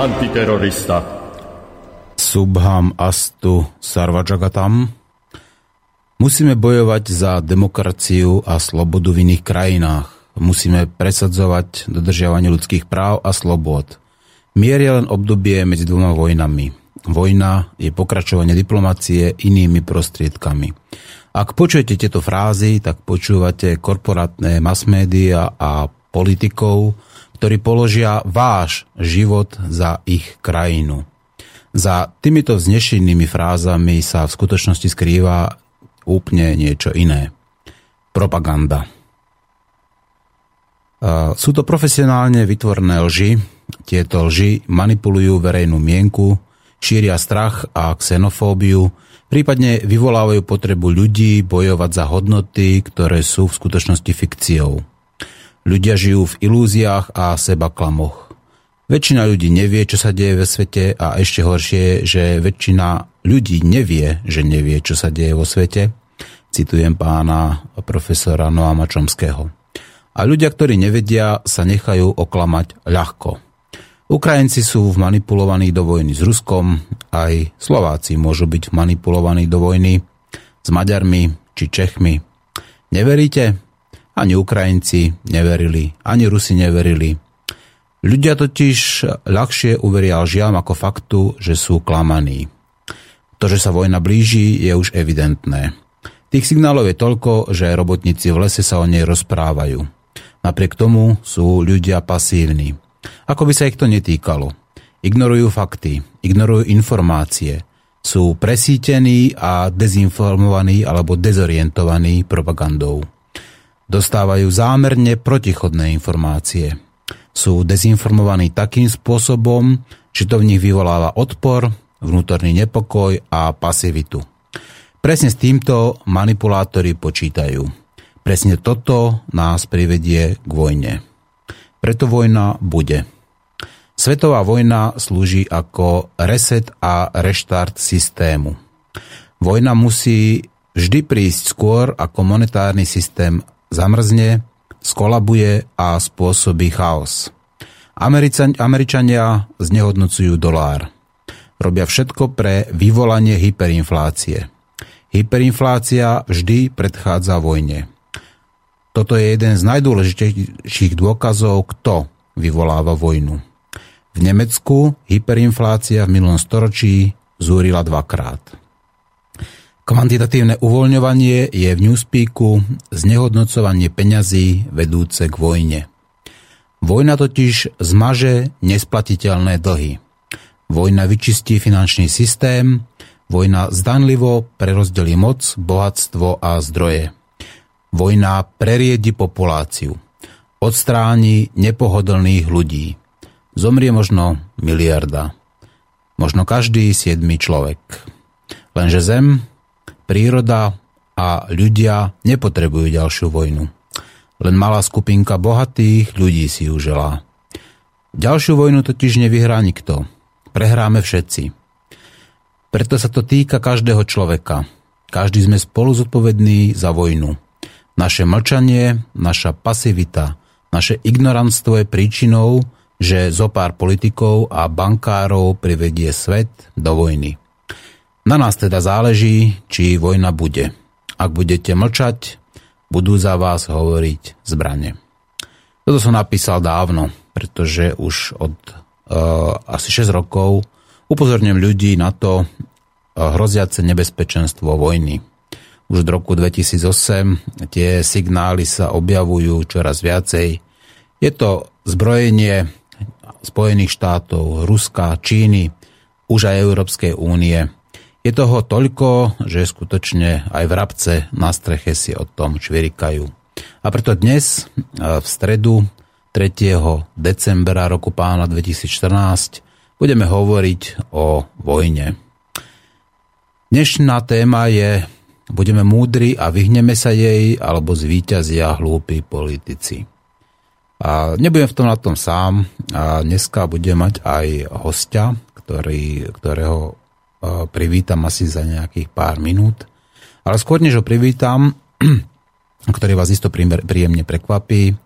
antiterorista. Subham Astu Sarvajagatam. Musíme bojovať za demokraciu a slobodu v iných krajinách. Musíme presadzovať dodržiavanie ľudských práv a slobod. Mier je len obdobie medzi dvoma vojnami. Vojna je pokračovanie diplomacie inými prostriedkami. Ak počujete tieto frázy, tak počúvate korporátne mass media a politikov, ktorí položia váš život za ich krajinu. Za týmito vznešenými frázami sa v skutočnosti skrýva úplne niečo iné. Propaganda. Sú to profesionálne vytvorné lži. Tieto lži manipulujú verejnú mienku, šíria strach a xenofóbiu, prípadne vyvolávajú potrebu ľudí bojovať za hodnoty, ktoré sú v skutočnosti fikciou. Ľudia žijú v ilúziách a seba klamoch. Väčšina ľudí nevie, čo sa deje ve svete a ešte horšie, že väčšina ľudí nevie, že nevie, čo sa deje vo svete. Citujem pána profesora Noama Čomského. A ľudia, ktorí nevedia, sa nechajú oklamať ľahko. Ukrajinci sú manipulovaní do vojny s Ruskom, aj Slováci môžu byť manipulovaní do vojny s Maďarmi či Čechmi. Neveríte? Ani Ukrajinci neverili, ani Rusi neverili. Ľudia totiž ľahšie uveria lžiam ako faktu, že sú klamaní. To, že sa vojna blíži, je už evidentné. Tých signálov je toľko, že robotníci v lese sa o nej rozprávajú. Napriek tomu sú ľudia pasívni. Ako by sa ich to netýkalo. Ignorujú fakty, ignorujú informácie, sú presítení a dezinformovaní alebo dezorientovaní propagandou. Dostávajú zámerne protichodné informácie. Sú dezinformovaní takým spôsobom, že to v nich vyvoláva odpor, vnútorný nepokoj a pasivitu. Presne s týmto manipulátori počítajú. Presne toto nás privedie k vojne. Preto vojna bude. Svetová vojna slúži ako reset a reštart systému. Vojna musí vždy prísť skôr, ako monetárny systém zamrzne, skolabuje a spôsobí chaos. Američania znehodnocujú dolár. Robia všetko pre vyvolanie hyperinflácie. Hyperinflácia vždy predchádza vojne. Toto je jeden z najdôležitejších dôkazov, kto vyvoláva vojnu. V Nemecku hyperinflácia v minulom storočí zúrila dvakrát. Kvantitatívne uvoľňovanie je v Newspeaku znehodnocovanie peňazí vedúce k vojne. Vojna totiž zmaže nesplatiteľné dlhy. Vojna vyčistí finančný systém, vojna zdanlivo prerozdelí moc, bohatstvo a zdroje. Vojna preriedi populáciu. Odstráni nepohodlných ľudí. Zomrie možno miliarda. Možno každý siedmy človek. Lenže Zem Príroda a ľudia nepotrebujú ďalšiu vojnu. Len malá skupinka bohatých ľudí si ju želá. Ďalšiu vojnu totiž nevyhrá nikto. Prehráme všetci. Preto sa to týka každého človeka. Každý sme spolu zodpovední za vojnu. Naše mlčanie, naša pasivita, naše ignoranstvo je príčinou, že zo pár politikov a bankárov privedie svet do vojny. Na nás teda záleží, či vojna bude. Ak budete mlčať, budú za vás hovoriť zbranie. Toto som napísal dávno, pretože už od uh, asi 6 rokov upozorňujem ľudí na to uh, hroziace nebezpečenstvo vojny. Už od roku 2008 tie signály sa objavujú čoraz viacej. Je to zbrojenie Spojených štátov, Ruska, Číny, už aj Európskej únie – je toho toľko, že skutočne aj vrabce na streche si o tom čvirikajú. A preto dnes, v stredu 3. decembra roku pána 2014, budeme hovoriť o vojne. Dnešná téma je budeme múdri a vyhneme sa jej, alebo zvíťazia hlúpi politici. A nebudem v tom na tom sám. A dneska budem mať aj hostia, ktorý, ktorého privítam asi za nejakých pár minút. Ale skôr než ho privítam, ktorý vás isto príjemne prekvapí,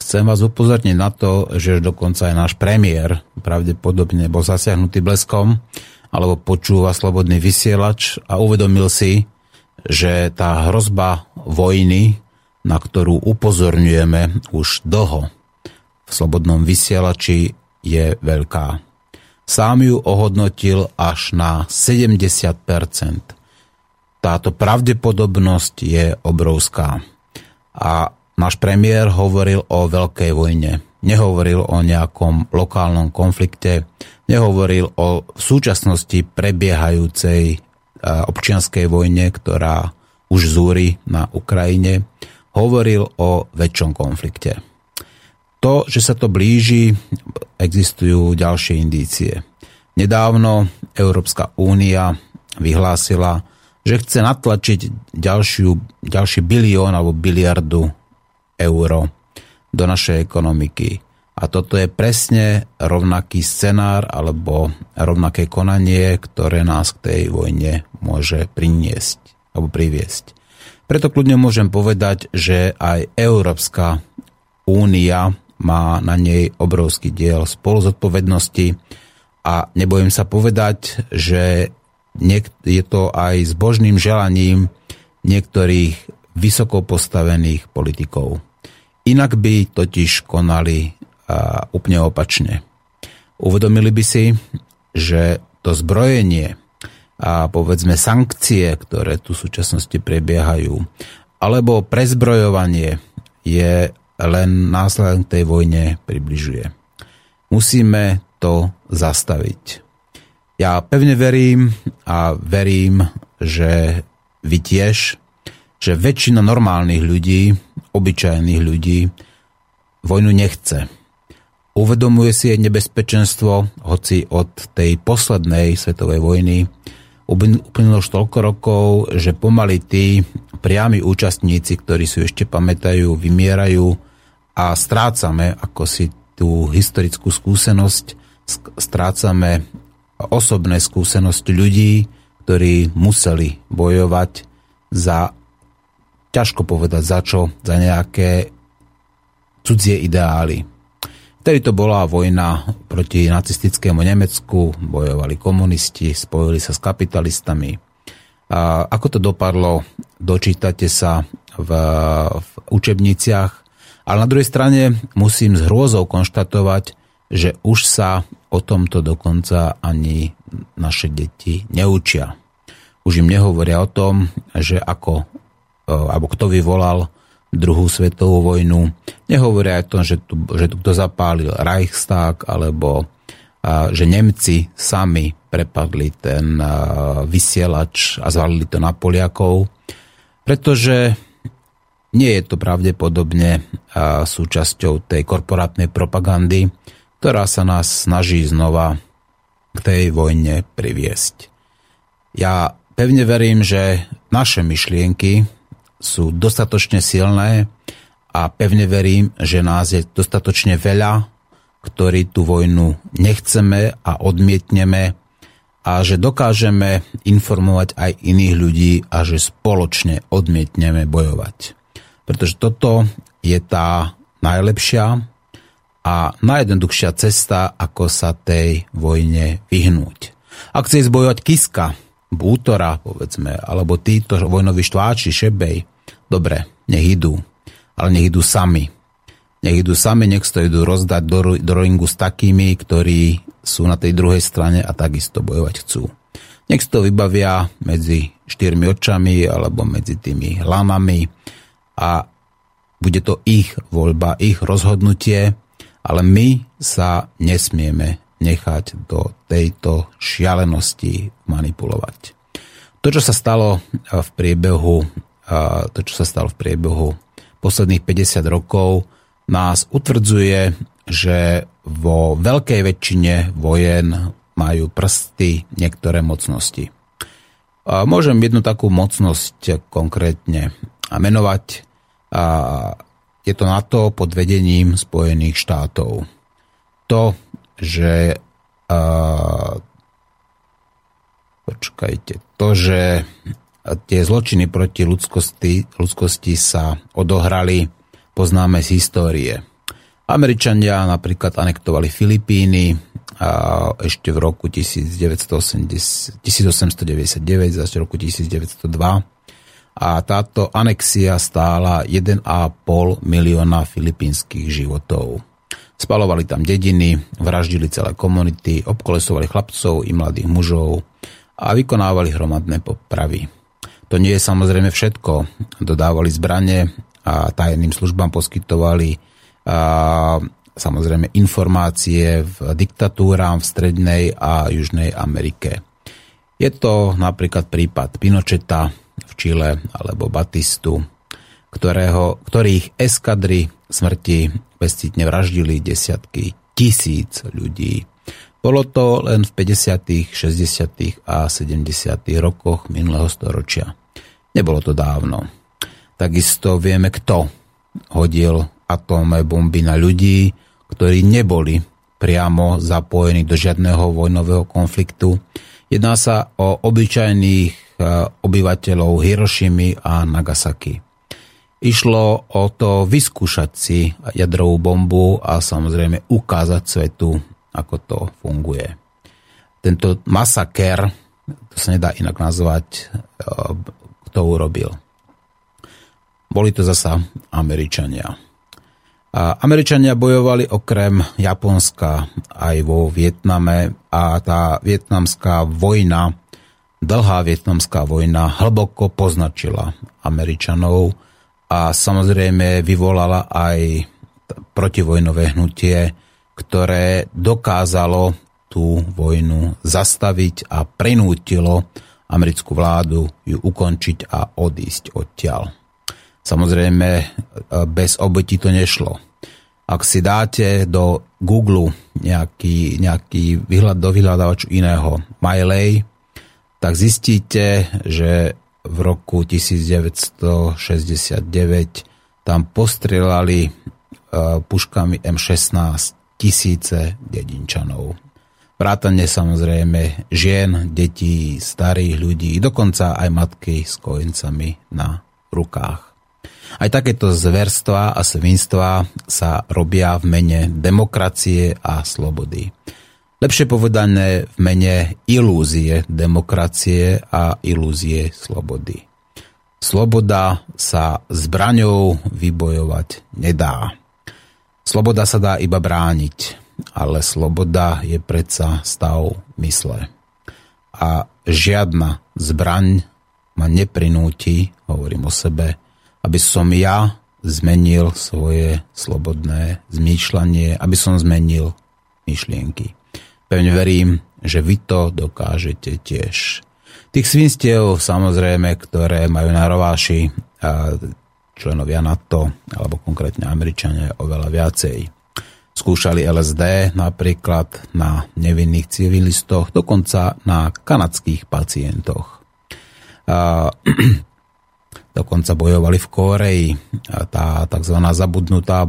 chcem vás upozorniť na to, že dokonca aj náš premiér pravdepodobne bol zasiahnutý bleskom, alebo počúva slobodný vysielač a uvedomil si, že tá hrozba vojny, na ktorú upozorňujeme už dlho v slobodnom vysielači, je veľká. Sám ju ohodnotil až na 70% Táto pravdepodobnosť je obrovská. A náš premiér hovoril o veľkej vojne. Nehovoril o nejakom lokálnom konflikte, nehovoril o v súčasnosti prebiehajúcej e, občianskej vojne, ktorá už zúri na Ukrajine, hovoril o väčšom konflikte. To, že sa to blíži, existujú ďalšie indície. Nedávno Európska únia vyhlásila, že chce natlačiť ďalšiu, ďalší bilión alebo biliardu euro do našej ekonomiky. A toto je presne rovnaký scenár alebo rovnaké konanie, ktoré nás k tej vojne môže priniesť alebo priviesť. Preto kľudne môžem povedať, že aj Európska únia má na nej obrovský diel spoluzodpovednosti a nebojím sa povedať, že je to aj s božným želaním niektorých vysoko postavených politikov. Inak by totiž konali úplne opačne. Uvedomili by si, že to zbrojenie a povedzme sankcie, ktoré tu v súčasnosti prebiehajú, alebo prezbrojovanie je len následne tej vojne približuje. Musíme to zastaviť. Ja pevne verím a verím, že vy tiež, že väčšina normálnych ľudí, obyčajných ľudí vojnu nechce Uvedomuje si jej nebezpečenstvo, hoci od tej poslednej svetovej vojny uplynulo toľko rokov, že pomaly tí priami účastníci, ktorí si ešte pamätajú, vymierajú a strácame ako si tú historickú skúsenosť, strácame osobné skúsenosti ľudí, ktorí museli bojovať za, ťažko povedať za čo, za nejaké cudzie ideály. Vtedy to bola vojna proti nacistickému Nemecku, bojovali komunisti, spojili sa s kapitalistami. A ako to dopadlo, dočítate sa v, v učebniciach. Ale na druhej strane musím s hrôzou konštatovať, že už sa o tomto dokonca ani naše deti neučia. Už im nehovoria o tom, že ako, e, alebo kto vyvolal druhú svetovú vojnu. Nehovoria aj o tom, že tu, že tu kto zapálil Reichstag, alebo a, že Nemci sami prepadli ten a, vysielač a zvalili to na Poliakov, pretože nie je to pravdepodobne a, súčasťou tej korporátnej propagandy, ktorá sa nás snaží znova k tej vojne priviesť. Ja pevne verím, že naše myšlienky, sú dostatočne silné a pevne verím, že nás je dostatočne veľa, ktorí tú vojnu nechceme a odmietneme a že dokážeme informovať aj iných ľudí a že spoločne odmietneme bojovať. Pretože toto je tá najlepšia a najjednoduchšia cesta, ako sa tej vojne vyhnúť. Ak chce bojovať Kiska, Bútora, povedzme, alebo títo vojnoví štváči, Šebej, Dobre, nech idú, ale nech idú sami. Nech idú sami, nech to idú rozdať do, do ringu s takými, ktorí sú na tej druhej strane a takisto bojovať chcú. Nech to vybavia medzi štyrmi očami alebo medzi tými hlavami a bude to ich voľba, ich rozhodnutie, ale my sa nesmieme nechať do tejto šialenosti manipulovať. To, čo sa stalo v priebehu to, čo sa stalo v priebehu posledných 50 rokov, nás utvrdzuje, že vo veľkej väčšine vojen majú prsty niektoré mocnosti. Môžem jednu takú mocnosť konkrétne menovať. Je to NATO pod vedením Spojených štátov. To, že počkajte, to, že tie zločiny proti ľudskosti, ľudskosti sa odohrali, poznáme z histórie. Američania napríklad anektovali Filipíny a ešte v roku 1980, 1899, zase roku 1902 a táto anexia stála 1,5 milióna filipínskych životov. Spalovali tam dediny, vraždili celé komunity, obkolesovali chlapcov i mladých mužov a vykonávali hromadné popravy. To nie je samozrejme všetko. Dodávali zbranie a tajným službám poskytovali a, samozrejme informácie v diktatúrám v Strednej a Južnej Amerike. Je to napríklad prípad Pinocheta v Čile alebo Batistu, ktorého, ktorých eskadry smrti bezcitne vraždili desiatky tisíc ľudí. Bolo to len v 50., 60. a 70. rokoch minulého storočia. Nebolo to dávno. Takisto vieme, kto hodil atómové bomby na ľudí, ktorí neboli priamo zapojení do žiadneho vojnového konfliktu. Jedná sa o obyčajných e, obyvateľov Hirošimy a Nagasaki. Išlo o to vyskúšať si jadrovú bombu a samozrejme ukázať svetu, ako to funguje. Tento masaker, to sa nedá inak nazvať, eh, kto urobil. Boli to zasa Američania. Američania bojovali okrem Japonska aj vo Vietname a tá vietnamská vojna, dlhá vietnamská vojna hlboko poznačila Američanov a samozrejme vyvolala aj protivojnové hnutie, ktoré dokázalo tú vojnu zastaviť a prinútilo americkú vládu ju ukončiť a odísť odtiaľ. Samozrejme, e, bez obeti to nešlo. Ak si dáte do Google nejaký, nejaký výhľad do vyhľadávaču iného, Miley, tak zistíte, že v roku 1969 tam postrelali e, puškami M16 tisíce dedinčanov. Vrátane samozrejme žien, detí, starých ľudí, dokonca aj matky s kojencami na rukách. Aj takéto zverstva a svinstva sa robia v mene demokracie a slobody. Lepšie povedané v mene ilúzie demokracie a ilúzie slobody. Sloboda sa zbraňou vybojovať nedá. Sloboda sa dá iba brániť, ale sloboda je predsa stav mysle. A žiadna zbraň ma neprinúti, hovorím o sebe, aby som ja zmenil svoje slobodné zmýšľanie, aby som zmenil myšlienky. Pevne verím, že vy to dokážete tiež. Tých svinstiev samozrejme, ktoré majú na rováši členovia NATO, alebo konkrétne Američania, oveľa viacej. Skúšali LSD napríklad na nevinných civilistoch, dokonca na kanadských pacientoch. A, dokonca bojovali v Kóreji. Tá tzv. zabudnutá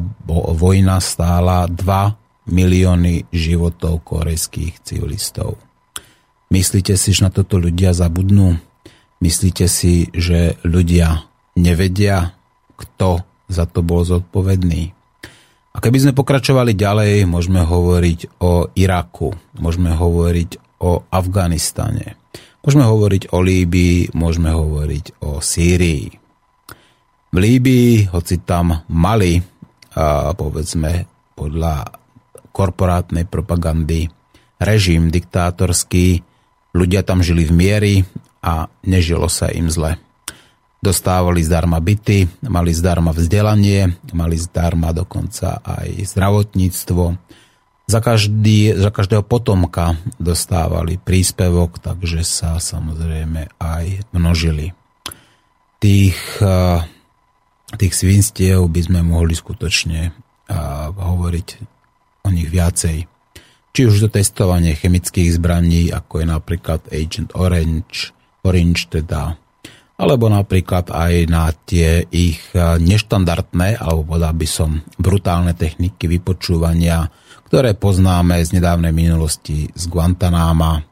vojna stála 2 milióny životov korejských civilistov. Myslíte si, že na toto ľudia zabudnú? Myslíte si, že ľudia nevedia, kto za to bol zodpovedný. A keby sme pokračovali ďalej, môžeme hovoriť o Iraku, môžeme hovoriť o Afganistane, môžeme hovoriť o Líbii, môžeme hovoriť o Sýrii. V Líbii, hoci tam mali, a povedzme, podľa korporátnej propagandy režim diktátorský, ľudia tam žili v miery a nežilo sa im zle dostávali zdarma byty, mali zdarma vzdelanie, mali zdarma dokonca aj zdravotníctvo. Za, každý, za každého potomka dostávali príspevok, takže sa samozrejme aj množili. Tých, eh, tých svinstiev by sme mohli skutočne hovoriť o nich viacej. Či už to testovanie chemických zbraní, ako je napríklad Agent Orange, Orange teda, alebo napríklad aj na tie ich neštandardné, alebo povedal by som brutálne techniky vypočúvania, ktoré poznáme z nedávnej minulosti z Guantanáma.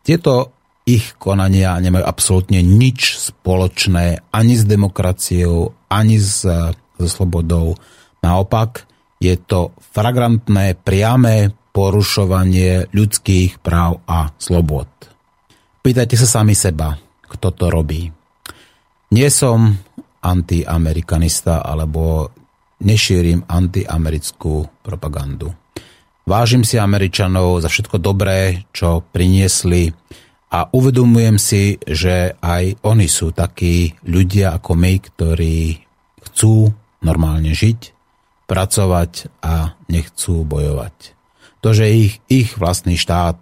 Tieto ich konania nemajú absolútne nič spoločné ani s demokraciou, ani s, so slobodou. Naopak, je to fragrantné, priame porušovanie ľudských práv a slobod. Pýtajte sa sami seba, kto to robí. Nie som antiamerikanista alebo nešírim antiamerickú propagandu. Vážim si Američanov za všetko dobré, čo priniesli a uvedomujem si, že aj oni sú takí ľudia ako my, ktorí chcú normálne žiť, pracovať a nechcú bojovať. To, že ich, ich vlastný štát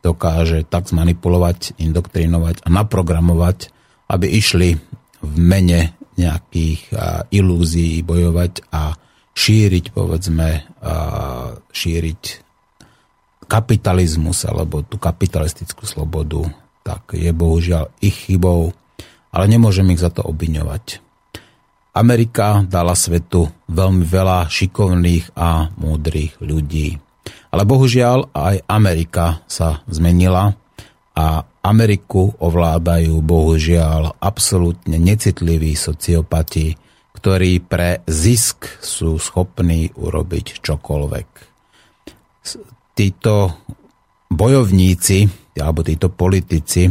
dokáže tak zmanipulovať, indoktrinovať a naprogramovať, aby išli v mene nejakých ilúzií bojovať a šíriť, povedzme, šíriť kapitalizmus alebo tú kapitalistickú slobodu, tak je bohužiaľ ich chybou, ale nemôžem ich za to obviňovať. Amerika dala svetu veľmi veľa šikovných a múdrych ľudí. Ale bohužiaľ aj Amerika sa zmenila a Ameriku ovládajú bohužiaľ absolútne necitliví sociopati, ktorí pre zisk sú schopní urobiť čokoľvek títo bojovníci alebo títo politici,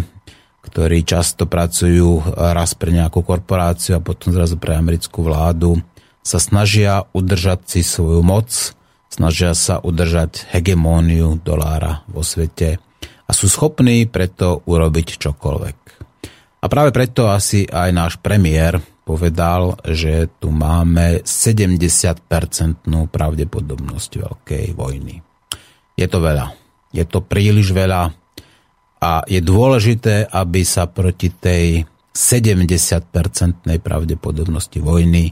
ktorí často pracujú raz pre nejakú korporáciu a potom zrazu pre americkú vládu, sa snažia udržať si svoju moc, snažia sa udržať hegemóniu dolára vo svete a sú schopní preto urobiť čokoľvek. A práve preto asi aj náš premiér povedal, že tu máme 70-percentnú pravdepodobnosť veľkej vojny. Je to veľa. Je to príliš veľa a je dôležité, aby sa proti tej 70-percentnej pravdepodobnosti vojny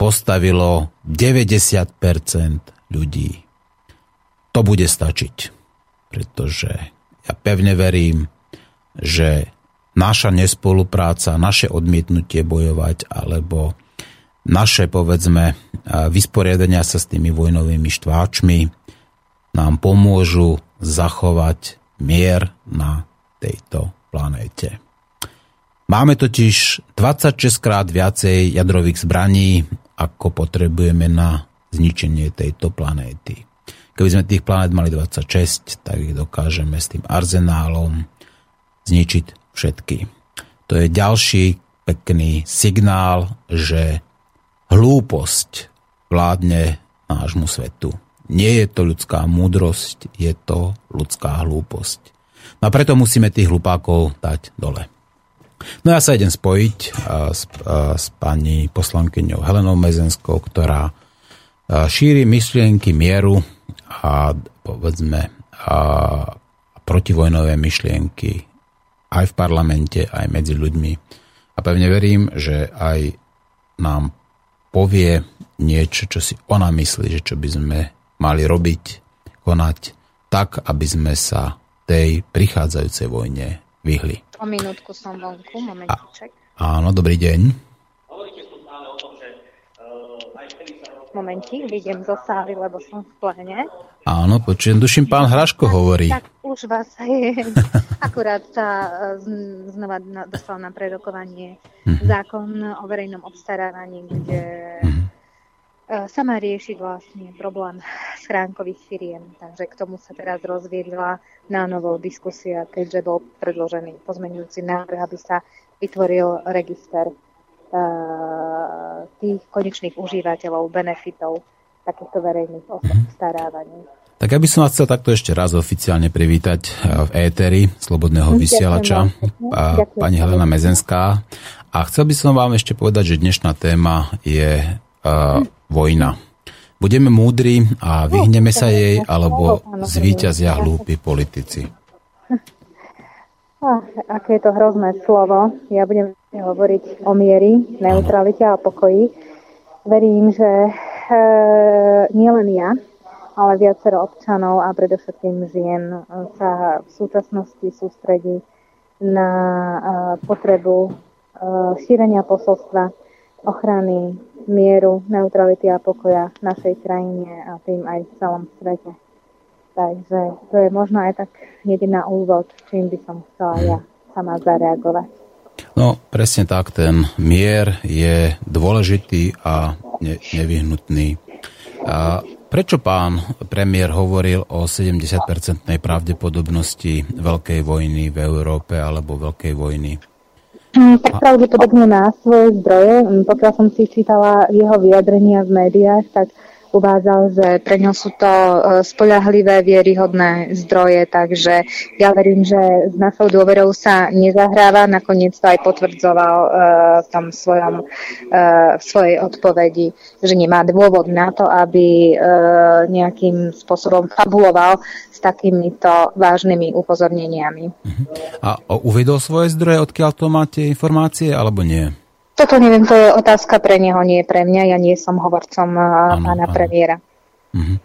postavilo 90% ľudí. To bude stačiť, pretože ja pevne verím, že naša nespolupráca, naše odmietnutie bojovať alebo naše, povedzme, vysporiadania sa s tými vojnovými štváčmi nám pomôžu zachovať mier na tejto planéte. Máme totiž 26 krát viacej jadrových zbraní, ako potrebujeme na zničenie tejto planéty. Keby sme tých planét mali 26, tak ich dokážeme s tým arzenálom zničiť všetky. To je ďalší pekný signál, že hlúposť vládne nášmu svetu. Nie je to ľudská múdrosť, je to ľudská hlúposť. No a preto musíme tých hlupákov dať dole. No ja sa idem spojiť s, s pani poslankyňou Helenou Mezenskou, ktorá šíri myšlienky mieru a povedzme a protivojnové myšlienky aj v parlamente, aj medzi ľuďmi. A pevne verím, že aj nám povie niečo, čo si ona myslí, že čo by sme mali robiť, konať tak, aby sme sa tej prichádzajúcej vojne vyhli. O minútku som vonku, momentiček. A, áno, dobrý deň. Momentík, vidím zo sály, lebo som v pléne. Áno, počujem, duším, pán Hraško hovorí. Tak už vás je. Akurát sa e, znova dostal na prerokovanie mm-hmm. zákon o verejnom obstarávaní, kde mm-hmm sama riešiť vlastne problém schránkových firiem. Takže k tomu sa teraz rozviedla na novou diskusia, keďže bol predložený pozmenujúci návrh, aby sa vytvoril register uh, tých konečných užívateľov, benefitov takýchto verejných obstarávaní. Tak ja by som vás chcel takto ešte raz oficiálne privítať e, v éteri Slobodného vysielača, pani Helena Mezenská. A chcel by som vám ešte povedať, že dnešná téma je uh, vojna. Budeme múdri a vyhneme sa jej, alebo zvíťazia hlúpi politici. Oh, aké je to hrozné slovo. Ja budem hovoriť o miery, neutralite a pokoji. Verím, že nielen ja, ale viacero občanov a predovšetkým žien sa v súčasnosti sústredí na potrebu šírenia posolstva ochrany mieru, neutrality a pokoja v našej krajine a tým aj v celom svete. Takže to je možno aj tak na úvod, čím by som chcela ja sama zareagovať. No, presne tak, ten mier je dôležitý a ne, nevyhnutný. A prečo pán premiér hovoril o 70-percentnej pravdepodobnosti veľkej vojny v Európe alebo veľkej vojny tak pravdepodobne má svoje zdroje. Mm, pokiaľ som si čítala jeho vyjadrenia v médiách, tak uvádzal, že pre ňo sú to e, spoľahlivé, vieryhodné zdroje, takže ja verím, že s našou dôverou sa nezahráva, nakoniec to aj potvrdzoval uh, v tom svojom, uh, v svojej odpovedi, že nemá dôvod na to, aby nejakým spôsobom fabuloval s takýmito vážnymi upozorneniami. Mhm. A uvedol svoje zdroje, odkiaľ to máte informácie, alebo nie? Toto neviem, to je otázka pre neho, nie pre mňa. Ja nie som hovorcom ano, pána ano. premiéra. Uh-huh.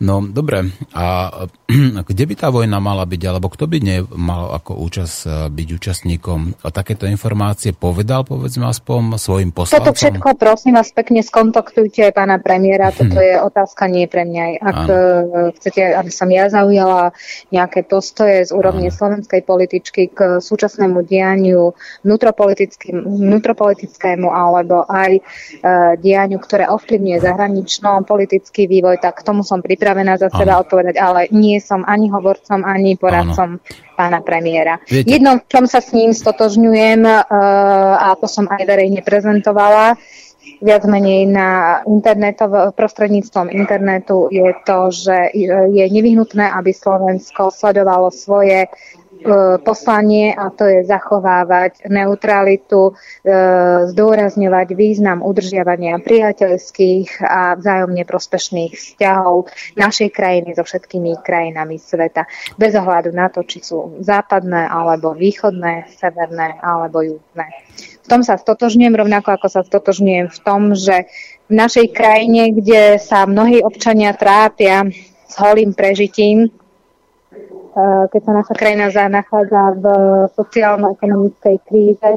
No dobre, a kde by tá vojna mala byť, alebo kto by nemal ako účast e, byť účastníkom? A takéto informácie povedal, povedzme aspoň svojim poslancom? Toto všetko, prosím vás, pekne skontaktujte aj pána premiéra, toto hm. je otázka nie pre mňa. Ak ano. E, chcete, aby som ja zaujala nejaké postoje z úrovne ano. slovenskej političky k súčasnému dianiu vnútropolitickému alebo aj uh, dianiu, ktoré ovplyvňuje zahranično politický vývoj, tak k tomu som pripravená pripravená za seba ano. odpovedať, ale nie som ani hovorcom, ani poradcom ano. pána premiéra. Viete. Jedno, v čom sa s ním stotožňujem, uh, a to som aj verejne prezentovala, viac menej na internetov, prostredníctvom internetu je to, že je nevyhnutné, aby Slovensko sledovalo svoje poslanie a to je zachovávať neutralitu, e, zdôrazňovať význam udržiavania priateľských a vzájomne prospešných vzťahov našej krajiny so všetkými krajinami sveta. Bez ohľadu na to, či sú západné alebo východné, severné alebo južné. V tom sa stotožňujem, rovnako ako sa stotožňujem v tom, že v našej krajine, kde sa mnohí občania trápia s holým prežitím, keď sa naša krajina nachádza v sociálno-ekonomickej kríze,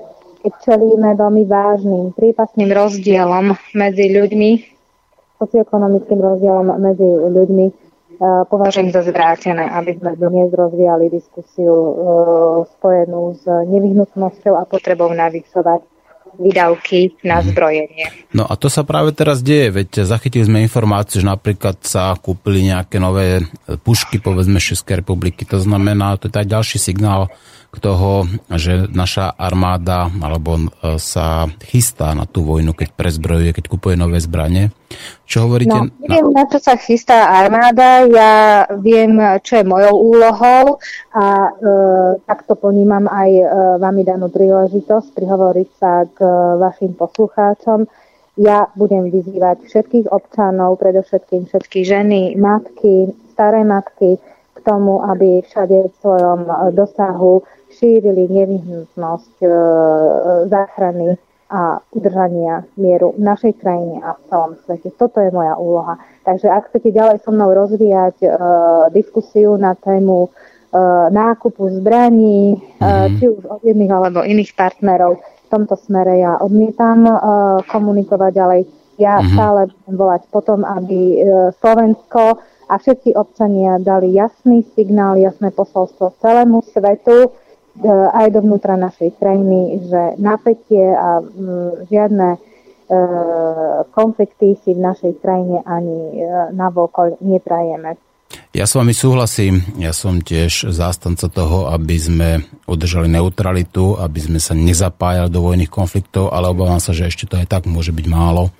keď čelíme veľmi vážnym, prípasným rozdielom medzi ľuďmi, socioekonomickým rozdielom medzi ľuďmi, eh, považujem za zvrátené, aby sme dnes rozvíjali diskusiu eh, spojenú s nevyhnutnosťou a potrebou navyšovať výdavky na mhm. zbrojenie. No a to sa práve teraz deje, veď zachytili sme informáciu, že napríklad sa kúpili nejaké nové pušky, povedzme Českej republiky. To znamená, to je tak ďalší signál toho, že naša armáda alebo e, sa chystá na tú vojnu, keď prezbrojuje, keď kupuje nové zbranie. Čo hovoríte? No, viem, na čo sa chystá armáda, ja viem, čo je mojou úlohou a e, takto ponímam aj e, vami danú príležitosť prihovoriť sa k e, vašim poslucháčom. Ja budem vyzývať všetkých občanov, predovšetkým všetky ženy, matky, staré matky, k tomu, aby všade v svojom e, dosahu šírili nevyhnutnosť e, záchrany a udržania mieru v našej krajine a v celom svete. Toto je moja úloha. Takže ak chcete ďalej so mnou rozvíjať e, diskusiu na tému e, nákupu zbraní, e, mm. či už od jedných alebo iných partnerov, v tomto smere ja odmietam e, komunikovať ďalej. Ja mm. stále budem volať potom, aby e, Slovensko a všetci občania dali jasný signál, jasné posolstvo celému svetu, E, aj dovnútra našej krajiny, že napätie a žiadne e, konflikty si v našej krajine ani e, navokol neprajeme. Ja s vami súhlasím, ja som tiež zástanca toho, aby sme udržali neutralitu, aby sme sa nezapájali do vojných konfliktov, ale obávam sa, že ešte to aj tak môže byť málo,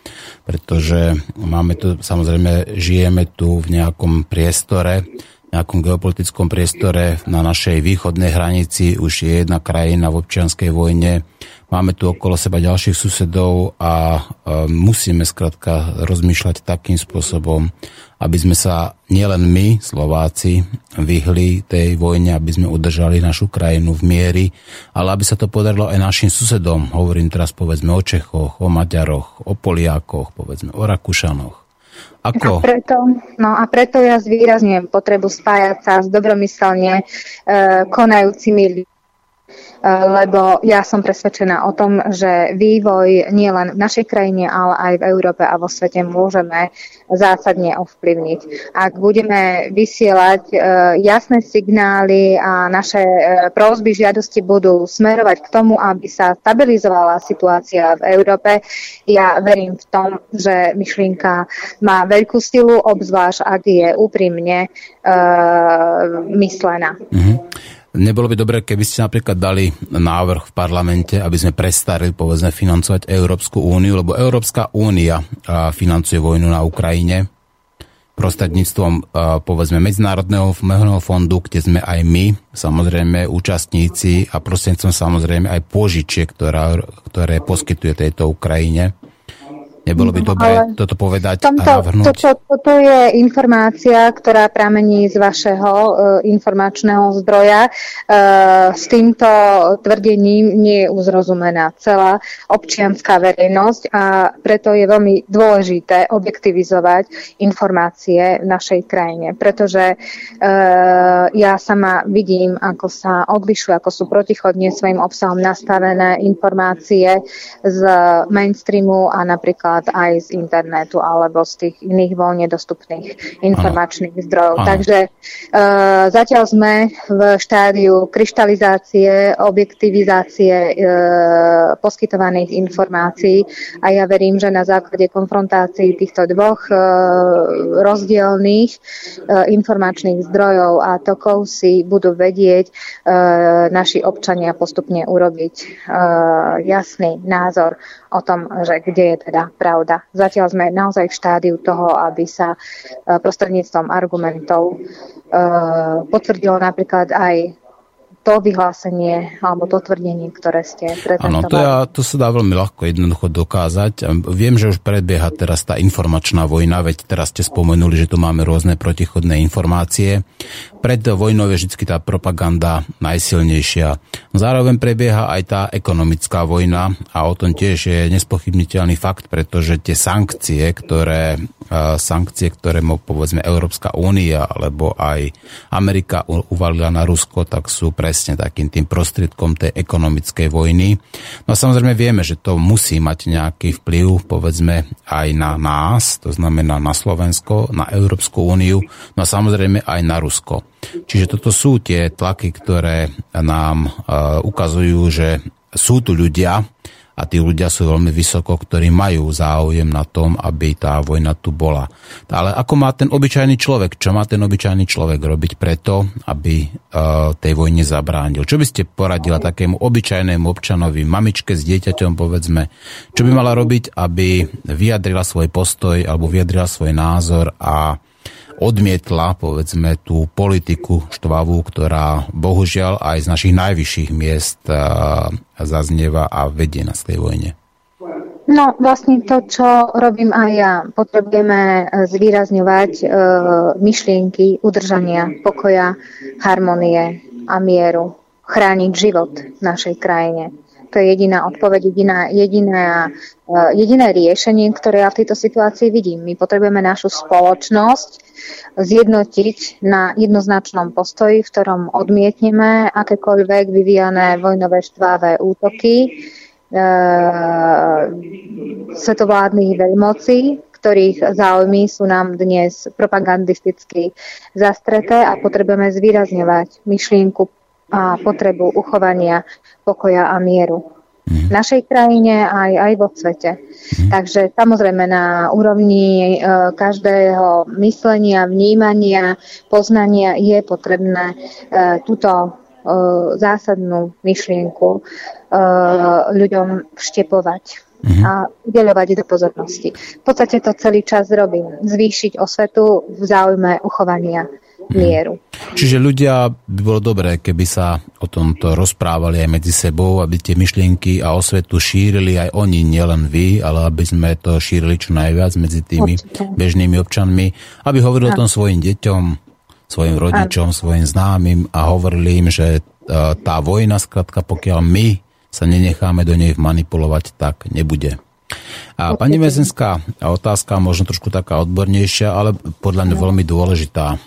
pretože máme tu, samozrejme, žijeme tu v nejakom priestore, nejakom geopolitickom priestore na našej východnej hranici už je jedna krajina v občianskej vojne. Máme tu okolo seba ďalších susedov a musíme skrátka rozmýšľať takým spôsobom, aby sme sa nielen my, Slováci, vyhli tej vojne, aby sme udržali našu krajinu v miery, ale aby sa to podarilo aj našim susedom. Hovorím teraz povedzme o Čechoch, o Maďaroch, o Poliákoch, povedzme o Rakúšanoch Ako? A preto, no a preto ja zvýrazňujem potrebu spájať sa s dobromyselne e, konajúcimi ľuďmi lebo ja som presvedčená o tom, že vývoj nielen v našej krajine, ale aj v Európe a vo svete môžeme zásadne ovplyvniť. Ak budeme vysielať e, jasné signály a naše e, prosby, žiadosti budú smerovať k tomu, aby sa stabilizovala situácia v Európe, ja verím v tom, že myšlienka má veľkú silu, obzvlášť ak je úprimne uh, myslená. Mm-hmm. Nebolo by dobre, keby ste napríklad dali návrh v parlamente, aby sme prestali, povedzme, financovať Európsku úniu, lebo Európska únia financuje vojnu na Ukrajine prostredníctvom, povedzme, Medzinárodného fondu, kde sme aj my, samozrejme, účastníci a prostredníctvom samozrejme aj požičiek, ktoré poskytuje tejto Ukrajine. Nebolo by no, dobre Ale toto povedať tomto, a navrhnúť? Toto, toto je informácia, ktorá pramení z vašeho uh, informačného zdroja. Uh, s týmto tvrdením nie je uzrozumená celá občianská verejnosť a preto je veľmi dôležité objektivizovať informácie v našej krajine, pretože uh, ja sama vidím, ako sa odlišujú, ako sú protichodne svojim obsahom nastavené informácie z mainstreamu a napríklad napríklad aj z internetu alebo z tých iných voľne dostupných informačných ano. zdrojov. Ano. Takže uh, zatiaľ sme v štádiu kryštalizácie, objektivizácie uh, poskytovaných informácií a ja verím, že na základe konfrontácií týchto dvoch uh, rozdielných uh, informačných zdrojov a tokov si budú vedieť uh, naši občania postupne urobiť uh, jasný názor o tom, že kde je teda pravda. Zatiaľ sme naozaj v štádiu toho, aby sa e, prostredníctvom argumentov e, potvrdilo napríklad aj to vyhlásenie alebo to tvrdenie, ktoré ste prezentovali. Áno, to, ja, to sa dá veľmi ľahko jednoducho dokázať. Viem, že už predbieha teraz tá informačná vojna, veď teraz ste spomenuli, že tu máme rôzne protichodné informácie. Pred vojnou je vždy tá propaganda najsilnejšia. Zároveň prebieha aj tá ekonomická vojna a o tom tiež je nespochybniteľný fakt, pretože tie sankcie, ktoré, sankcie, ktoré povedzme Európska únia alebo aj Amerika uvalila na Rusko, tak sú pre presne takým tým prostriedkom tej ekonomickej vojny. No a samozrejme vieme, že to musí mať nejaký vplyv, povedzme, aj na nás, to znamená na Slovensko, na Európsku úniu, no a samozrejme aj na Rusko. Čiže toto sú tie tlaky, ktoré nám uh, ukazujú, že sú tu ľudia, a tí ľudia sú veľmi vysoko, ktorí majú záujem na tom, aby tá vojna tu bola. Ale ako má ten obyčajný človek? Čo má ten obyčajný človek robiť preto, aby uh, tej vojne zabránil? Čo by ste poradila takému obyčajnému občanovi, mamičke s dieťaťom, povedzme, čo by mala robiť, aby vyjadrila svoj postoj alebo vyjadrila svoj názor a odmietla, povedzme, tú politiku štvavú, ktorá bohužiaľ aj z našich najvyšších miest zaznieva a vedie nás tej vojne. No, vlastne to, čo robím aj ja. Potrebujeme e, zvýrazňovať e, myšlienky udržania pokoja, harmonie a mieru. Chrániť život v našej krajine. To je jediná odpoveď, jediná, jediná, uh, jediné riešenie, ktoré ja v tejto situácii vidím. My potrebujeme našu spoločnosť zjednotiť na jednoznačnom postoji, v ktorom odmietneme akékoľvek vyvíjané vojnové štvávé útoky uh, svetovládnych veľmocí, ktorých záujmy sú nám dnes propagandisticky zastreté a potrebujeme zvýrazňovať myšlienku a potrebu uchovania pokoja a mieru. V našej krajine aj, aj vo svete. Takže samozrejme na úrovni e, každého myslenia, vnímania, poznania je potrebné e, túto e, zásadnú myšlienku ľuďom vštepovať a udeľovať do pozornosti. V podstate to celý čas robím. Zvýšiť osvetu v záujme uchovania mieru. Čiže ľudia by bolo dobré, keby sa o tomto rozprávali aj medzi sebou, aby tie myšlienky a osvetu šírili aj oni, nielen vy, ale aby sme to šírili čo najviac medzi tými Určite. bežnými občanmi, aby hovorili o tom svojim deťom, svojim rodičom, svojim známym a hovorili im, že e, tá vojna, skratka, pokiaľ my sa nenecháme do nej manipulovať, tak nebude. A pani Mezenská otázka, možno trošku taká odbornejšia, ale podľa mňa veľmi dôležitá.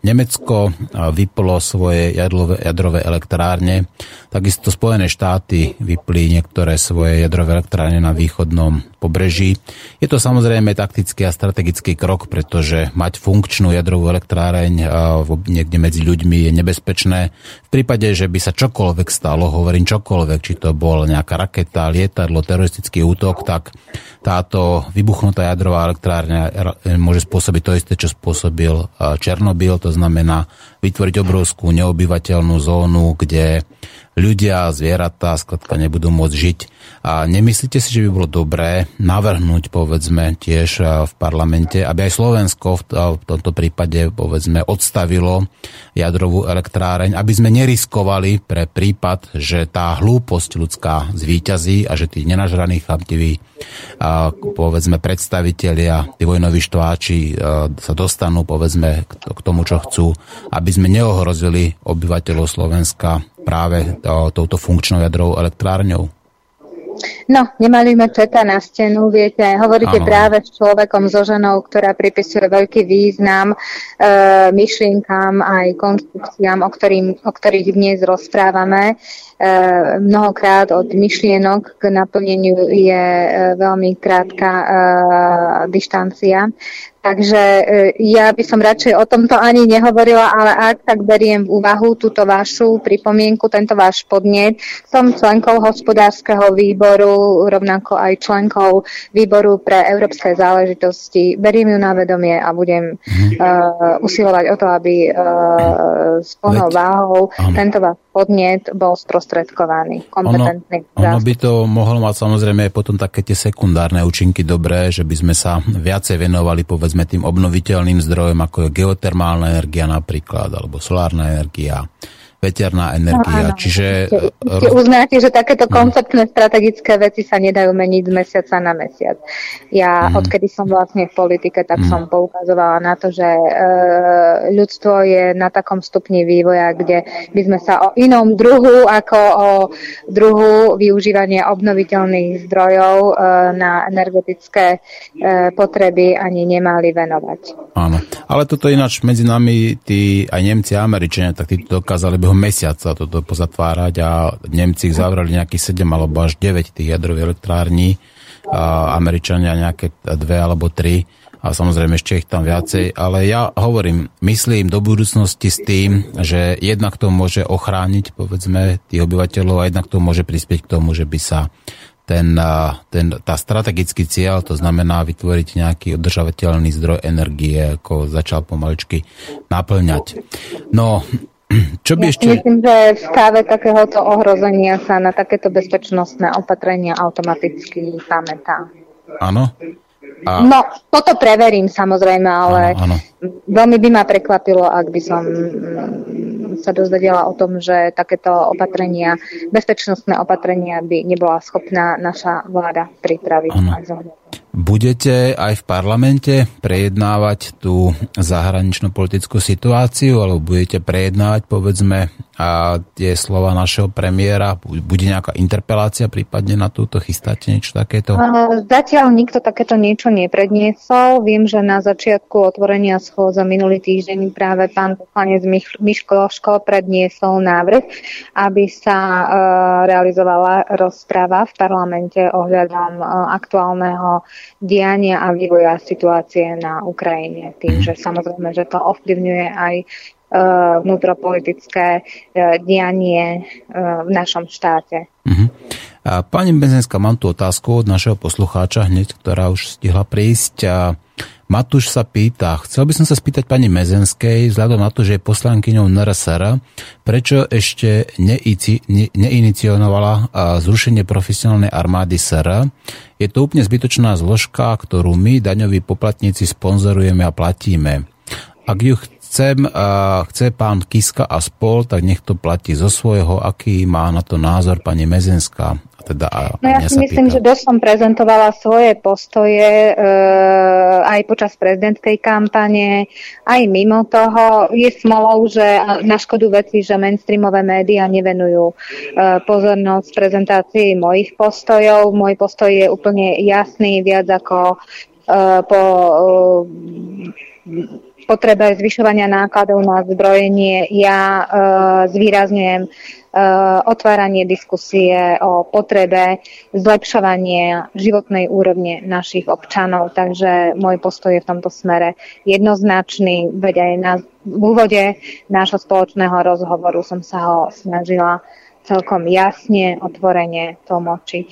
Nemecko vyplo svoje jadrové, jadrové elektrárne, takisto Spojené štáty vypli niektoré svoje jadrové elektrárne na východnom pobreží. Je to samozrejme taktický a strategický krok, pretože mať funkčnú jadrovú elektráreň niekde medzi ľuďmi je nebezpečné. V prípade, že by sa čokoľvek stalo, hovorím čokoľvek, či to bol nejaká raketa, lietadlo, teroristický útok, tak táto vybuchnutá jadrová elektrárňa môže spôsobiť to isté, čo spôsobil Černobyl, to znamená vytvoriť obrovskú neobyvateľnú zónu, kde ľudia, zvieratá skladka nebudú môcť žiť. A nemyslíte si, že by bolo dobré navrhnúť, povedzme, tiež v parlamente, aby aj Slovensko v tomto prípade, povedzme, odstavilo jadrovú elektráreň, aby sme neriskovali pre prípad, že tá hlúposť ľudská zvíťazí a že tí nenažraní chamtiví, povedzme, predstavitelia, tí vojnoví štváči sa dostanú, povedzme, k tomu, čo chcú, aby sme neohrozili obyvateľov Slovenska práve touto funkčnou jadrovou elektrárňou? No, nemali sme četa na stenu, viete, hovoríte ano. práve s človekom, so ženou, ktorá pripisuje veľký význam e, myšlienkám aj konstrukciám, o, ktorým, o ktorých dnes rozprávame. E, mnohokrát od myšlienok k naplneniu je e, veľmi krátka e, dištancia. Takže ja by som radšej o tomto ani nehovorila, ale ak tak beriem v úvahu túto vašu pripomienku, tento váš podnet, som členkou hospodárskeho výboru, rovnako aj členkou výboru pre európske záležitosti. Beriem ju na vedomie a budem uh, usilovať o to, aby uh, s plnou váhou tento váš podnet bol sprostredkovaný, kompetentný. Ono, ono by to mohlo mať samozrejme potom také tie sekundárne účinky dobré, že by sme sa viacej venovali povedzme tým obnoviteľným zdrojom, ako je geotermálna energia napríklad, alebo solárna energia veterná energia. No, Čiže... Ste e, uznáte, že takéto no. konceptné strategické veci sa nedajú meniť z mesiaca na mesiac. Ja, mm. odkedy som vlastne v politike, tak mm. som poukazovala na to, že e, ľudstvo je na takom stupni vývoja, kde by sme sa o inom druhu ako o druhu využívania obnoviteľných zdrojov e, na energetické e, potreby ani nemali venovať. Áno, ale toto ináč medzi nami, tí aj Nemci a Američania, tak tí dokázali by priebehu mesiaca toto pozatvárať a Nemci ich zavrali nejakých 7 alebo až 9 tých jadrových elektrární, a Američania nejaké dve alebo tri a samozrejme ešte ich tam viacej, ale ja hovorím, myslím do budúcnosti s tým, že jednak to môže ochrániť, povedzme, tých obyvateľov a jednak to môže prispieť k tomu, že by sa ten, ten, tá strategický cieľ, to znamená vytvoriť nejaký udržavateľný zdroj energie, ako začal pomaličky naplňať. No, čo by ešte... Myslím, že v stave takéhoto ohrozenia sa na takéto bezpečnostné opatrenia automaticky pamätá. Áno? A... No, toto preverím samozrejme, ale áno, áno. veľmi by ma prekvapilo, ak by som mm, sa dozvedela o tom, že takéto opatrenia, bezpečnostné opatrenia by nebola schopná naša vláda pripraviť. Áno. Budete aj v parlamente prejednávať tú zahraničnú politickú situáciu, alebo budete prejednávať, povedzme, a tie slova našeho premiéra? Bude nejaká interpelácia prípadne na túto? Chystáte niečo takéto? Zatiaľ nikto takéto niečo nepredniesol. Viem, že na začiatku otvorenia schôdza minulý týždeň práve pán poslanec Miško Ško predniesol návrh, aby sa uh, realizovala rozprava v parlamente ohľadom uh, aktuálneho diania a vývoja situácie na Ukrajine. Tým, že samozrejme, že to ovplyvňuje aj Eh, vnútropolitické eh, dianie eh, v našom štáte. Uh-huh. Pani Benzenská, mám tu otázku od našeho poslucháča hneď, ktorá už stihla prísť. Matúš sa pýta, chcel by som sa spýtať pani Mezenskej, vzhľadom na to, že je poslankyňou NRSR, prečo ešte neici, ne, neiniciovala zrušenie profesionálnej armády SR. Je to úplne zbytočná zložka, ktorú my, daňoví poplatníci, sponzorujeme a platíme. Ak ju chcem, uh, chce pán Kiska a spol, tak nech to platí zo svojho, aký má na to názor pani Mezenská. Teda, a, no ja si myslím, pýta. že dosť som prezentovala svoje postoje e, aj počas prezidentskej kampane, aj mimo toho. Je smolou, že na škodu veci, že mainstreamové médiá nevenujú e, pozornosť prezentácii mojich postojov. Môj postoj je úplne jasný, viac ako e, po e, potrebe zvyšovania nákladov na zbrojenie ja e, zvýrazňujem e, otváranie diskusie o potrebe zlepšovania životnej úrovne našich občanov. Takže môj postoj je v tomto smere jednoznačný, veď aj na, v úvode nášho spoločného rozhovoru som sa ho snažila celkom jasne, otvorene tlmočiť.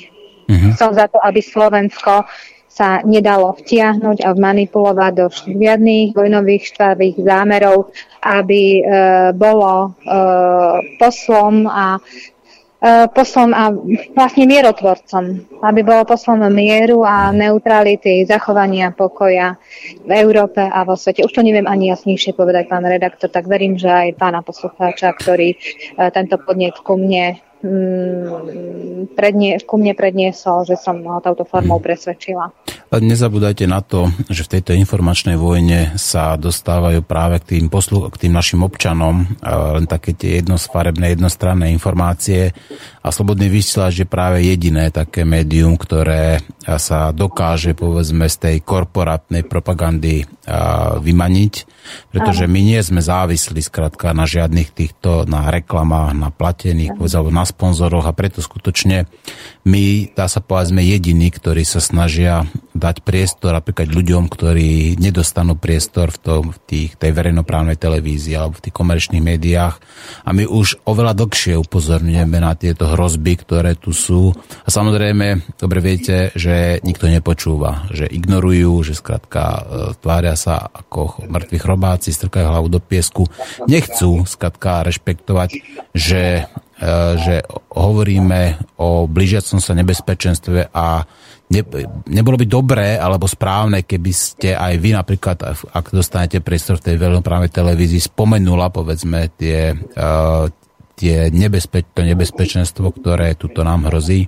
Mm-hmm. Som za to, aby Slovensko sa nedalo vtiahnuť a manipulovať do žiadnych vojnových štvavých zámerov, aby e, bolo e, poslom a e, poslom a vlastne mierotvorcom, aby bolo poslom mieru a neutrality, zachovania pokoja v Európe a vo svete. Už to neviem ani jasnejšie povedať, pán redaktor, tak verím, že aj pána poslucháča, ktorý e, tento podnet ku mne prednie, ku mne predniesol, že som ho touto formou presvedčila. Nezabúdajte na to, že v tejto informačnej vojne sa dostávajú práve k tým, poslu- k tým našim občanom len také tie jednosfarebné, jednostranné informácie a Slobodný vysielač je práve jediné také médium, ktoré sa dokáže povedzme z tej korporátnej propagandy vymaniť, pretože my nie sme závislí skrátka na žiadnych týchto, na reklamách, na platených, povedzme, na sponzoroch a preto skutočne my, dá sa povedať, sme jediní, ktorí sa snažia dať priestor napríklad ľuďom, ktorí nedostanú priestor v, tom, v tých, tej verejnoprávnej televízii alebo v tých komerčných médiách. A my už oveľa dlhšie upozorňujeme na tieto hrozby, ktoré tu sú. A samozrejme, dobre viete, že nikto nepočúva, že ignorujú, že skrátka e, tvária sa ako mŕtvi chrobáci, strkajú hlavu do piesku. Nechcú skrátka rešpektovať, že e, že hovoríme o blížiacom sa nebezpečenstve a ne, nebolo by dobré alebo správne, keby ste aj vy napríklad, ak dostanete priestor v tej veľnoprávnej televízii, spomenula povedzme tie, uh, tie nebezpeč, to nebezpečenstvo, ktoré tuto nám hrozí?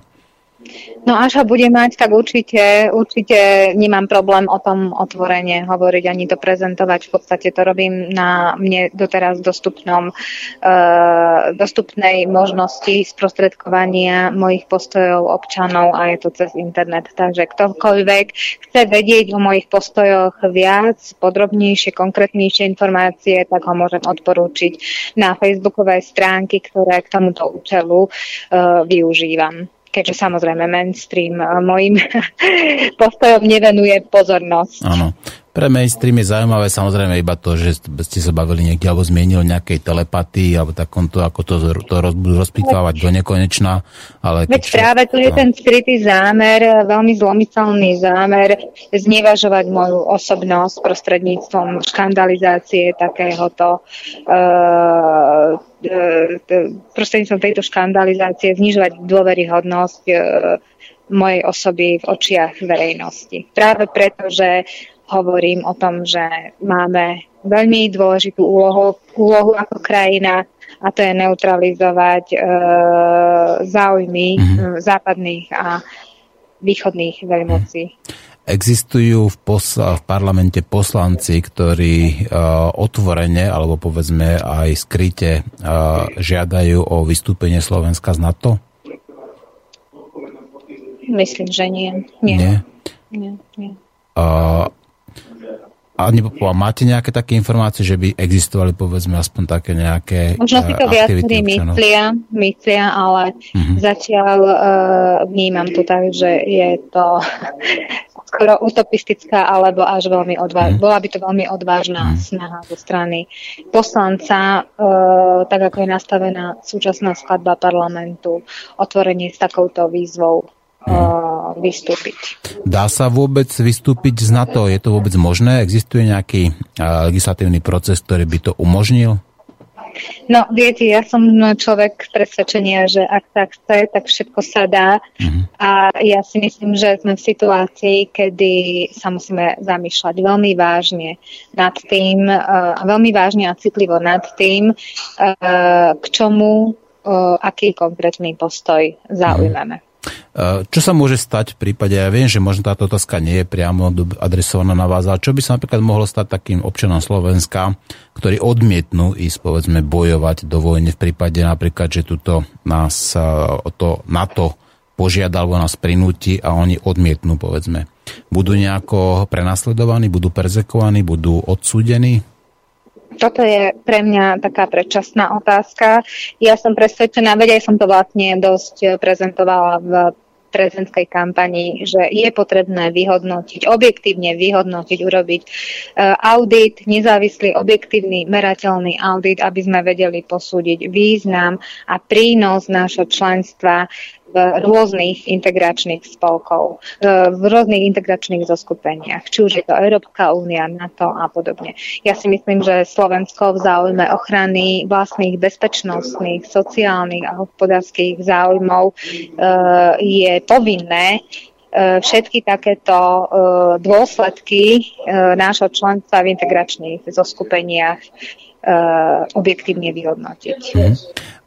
No až ho bude mať, tak určite, určite nemám problém o tom otvorene hovoriť, ani to prezentovať. V podstate to robím na mne doteraz dostupnom, uh, dostupnej možnosti sprostredkovania mojich postojov občanov a je to cez internet. Takže ktokoľvek chce vedieť o mojich postojoch viac, podrobnejšie, konkrétnejšie informácie, tak ho môžem odporúčiť na facebookové stránky, ktoré k tomuto účelu uh, využívam keďže samozrejme mainstream mojim postojom nevenuje pozornosť. Áno. Pre mainstream je zaujímavé samozrejme iba to, že ste sa bavili niekde alebo zmienili nejakej telepatii alebo takomto, ako to, to roz, budú rozpitvávať do nekonečna. Ale Veď čo, práve tu je no. ten skrytý zámer, veľmi zlomyselný zámer znevažovať moju osobnosť prostredníctvom škandalizácie takéhoto uh, prostredníctvom tejto škandalizácie znižovať dôveryhodnosť mojej osoby v očiach verejnosti. Práve preto, že hovorím o tom, že máme veľmi dôležitú úlohu, úlohu ako krajina a to je neutralizovať e, záujmy mm-hmm. západných a východných veľmocí. Existujú v, posla, v parlamente poslanci, ktorí uh, otvorene, alebo povedzme aj skryte, uh, žiadajú o vystúpenie Slovenska z NATO? Myslím, že nie. Nie. Nie? Nie, nie. Uh, a máte nejaké také informácie, že by existovali povedzme aspoň také nejaké Možno si to viacerí myslia, myslia, ale uh-huh. zatiaľ uh, vnímam to tak, že je to skoro utopistická alebo až veľmi odvážna. Uh-huh. Bola by to veľmi odvážna uh-huh. snaha zo strany poslanca, uh, tak ako je nastavená súčasná skladba parlamentu, otvorenie s takouto výzvou uh, vystúpiť. Dá sa vôbec vystúpiť z NATO? Je to vôbec možné? Existuje nejaký legislatívny proces, ktorý by to umožnil? No, viete, ja som človek presvedčenia, že ak sa chce, tak všetko sa dá. Uh-huh. A ja si myslím, že sme v situácii, kedy sa musíme zamýšľať veľmi vážne nad tým, uh, veľmi vážne a citlivo nad tým, uh, k čomu uh, aký konkrétny postoj zaujmeme. Uh-huh. Čo sa môže stať v prípade, ja viem, že možno táto otázka nie je priamo adresovaná na vás, ale čo by sa napríklad mohlo stať takým občanom Slovenska, ktorí odmietnú ísť, povedzme, bojovať do vojny v prípade napríklad, že tuto nás to NATO požiada alebo nás prinúti a oni odmietnú, povedzme. Budú nejako prenasledovaní, budú perzekovaní, budú odsúdení? Toto je pre mňa taká predčasná otázka. Ja som presvedčená, veď aj som to vlastne dosť prezentovala v prezidentskej kampani, že je potrebné vyhodnotiť, objektívne vyhodnotiť, urobiť uh, audit, nezávislý, objektívny, merateľný audit, aby sme vedeli posúdiť význam a prínos nášho členstva rôznych integračných spolkov, v rôznych integračných zoskupeniach, či už je to Európska únia, NATO a podobne. Ja si myslím, že Slovensko v záujme ochrany vlastných bezpečnostných, sociálnych a hospodárskych záujmov e, je povinné e, všetky takéto e, dôsledky nášho členstva v integračných zoskupeniach objektívne vyhodnotiť. Hmm.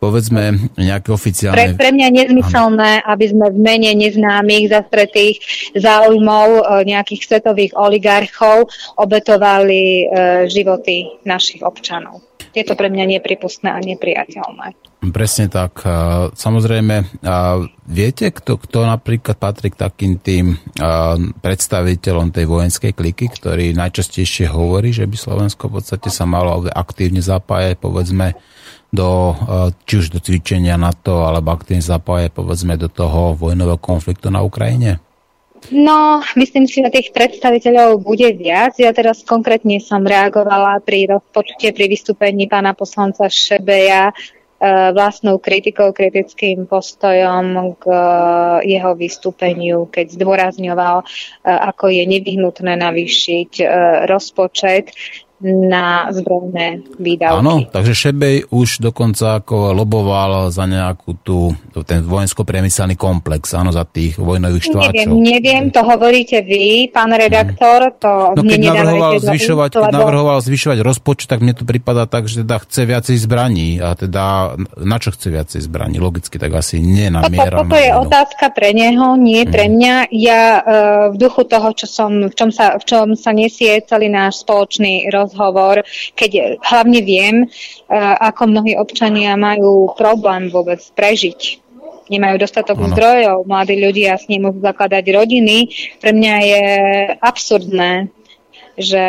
Povedzme nejaké oficiálne... Pre, pre mňa nezmyselné, aby sme v mene neznámych zastretých záujmov uh, nejakých svetových oligarchov obetovali uh, životy našich občanov. Je to pre mňa nepripustné a nepriateľné. Presne tak. Samozrejme, viete, kto, kto napríklad patrí k takým tým predstaviteľom tej vojenskej kliky, ktorý najčastejšie hovorí, že by Slovensko v podstate sa malo aktívne zapájať, povedzme, do, či už do cvičenia NATO, alebo aktívne zapájať, povedzme, do toho vojnového konfliktu na Ukrajine? No, myslím si, že tých predstaviteľov bude viac. Ja teraz konkrétne som reagovala pri rozpočte, pri vystúpení pána poslanca Šebeja e, vlastnou kritikou, kritickým postojom k e, jeho vystúpeniu, keď zdôrazňoval, e, ako je nevyhnutné navýšiť rozpočet na zbrojné výdavky. Áno, takže Šebej už dokonca ako loboval za nejakú tú, ten vojensko-priemyselný komplex, áno, za tých vojnových štváčov. Neviem, neviem, to hovoríte vy, pán redaktor, to no, keď navrhoval zvyšovať, keď navrhoval zvyšovať rozpočet, tak mne to prípada tak, že teda chce viacej zbraní a teda na čo chce viacej zbraní? Logicky tak asi nie na miera. Toto, toto je otázka pre neho, nie pre mhm. mňa. Ja uh, v duchu toho, čo som, v čom sa, v čom sa nesie celý náš spoločný roz rozhovor, keď hlavne viem, e, ako mnohí občania majú problém vôbec prežiť nemajú dostatok ano. zdrojov, mladí ľudia s ním môžu zakladať rodiny. Pre mňa je absurdné, že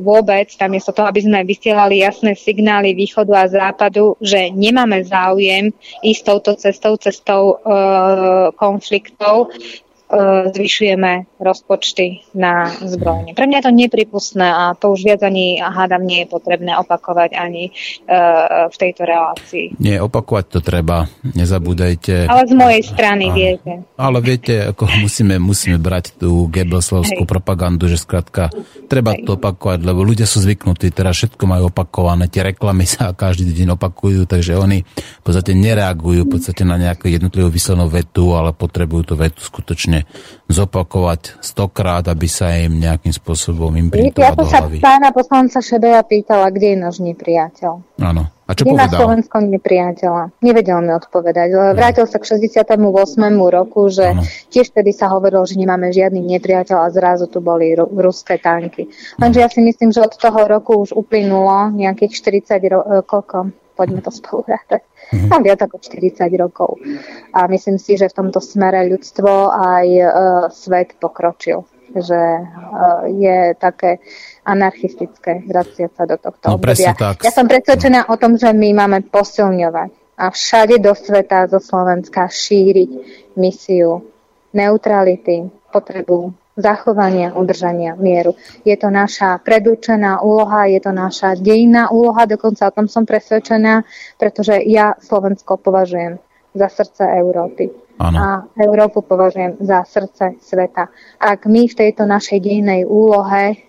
vôbec, tam je toho, aby sme vysielali jasné signály východu a západu, že nemáme záujem ísť touto cestou, cestou e, konfliktov, zvyšujeme rozpočty na zbrojne. Pre mňa je to nepripustné a to už viac ani hádam nie je potrebné opakovať ani uh, v tejto relácii. Nie, opakovať to treba, nezabúdajte. Ale z mojej strany, a, viete. Ale viete, ako musíme, musíme brať tú Gebelslovskú propagandu, že skrátka treba Hej. to opakovať, lebo ľudia sú zvyknutí, teraz všetko majú opakované, tie reklamy sa každý deň opakujú, takže oni v podstate nereagujú v podstate na nejakú jednotlivú vyslenú vetu, ale potrebujú tú vetu skutočne zopakovať stokrát, aby sa im nejakým spôsobom imprintovať Ja to sa pána poslanca Šebeja pýtala, kde je náš nepriateľ. Áno. A čo povedal? Slovensko nepriateľa. Nevedel mi odpovedať. No. Vrátil sa k 68. roku, že ano. tiež vtedy sa hovorilo, že nemáme žiadny nepriateľ a zrazu tu boli ru- ruské tanky. Lenže ja si myslím, že od toho roku už uplynulo nejakých 40 rokov. koľko? Poďme to spolu rátať mm-hmm. mám viac ako 40 rokov. A myslím si, že v tomto smere ľudstvo aj uh, svet pokročil že uh, je také anarchistické vraciať sa do tohto no, obdobia. Tak. Ja som presvedčená o tom, že my máme posilňovať a všade do sveta, zo Slovenska šíriť misiu neutrality, potrebu zachovania, udržania mieru. Je to naša predurčená úloha, je to naša dejná úloha, dokonca o tom som presvedčená, pretože ja Slovensko považujem za srdce Európy. Ano. A Európu považujem za srdce sveta. Ak my v tejto našej dejnej úlohe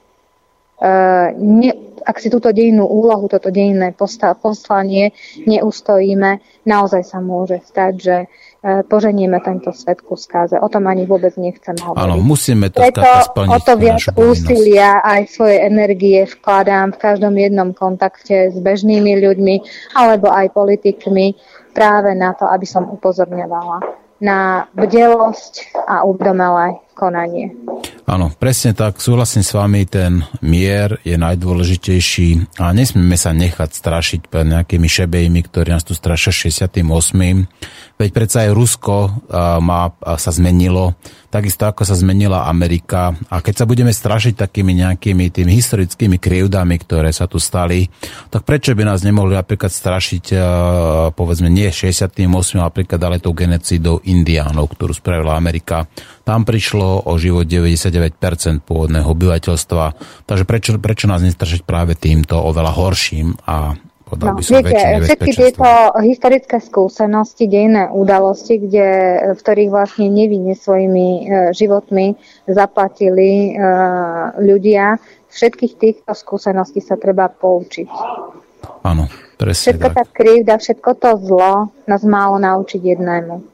uh, ne, ak si túto dejinú úlohu, toto dejinné poslanie neustojíme, naozaj sa môže stať, že E, poženieme tento svet ku skáze. O tom ani vôbec nechcem hovoriť. Áno, musíme to Preto o to viac úsilia aj svoje energie vkladám v každom jednom kontakte s bežnými ľuďmi alebo aj politikmi práve na to, aby som upozorňovala na bdelosť a uvedomelé konanie. Áno, presne tak, súhlasím s vami, ten mier je najdôležitejší a nesmieme sa nechať strašiť pred nejakými šebejmi, ktorí nás tu strašia 68. Veď predsa aj Rusko má, sa zmenilo, takisto ako sa zmenila Amerika. A keď sa budeme strašiť takými nejakými tými historickými krivdami, ktoré sa tu stali, tak prečo by nás nemohli napríklad strašiť, povedzme, nie 68, napríklad, ale tou genocídou Indiánov, ktorú spravila Amerika. Tam prišlo o život 99% pôvodného obyvateľstva. Takže prečo, prečo nás nestrašiť práve týmto oveľa horším a no, by som viete, všetky tieto historické skúsenosti, dejné udalosti, kde, v ktorých vlastne nevinne svojimi e, životmi zaplatili e, ľudia, všetkých týchto skúseností sa treba poučiť. Áno, presne Všetko tak. tá krivda, všetko to zlo nás málo naučiť jednému.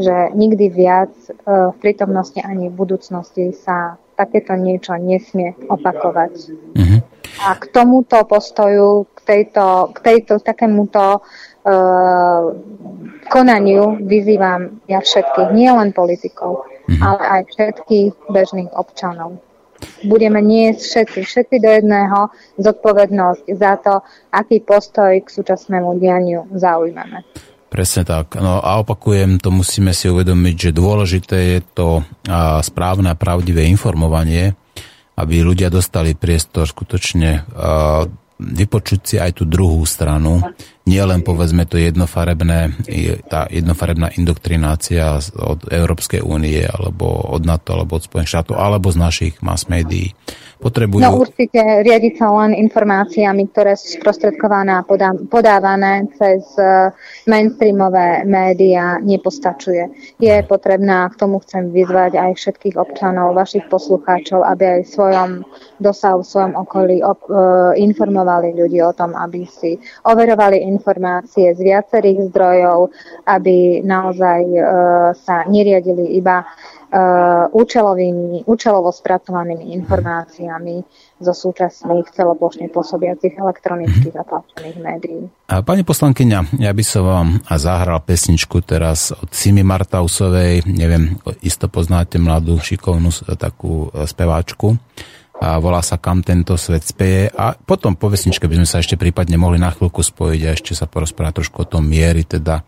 Že nikdy viac e, v prítomnosti ani v budúcnosti sa takéto niečo nesmie opakovať. Mm-hmm. A k tomuto postoju, k, tejto, k tejto takémuto uh, konaniu vyzývam ja všetkých, nie len politikov, mm-hmm. ale aj všetkých bežných občanov. Budeme niesť všetci, všetci do jedného zodpovednosť za to, aký postoj k súčasnému dianiu zaujímame. Presne tak. No a opakujem, to musíme si uvedomiť, že dôležité je to správne a pravdivé informovanie, aby ľudia dostali priestor skutočne vypočuť si aj tú druhú stranu, nie len povedzme to jednofarebné, tá jednofarebná indoktrinácia od Európskej únie, alebo od NATO, alebo od Spojených štátov, alebo z našich mass médií potrebujú... No určite riadiť sa len informáciami, ktoré sú sprostredkované a podávané cez e, mainstreamové médiá nepostačuje. Je potrebná, k tomu chcem vyzvať aj všetkých občanov, vašich poslucháčov, aby aj v svojom dosahu, v svojom okolí op, uh, informovali ľudí o tom, aby si overovali informácie z viacerých zdrojov, aby naozaj uh, sa neriadili iba účelovými, účelovo spracovanými informáciami zo súčasných celoplošne pôsobiacich elektronických a tlačených médií. A pani poslankyňa, ja by som vám zahral pesničku teraz od Simi Martausovej, neviem, isto poznáte mladú, šikovnú takú e, speváčku. A volá sa Kam tento svet speje. A potom po vesničke by sme sa ešte prípadne mohli na chvíľku spojiť a ešte sa porozprávať trošku o tom miery, teda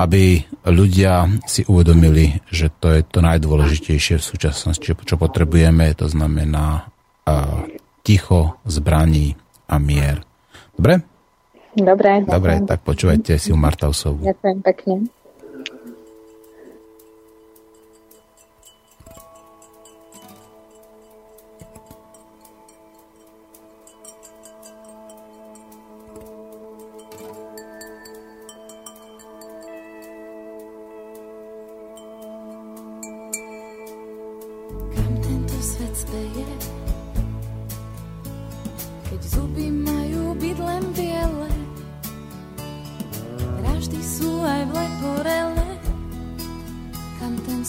aby ľudia si uvedomili, že to je to najdôležitejšie v súčasnosti, čo, potrebujeme, to znamená uh, ticho, zbraní a mier. Dobre? Dobre. Dobre, tak počúvajte si u Martausovu. Ďakujem pekne.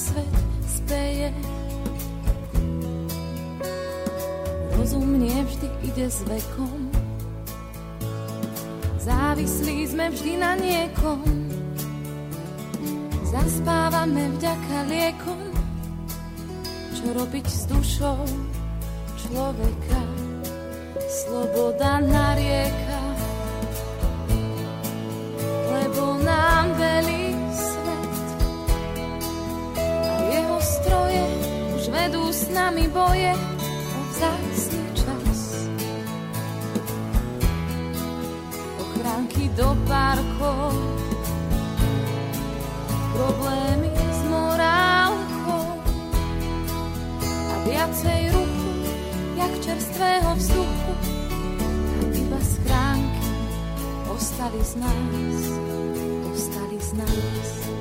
svet speje. Rozum nie vždy ide s vekom, závislí sme vždy na niekom. Zaspávame vďaka liekom, čo robiť s dušou človeka. Sloboda na narieka, lebo nám velí svet jeho stroje už vedú s nami boje o vzácný čas. Ochránky do parkov, problémy s morálkou a viacej ruku, jak čerstvého vzduchu a iba schránky ostali z nás, ostali z nás.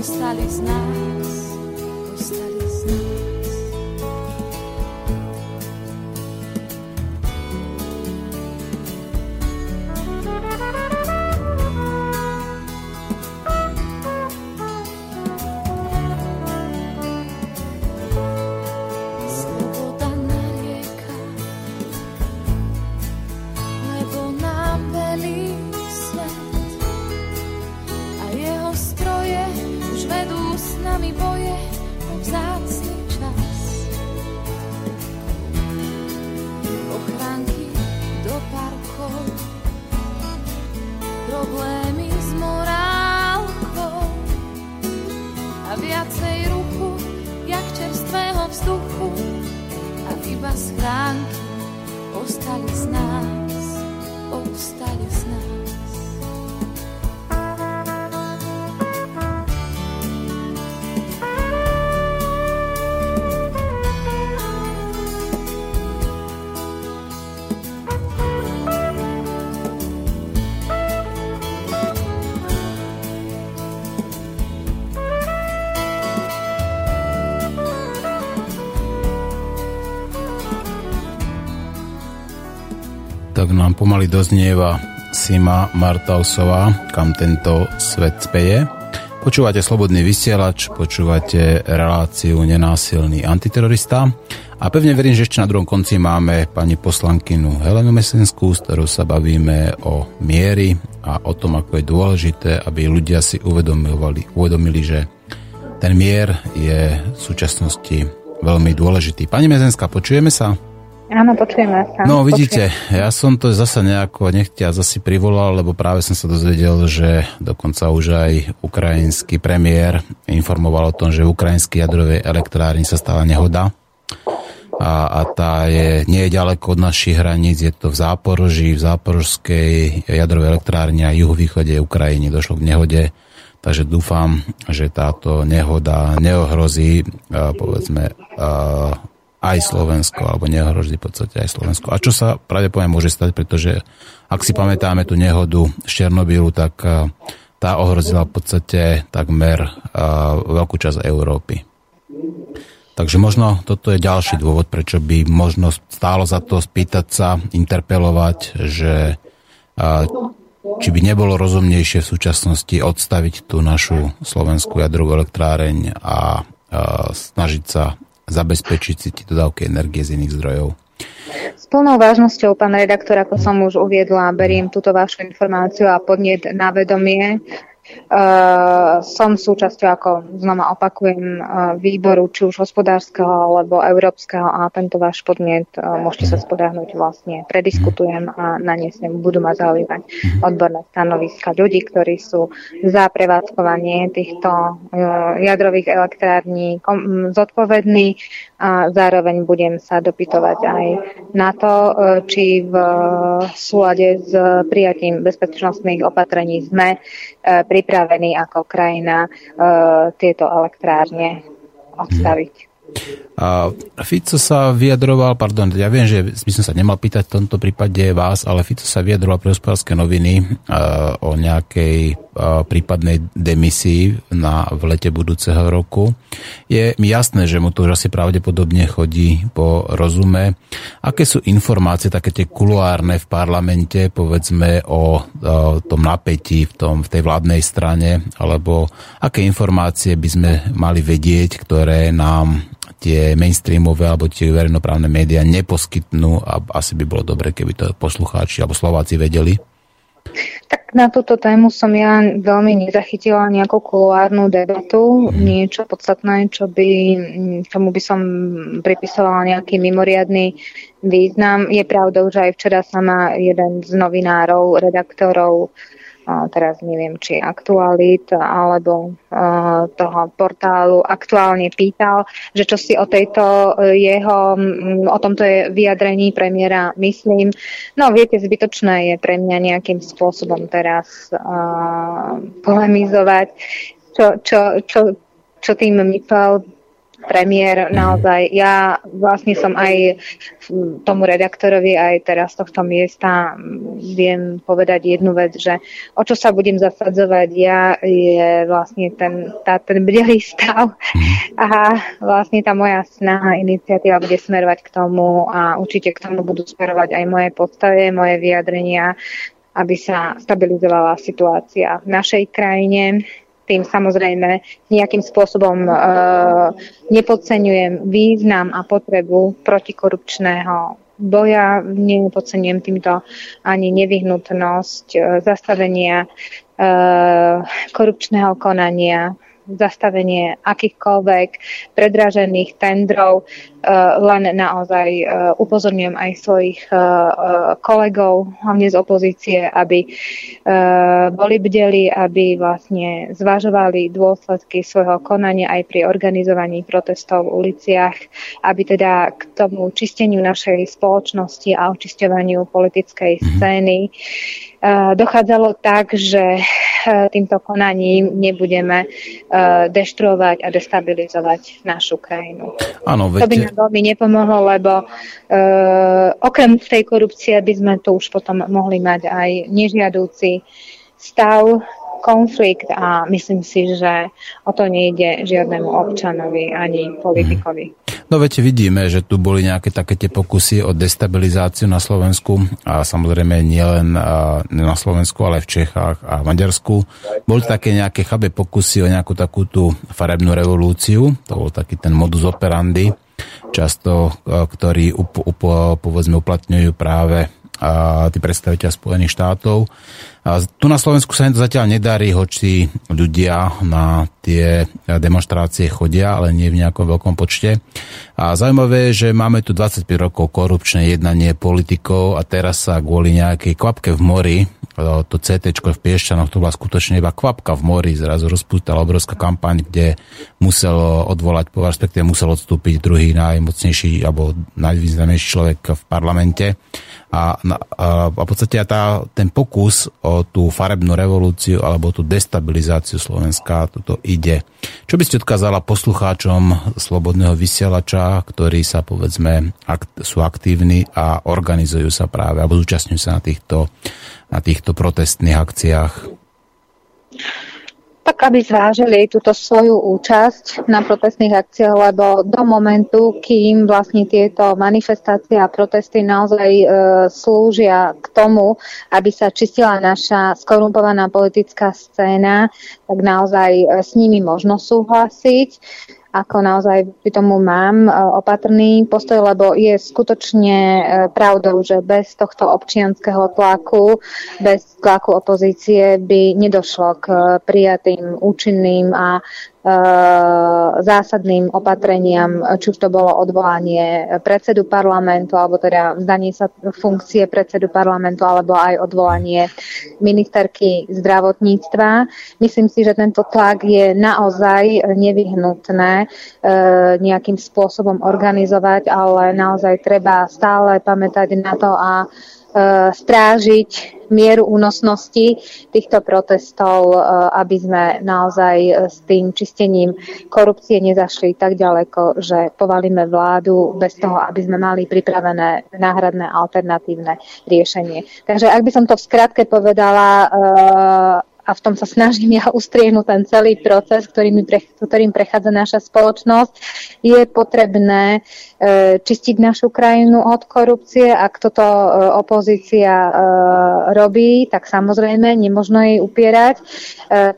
ostali z nám pomaly doznieva Sima Martausová, kam tento svet speje. Počúvate Slobodný vysielač, počúvate reláciu Nenásilný antiterorista a pevne verím, že ešte na druhom konci máme pani poslankynu Helenu Mesenskú, s ktorou sa bavíme o miery a o tom, ako je dôležité, aby ľudia si uvedomili, uvedomili že ten mier je v súčasnosti veľmi dôležitý. Pani Mezenská, počujeme sa? Áno, počujeme sa. No vidíte, ja som to zase nejako nechtia zasi privolal, lebo práve som sa dozvedel, že dokonca už aj ukrajinský premiér informoval o tom, že v ukrajinskej jadrovej elektrárni sa stala nehoda. A, a tá je, nie je ďaleko od našich hraníc, je to v Záporoží, v Záporožskej jadrovej elektrárni a juhovýchode Ukrajiny došlo k nehode. Takže dúfam, že táto nehoda neohrozí, povedzme, aj Slovensko, alebo neohrozí v podstate aj Slovensko. A čo sa pravdepodobne môže stať, pretože ak si pamätáme tú nehodu z Černobylu, tak tá ohrozila v podstate takmer veľkú časť Európy. Takže možno toto je ďalší dôvod, prečo by možno stálo za to spýtať sa, interpelovať, že či by nebolo rozumnejšie v súčasnosti odstaviť tú našu slovenskú jadrovú elektráreň a snažiť sa zabezpečiť si dodávky energie z iných zdrojov. S plnou vážnosťou, pán redaktor, ako som už uviedla, beriem túto vašu informáciu a podnet na vedomie Uh, som súčasťou, ako znova opakujem, uh, výboru či už hospodárskeho alebo európskeho a tento váš podnet uh, môžete sa spodahnuť vlastne. Prediskutujem a na ne budú ma zaujímať odborné stanoviska ľudí, ktorí sú za prevádzkovanie týchto jadrových elektrární zodpovední a zároveň budem sa dopytovať aj na to, či v súlade s prijatím bezpečnostných opatrení sme pripravení ako krajina uh, tieto elektrárne odstaviť. A Fico sa vyjadroval, pardon, ja viem, že by som sa nemal pýtať v tomto prípade vás, ale Fico sa vyjadroval pre hospodárske noviny o nejakej prípadnej demisii na, v lete budúceho roku. Je mi jasné, že mu to už asi pravdepodobne chodí po rozume. Aké sú informácie, také tie kuluárne v parlamente, povedzme o, o tom napätí v, tom, v tej vládnej strane, alebo aké informácie by sme mali vedieť, ktoré nám tie mainstreamové alebo tie verejnoprávne médiá neposkytnú a asi by bolo dobre, keby to poslucháči alebo Slováci vedeli? Tak na túto tému som ja veľmi nezachytila nejakú kuluárnu debatu, mm. niečo podstatné, čo by, čomu by som pripisovala nejaký mimoriadný význam. Je pravdou, že aj včera sa ma jeden z novinárov, redaktorov teraz neviem, či aktualit alebo toho portálu aktuálne pýtal, že čo si o tejto e, jeho, o tomto je vyjadrení premiéra myslím. No viete, zbytočné je pre mňa nejakým spôsobom teraz uh, polemizovať, čo, čo, čo, čo tým myslel premiér naozaj, ja vlastne som aj tomu redaktorovi aj teraz z tohto miesta viem povedať jednu vec, že o čo sa budem zasadzovať ja je vlastne ten, tá, ten bdelý stav a vlastne tá moja snaha, iniciatíva bude smerovať k tomu a určite k tomu budú smerovať aj moje postavy, moje vyjadrenia, aby sa stabilizovala situácia v našej krajine tým samozrejme nejakým spôsobom e, nepodceňujem význam a potrebu protikorupčného boja, nepodceňujem týmto ani nevyhnutnosť e, zastavenia e, korupčného konania zastavenie akýchkoľvek predražených tendrov. E, len naozaj e, upozorňujem aj svojich e, kolegov, hlavne z opozície, aby boli bdeli, aby vlastne zvažovali dôsledky svojho konania aj pri organizovaní protestov v uliciach, aby teda k tomu čisteniu našej spoločnosti a očisťovaniu politickej mhm. scény dochádzalo tak, že týmto konaním nebudeme deštruovať a destabilizovať našu krajinu. Veď... To by nám veľmi nepomohlo, lebo uh, okrem tej korupcie by sme tu už potom mohli mať aj nežiadúci stav, konflikt a myslím si, že o to nejde žiadnemu občanovi ani politikovi. No veď vidíme, že tu boli nejaké také tie pokusy o destabilizáciu na Slovensku a samozrejme nielen na Slovensku, ale aj v Čechách a v Maďarsku. Boli také nejaké chabe pokusy o nejakú takú tú farebnú revolúciu, to bol taký ten modus operandi, často, ktorý up, up, povedzme uplatňujú práve tí predstaviteľ Spojených štátov. Tu na Slovensku sa zatiaľ nedarí, hoči ľudia na tie demonstrácie chodia, ale nie v nejakom veľkom počte. A zaujímavé je, že máme tu 25 rokov korupčné jednanie politikov a teraz sa kvôli nejakej kvapke v mori to CT v Piešťanoch, to bola skutočne iba kvapka v mori, zrazu rozpútala obrovská kampaň, kde musel odvolať, respektíve musel odstúpiť druhý najmocnejší alebo najvýznamnejší človek v parlamente. A, a, a v podstate tá, ten pokus o tú farebnú revolúciu alebo tú destabilizáciu Slovenska, toto ide. Čo by ste odkázala poslucháčom Slobodného vysielača, ktorí sa povedzme akt, sú aktívni a organizujú sa práve alebo zúčastňujú sa na týchto na týchto protestných akciách? Tak, aby zvážili túto svoju účasť na protestných akciách, lebo do momentu, kým vlastne tieto manifestácie a protesty naozaj e, slúžia k tomu, aby sa čistila naša skorumpovaná politická scéna, tak naozaj e, s nimi možno súhlasiť ako naozaj by tomu mám e, opatrný postoj, lebo je skutočne e, pravdou, že bez tohto občianského tlaku, bez tlaku opozície by nedošlo k prijatým účinným a zásadným opatreniam, či už to bolo odvolanie predsedu parlamentu, alebo teda vzdanie sa funkcie predsedu parlamentu, alebo aj odvolanie ministerky zdravotníctva. Myslím si, že tento tlak je naozaj nevyhnutné eh, nejakým spôsobom organizovať, ale naozaj treba stále pamätať na to a strážiť mieru únosnosti týchto protestov, aby sme naozaj s tým čistením korupcie nezašli tak ďaleko, že povalíme vládu bez toho, aby sme mali pripravené náhradné alternatívne riešenie. Takže ak by som to v skratke povedala, a v tom sa snažím ja ustriehnúť ten celý proces, ktorým, ktorým prechádza naša spoločnosť, je potrebné e, čistiť našu krajinu od korupcie. Ak toto e, opozícia e, robí, tak samozrejme nemožno jej upierať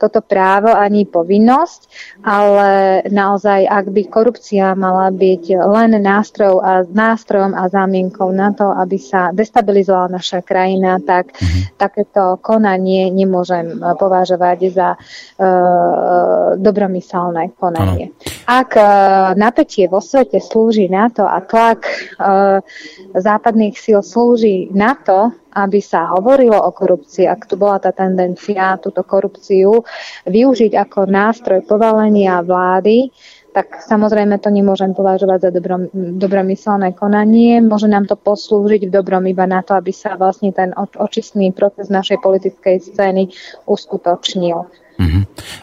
toto právo ani povinnosť, ale naozaj, ak by korupcia mala byť len nástrojom a, nástrojom a zámienkou na to, aby sa destabilizovala naša krajina, tak mm-hmm. takéto konanie nemôžem považovať za uh, dobromyselné konanie. Ak uh, napätie vo svete slúži na to a tlak uh, západných síl slúži na to, aby sa hovorilo o korupcii, ak tu bola tá tendencia túto korupciu využiť ako nástroj povalenia vlády, tak samozrejme to nemôžem považovať za dobro, dobromyselné konanie. Môže nám to poslúžiť v dobrom iba na to, aby sa vlastne ten očistný proces našej politickej scény uskutočnil. Mm-hmm.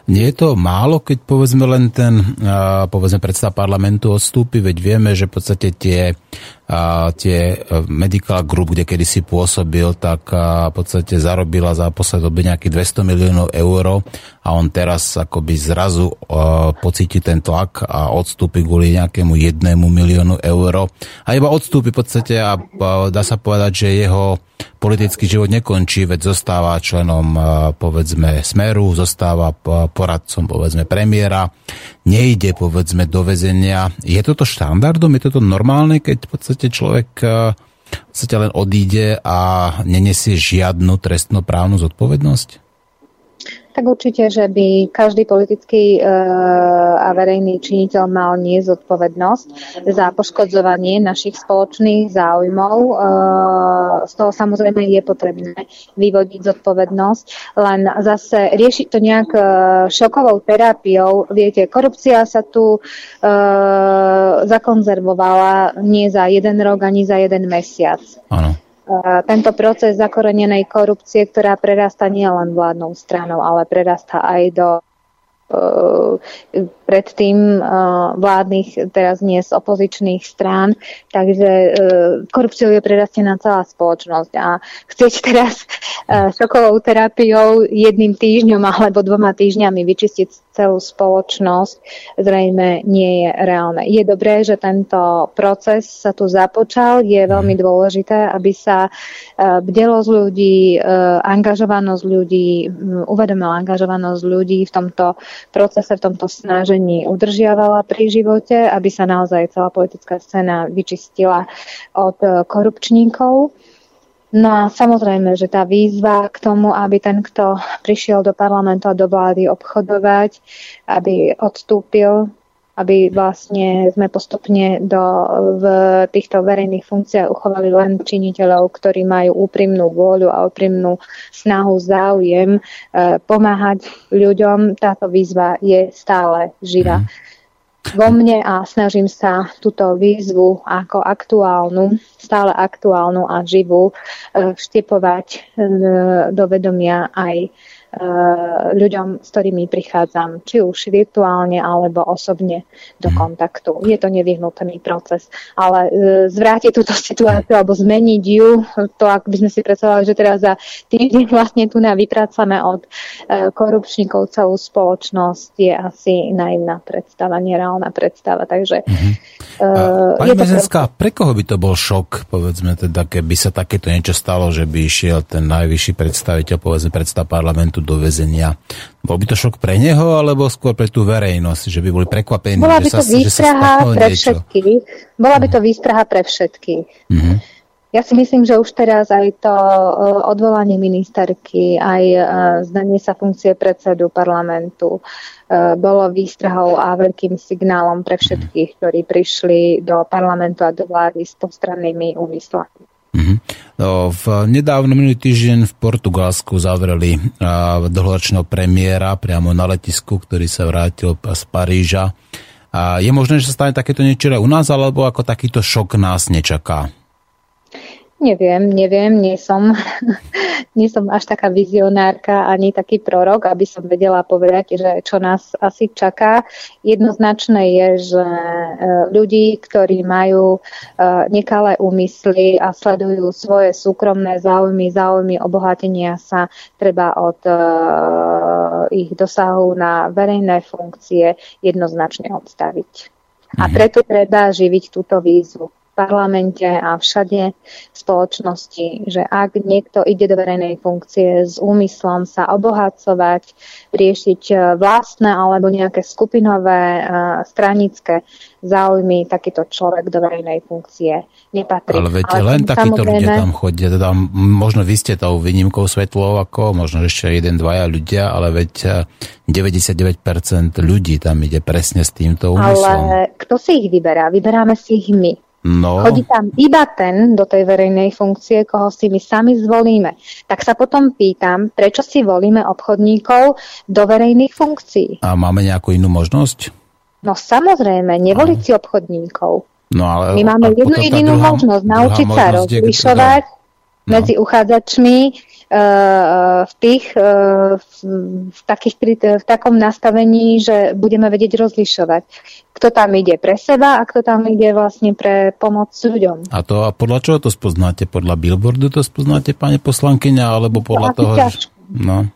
Nie je to málo, keď povedzme len ten, povedzme predstav parlamentu odstúpi, veď vieme, že v podstate tie a tie e, Medical Group, kde kedysi pôsobil, tak v podstate zarobila za posledné doby nejakých 200 miliónov eur a on teraz akoby zrazu pocíti ten tlak a odstúpi kvôli nejakému jednému miliónu eur. A iba odstúpi v podstate a dá sa povedať, že jeho politický život nekončí, veď zostáva členom povedzme Smeru, zostáva poradcom povedzme premiéra, nejde povedzme do väzenia. Je toto štandardom? Je toto normálne, keď v podstate podstate človek e, podstate len odíde a nenesie žiadnu trestnoprávnu zodpovednosť? Tak určite, že by každý politický e, a verejný činiteľ mal nie zodpovednosť za poškodzovanie našich spoločných záujmov. E, z toho samozrejme je potrebné vyvodiť zodpovednosť, len zase riešiť to nejak šokovou terapiou. Viete, korupcia sa tu zakonzervovala nie za jeden rok ani za jeden mesiac. Áno tento proces zakorenenej korupcie, ktorá prerasta nielen vládnou stranou, ale prerasta aj do predtým vládnych, teraz nie z opozičných strán, takže korupciou je prerastená celá spoločnosť a chcieť teraz šokovou terapiou jedným týždňom alebo dvoma týždňami vyčistiť celú spoločnosť zrejme nie je reálne. Je dobré, že tento proces sa tu započal. Je veľmi mhm. dôležité, aby sa bdelosť ľudí, angažovanosť ľudí, uvedomila angažovanosť ľudí v tomto procese, v tomto snažení udržiavala pri živote, aby sa naozaj celá politická scéna vyčistila od e, korupčníkov. No a samozrejme, že tá výzva k tomu, aby ten, kto prišiel do parlamentu a do vlády obchodovať, aby odstúpil, aby vlastne sme postupne do, v týchto verejných funkciách uchovali len činiteľov, ktorí majú úprimnú vôľu a úprimnú snahu, záujem e, pomáhať ľuďom. Táto výzva je stále živá. Mm vo mne a snažím sa túto výzvu ako aktuálnu, stále aktuálnu a živú e, vštepovať e, do vedomia aj ľuďom, s ktorými prichádzam, či už virtuálne alebo osobne do mhm. kontaktu. Je to nevyhnutný proces, ale eh, zvrátiť túto situáciu alebo zmeniť ju, to ak by sme si predstavovali, že teraz za týždeň vlastne tu na vypracame od eh, korupčníkov celú spoločnosť, je asi naivná predstava, nereálna predstava. Takže mm-hmm. Pani Bezenská, pre koho by to bol šok, povedzme teda, keby sa takéto niečo stalo, že by išiel ten najvyšší predstaviteľ, povedzme predstav parlamentu tu do väzenia. Bol by to šok pre neho, alebo skôr pre tú verejnosť, že by boli prekvapení? Bola by to sa, výstraha pre niečo. všetkých. Bola by to mhm. výstraha pre všetkých. Mm-hmm. Ja si myslím, že už teraz aj to e, odvolanie ministerky, aj e, zdanie sa funkcie predsedu parlamentu e, bolo výstrahou a veľkým signálom pre všetkých, ktorí prišli do parlamentu a do vlády s postrannými úmyslami. Mm-hmm. No, v nedávno minulý týždeň v Portugalsku zavreli dlhoročného premiéra priamo na letisku, ktorý sa vrátil z Paríža. A je možné, že sa stane takéto niečo u nás, alebo ako takýto šok nás nečaká? Neviem, neviem, nie som, nie som až taká vizionárka ani taký prorok, aby som vedela povedať, že čo nás asi čaká. Jednoznačné je, že e, ľudí, ktorí majú e, nekalé úmysly a sledujú svoje súkromné záujmy, záujmy obohatenia sa, treba od e, ich dosahu na verejné funkcie jednoznačne odstaviť. A mhm. preto treba živiť túto výzvu parlamente a všade v spoločnosti, že ak niekto ide do verejnej funkcie s úmyslom sa obohacovať, riešiť e, vlastné alebo nejaké skupinové uh, stranické záujmy, takýto človek do verejnej funkcie nepatrí. Ale veď Ale len takíto samozrejme... ľudia tam chodia, teda možno vy ste tou výnimkou svetlou, ako možno ešte jeden, dvaja ľudia, ale veď 99% e, ľudí tam ide presne s týmto úmyslom. Ale kto si ich vyberá? Vyberáme si ich my. No. Chodí tam iba ten do tej verejnej funkcie, koho si my sami zvolíme. Tak sa potom pýtam, prečo si volíme obchodníkov do verejných funkcií. A máme nejakú inú možnosť? No samozrejme, nevoliť si obchodníkov. No, ale, my máme jednu jedinú druhá, možnosť, naučiť sa rozlišovať no. medzi uchádzačmi v, tých, uh, v, takých, v takom nastavení, že budeme vedieť rozlišovať kto tam ide pre seba a kto tam ide vlastne pre pomoc ľuďom. A to a podľa čoho to spoznáte? Podľa billboardu to spoznáte, pani poslankyňa, alebo podľa to toho, že... No.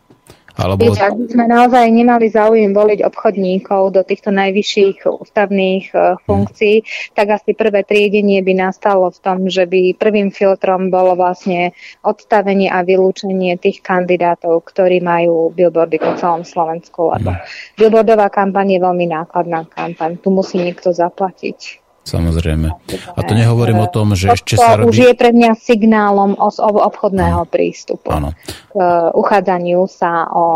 Alebo... Viete, ak by sme naozaj nemali záujem voliť obchodníkov do týchto najvyšších ústavných uh, funkcií, hmm. tak asi prvé triedenie by nastalo v tom, že by prvým filtrom bolo vlastne odstavenie a vylúčenie tých kandidátov, ktorí majú billboardy po celom Slovensku, lebo hmm. billboardová kampaň je veľmi nákladná kampaň. Tu musí niekto zaplatiť. Samozrejme. A to nehovorím o tom, že ešte sa robí... už je pre mňa signálom o, obchodného ano. prístupu ano. k uchádzaniu sa o, o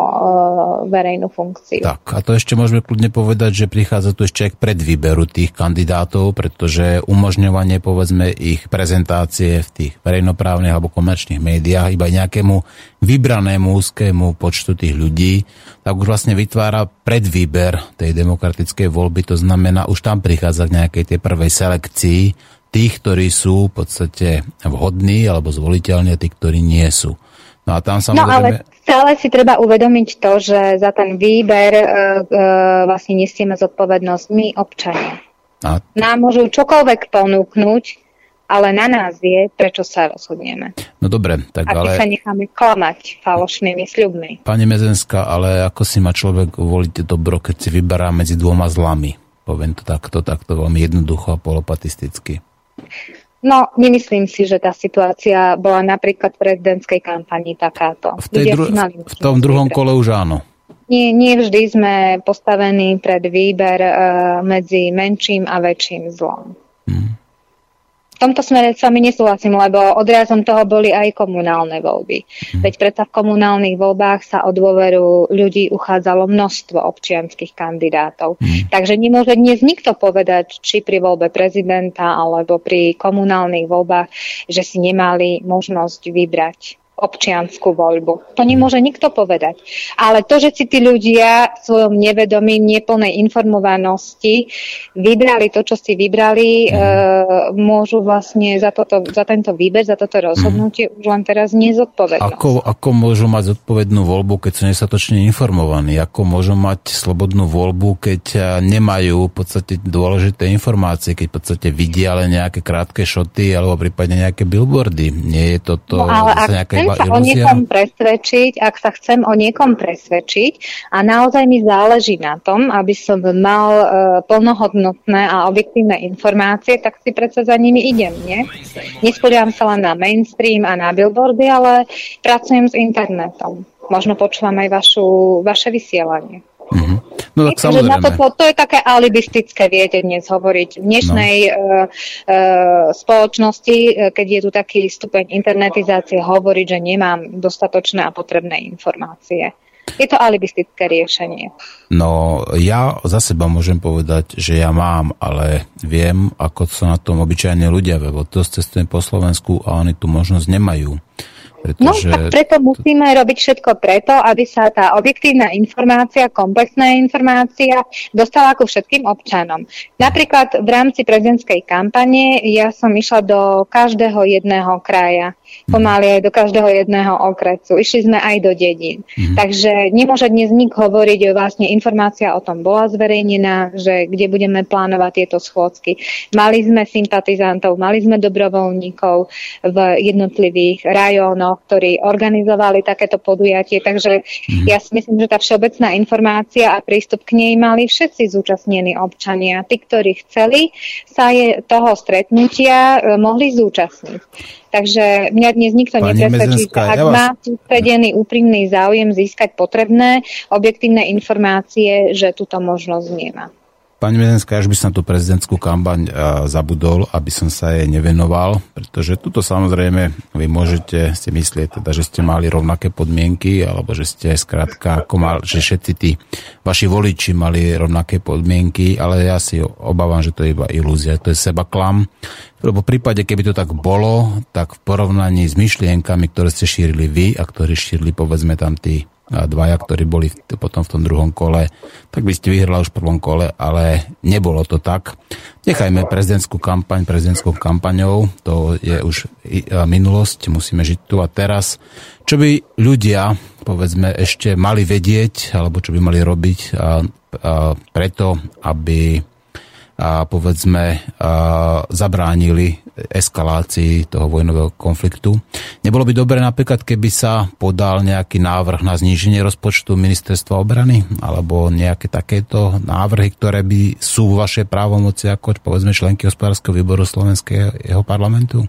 verejnú funkciu. Tak, a to ešte môžeme kľudne povedať, že prichádza tu ešte aj k predvýberu tých kandidátov, pretože umožňovanie, povedzme, ich prezentácie v tých verejnoprávnych alebo komerčných médiách iba nejakému vybranému úzkému počtu tých ľudí, tak už vlastne vytvára predvýber tej demokratickej voľby, to znamená, už tam prichádza k nejakej tej prvej selekcii tých, ktorí sú v podstate vhodní alebo zvoliteľní a tí, ktorí nie sú. No a tam samozrejme... No ale stále si treba uvedomiť to, že za ten výber e, e, vlastne nesieme zodpovednosť my, občania. A... Nám môžu čokoľvek ponúknuť, ale na nás je, prečo sa rozhodneme. No dobre, tak Ak ale... sa necháme klamať falošnými sľubmi. Pani Mezenská, ale ako si má človek voliť dobro, keď si vyberá medzi dvoma zlami? Poviem to takto, takto veľmi jednoducho a polopatisticky. No, nemyslím si, že tá situácia bola napríklad v prezidentskej kampani takáto. V, tej dru- v tom druhom kole už áno. Nie, nie vždy sme postavení pred výber uh, medzi menším a väčším zlom. Hmm. V tomto smere s vami nesúhlasím, lebo odrazom toho boli aj komunálne voľby. Mm. Veď predsa v komunálnych voľbách sa o dôveru ľudí uchádzalo množstvo občianských kandidátov. Mm. Takže nemôže dnes nikto povedať, či pri voľbe prezidenta alebo pri komunálnych voľbách, že si nemali možnosť vybrať občianskú voľbu. To nemôže nikto povedať. Ale to, že si tí ľudia svojom nevedomí, neplnej informovanosti vybrali to, čo si vybrali, mm. e, môžu vlastne za, toto, za tento výber, za toto rozhodnutie mm. už len teraz nezodpovednosť. Ako, ako môžu mať zodpovednú voľbu, keď sú nesatočne informovaní? Ako môžu mať slobodnú voľbu, keď nemajú v podstate dôležité informácie, keď v podstate vidia len nejaké krátke šoty alebo prípadne nejaké billboardy? Nie je toto no, ale nejaké chcem sa o niekom presvedčiť, ak sa chcem o niekom presvedčiť a naozaj mi záleží na tom, aby som mal uh, plnohodnotné a objektívne informácie, tak si predsa za nimi idem, nie? Nespoliam sa len na mainstream a na billboardy, ale pracujem s internetom. Možno počúvam aj vašu, vaše vysielanie. Mm-hmm. No tak samozrejme. Na to, to, je také alibistické, viete, dnes hovoriť. V dnešnej no. uh, uh, spoločnosti, uh, keď je tu taký stupeň internetizácie, hovoriť, že nemám dostatočné a potrebné informácie. Je to alibistické riešenie. No, ja za seba môžem povedať, že ja mám, ale viem, ako sa na tom obyčajne ľudia, lebo to cestujem po Slovensku a oni tu možnosť nemajú. Pretože... No, preto musíme robiť všetko preto, aby sa tá objektívna informácia, komplexná informácia dostala ku všetkým občanom. Napríklad v rámci prezidentskej kampane ja som išla do každého jedného kraja pomaly aj do každého jedného okresu. Išli sme aj do dedín. Mm. Takže nemôže dnes nik hovoriť, vlastne informácia o tom bola zverejnená, že kde budeme plánovať tieto schôdzky. Mali sme sympatizantov, mali sme dobrovoľníkov v jednotlivých rajónoch, ktorí organizovali takéto podujatie. Takže mm. ja si myslím, že tá všeobecná informácia a prístup k nej mali všetci zúčastnení občania. Tí, ktorí chceli sa je toho stretnutia e, mohli zúčastniť. Takže mňa dnes nikto nepresvedčí, že ak ja vás... má sústredený úprimný záujem získať potrebné objektívne informácie, že túto možnosť nemá. Pani Medenská, až by som tú prezidentskú kampaň zabudol, aby som sa jej nevenoval, pretože tuto samozrejme vy môžete si myslieť, teda, že ste mali rovnaké podmienky, alebo že ste skrátka, ako mal, že všetci tí vaši voliči mali rovnaké podmienky, ale ja si obávam, že to je iba ilúzia, to je seba klam, lebo v prípade, keby to tak bolo, tak v porovnaní s myšlienkami, ktoré ste šírili vy a ktoré šírili povedzme tam tí dvaja, ktorí boli potom v tom druhom kole, tak by ste vyhrali už v prvom kole, ale nebolo to tak. Nechajme prezidentskú kampaň prezidentskou kampaňou, to je už minulosť, musíme žiť tu a teraz. Čo by ľudia, povedzme, ešte mali vedieť, alebo čo by mali robiť a, a preto, aby a povedzme a zabránili eskalácii toho vojnového konfliktu. Nebolo by dobre napríklad, keby sa podal nejaký návrh na zníženie rozpočtu ministerstva obrany alebo nejaké takéto návrhy, ktoré by sú v vašej právomoci ako povedzme členky hospodárskeho výboru Slovenského parlamentu?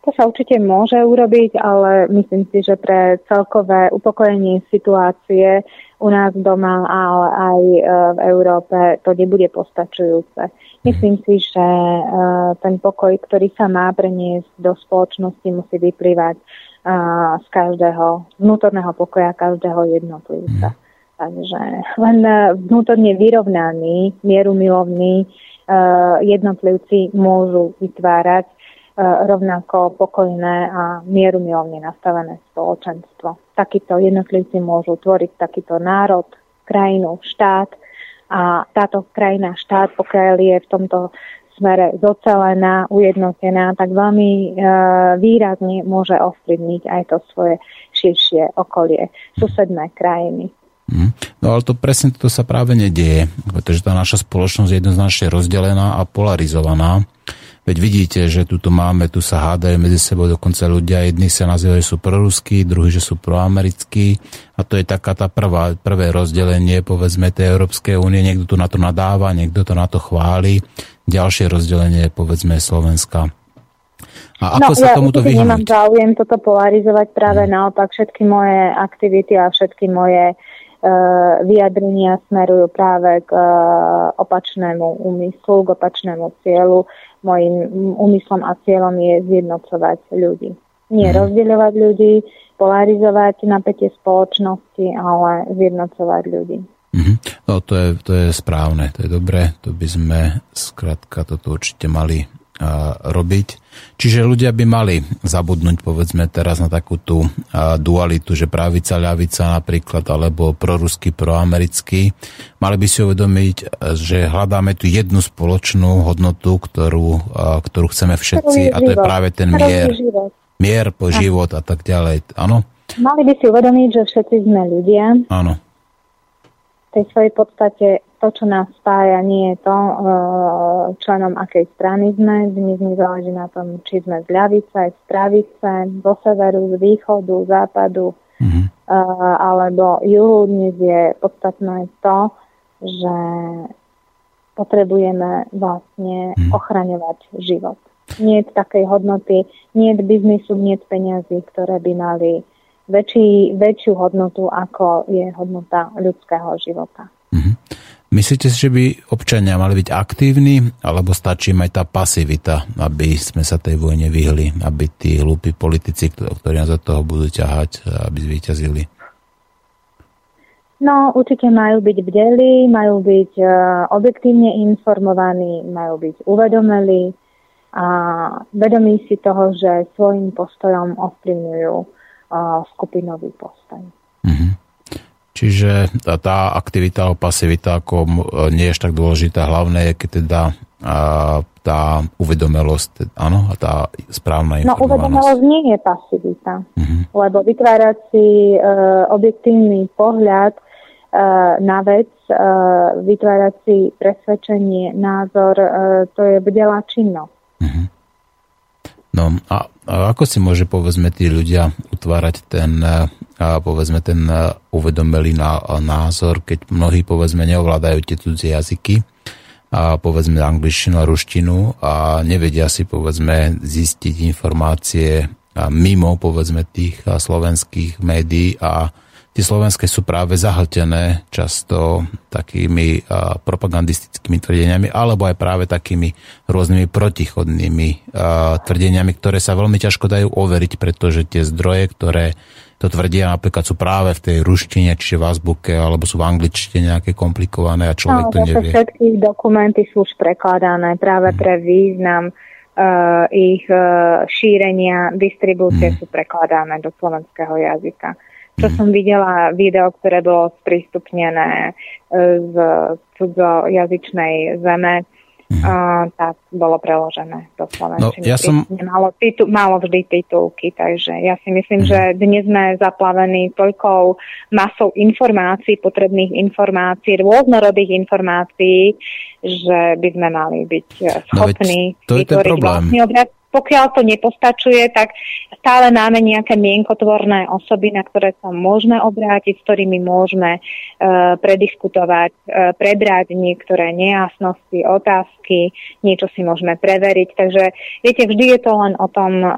To sa určite môže urobiť, ale myslím si, že pre celkové upokojenie situácie u nás doma, ale aj e, v Európe to nebude postačujúce. Myslím si, že e, ten pokoj, ktorý sa má preniesť do spoločnosti, musí vyplývať e, z každého vnútorného pokoja každého jednotlivca. Takže len vnútorne vyrovnaní, mierumilovní jednotlivci môžu vytvárať rovnako pokojné a mierumilovne nastavené spoločenstvo. Takíto jednotlivci môžu tvoriť takýto národ, krajinu, štát a táto krajina, štát, pokiaľ je v tomto smere zocelená, ujednotená, tak veľmi e, výrazne môže ovplyvniť aj to svoje širšie okolie, susedné krajiny. Mm. No ale to presne to sa práve nedieje, pretože tá naša spoločnosť je jednoznačne rozdelená a polarizovaná. Veď vidíte, že tu máme, tu sa hádajú medzi sebou dokonca ľudia, jedni sa nazývajú sú proruskí, druhí, že sú proamerickí a to je taká tá prvá, prvé rozdelenie, povedzme, tej Európskej únie, niekto tu na to nadáva, niekto to na to chváli, ďalšie rozdelenie povedzme, Slovenska. A ako no, sa ja tomuto vyhnúť? nemám záujem toto polarizovať, práve hmm. naopak všetky moje aktivity a všetky moje uh, vyjadrenia smerujú práve k uh, opačnému úmyslu, k opačnému cieľu Mojím úmyslom a cieľom je zjednocovať ľudí. Nie mm. rozdeľovať ľudí, polarizovať napätie spoločnosti, ale zjednocovať ľudí. Mm-hmm. No to je, to je správne, to je dobré, to by sme skrátka toto určite mali robiť. Čiže ľudia by mali zabudnúť povedzme teraz na takú tú dualitu, že pravica, ľavica napríklad, alebo proruský, proamerický. Mali by si uvedomiť, že hľadáme tu jednu spoločnú hodnotu, ktorú, ktorú chceme všetci a to je práve ten mier. Mier po život a tak ďalej. Áno? Mali by si uvedomiť, že všetci sme ľudia. Áno. V tej svojej podstate to, čo nás spája, nie je to, e, členom akej strany sme. Dnes záleží na tom, či sme z ľavice, z pravice, zo severu, z východu, západu mm-hmm. alebo juhu. Dnes je podstatné to, že potrebujeme vlastne mm-hmm. ochraňovať život. Nie je takej hodnoty, nie je biznisu, nie je peňazí, ktoré by mali väčší, väčšiu hodnotu, ako je hodnota ľudského života. Mm-hmm. Myslíte si, že by občania mali byť aktívni, alebo stačí aj tá pasivita, aby sme sa tej vojne vyhli, aby tí hlúpi politici, ktorí nás za toho budú ťahať, aby zvíťazili? No, určite majú byť bdelí, majú byť uh, objektívne informovaní, majú byť uvedomelí, a vedomí si toho, že svojim postojom ovplyvňujú skupinový postoj. Mm-hmm. Čiže tá, tá aktivita alebo pasivita ako nie je tak dôležitá. Hlavné je, keď teda a, tá uvedomelosť, áno, a tá správna informovanosť. No uvedomelosť nie je pasivita, uh-huh. lebo vytvárať si e, objektívny pohľad e, na vec, e, vytvárať si presvedčenie, názor, e, to je bdelá činnosť. Uh-huh. No a, a ako si môže povedzme tí ľudia utvárať ten a povedzme ten uvedomelý názor, keď mnohí povedzme neovládajú tie cudzie jazyky, a povedzme angličtinu a ruštinu a nevedia si povedzme zistiť informácie mimo povedzme tých slovenských médií a tie slovenské sú práve zahltené často takými propagandistickými tvrdeniami alebo aj práve takými rôznymi protichodnými tvrdeniami, ktoré sa veľmi ťažko dajú overiť, pretože tie zdroje, ktoré to tvrdia napríklad sú práve v tej ruštine, čiže v azbuke, alebo sú v angličtine nejaké komplikované a človek no, to nevie. Všetky dokumenty sú už prekladané práve hmm. pre význam uh, ich uh, šírenia, distribúcie hmm. sú prekladané do slovenského jazyka. Čo hmm. som videla video, ktoré bolo sprístupnené uh, z cudzojazyčnej zeme, Mm. Uh, tak bolo preložené do slovenčiny. No, ja som... Malo, titu, malo vždy titulky, takže ja si myslím, mm. že dnes sme zaplavení toľkou masou informácií, potrebných informácií, rôznorodých informácií, že by sme mali byť schopní no, to vytvoriť vlastný obraz pokiaľ to nepostačuje, tak stále máme nejaké mienkotvorné osoby, na ktoré sa môžeme obrátiť, s ktorými môžeme e, prediskutovať, e, prebrať niektoré nejasnosti, otázky, niečo si môžeme preveriť. Takže viete, vždy je to len o tom, e,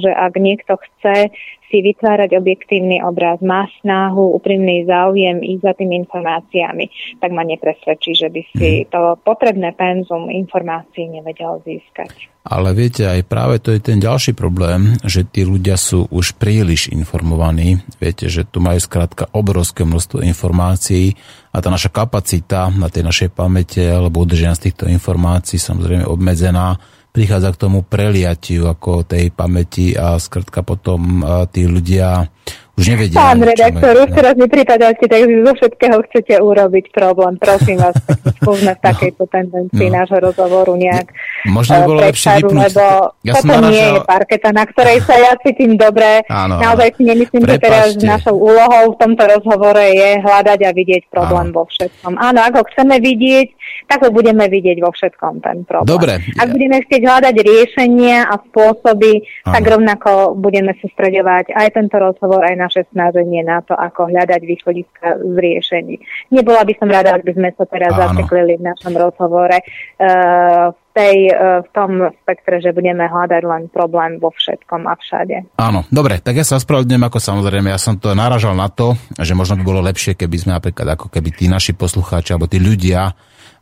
že ak niekto chce si vytvárať objektívny obraz, má snahu, úprimný záujem ísť za tými informáciami, tak ma nepresvedčí, že by si mhm. to potrebné penzum informácií nevedel získať. Ale viete, aj práve to je ten ďalší problém, že tí ľudia sú už príliš informovaní. Viete, že tu majú skrátka obrovské množstvo informácií a tá naša kapacita na tej našej pamäte alebo udrženia z týchto informácií samozrejme obmedzená prichádza k tomu preliatiu ako tej pamäti a skrátka potom tí ľudia už nevedia. Pán redaktor, už teraz nepripadáte, tak zo všetkého chcete urobiť problém. Prosím vás, skúsme v no. takejto tendencii no. nášho rozhovoru nejak Možno by bolo lepšie vypnúť. Lebo ja toto nie je parketa, na ktorej sa ja cítim dobre. Áno, Naozaj si nemyslím, že teraz našou úlohou v tomto rozhovore je hľadať a vidieť problém áno. vo všetkom. Áno, ak ho chceme vidieť, tak ho budeme vidieť vo všetkom ten problém. Dobre. Ak budeme chcieť hľadať riešenia a spôsoby, áno. tak rovnako budeme sústredovať aj tento rozhovor, aj naše snaženie na to, ako hľadať východiska z riešení. Nebola by som rada, ak by sme sa teraz zateklili v našom rozhovore uh, v, tej, uh, v tom spektre, že budeme hľadať len problém vo všetkom a všade. Áno, dobre, tak ja sa ospravedlňujem, ako samozrejme, ja som to naražal na to, že možno by bolo lepšie, keby sme napríklad, ako keby tí naši poslucháči alebo tí ľudia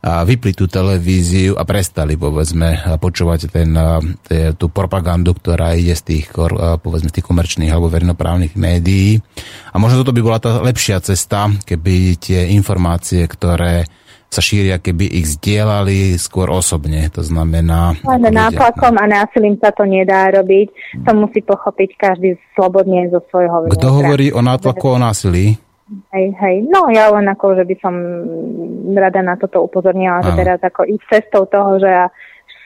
vypli tú televíziu a prestali, povedzme, počúvať ten, tú propagandu, ktorá ide z tých, povedzme, z tých komerčných alebo verejnoprávnych médií. A možno toto by bola tá lepšia cesta, keby tie informácie, ktoré sa šíria, keby ich zdieľali skôr osobne, to znamená... Len nátlakom a násilím sa to nedá robiť, to musí pochopiť každý slobodne zo svojho vnútra. Kto hovorí o nátlaku o násilí? Hej, hej. No ja len ako, že by som rada na toto upozornila, že teraz ako ísť cestou toho, že ja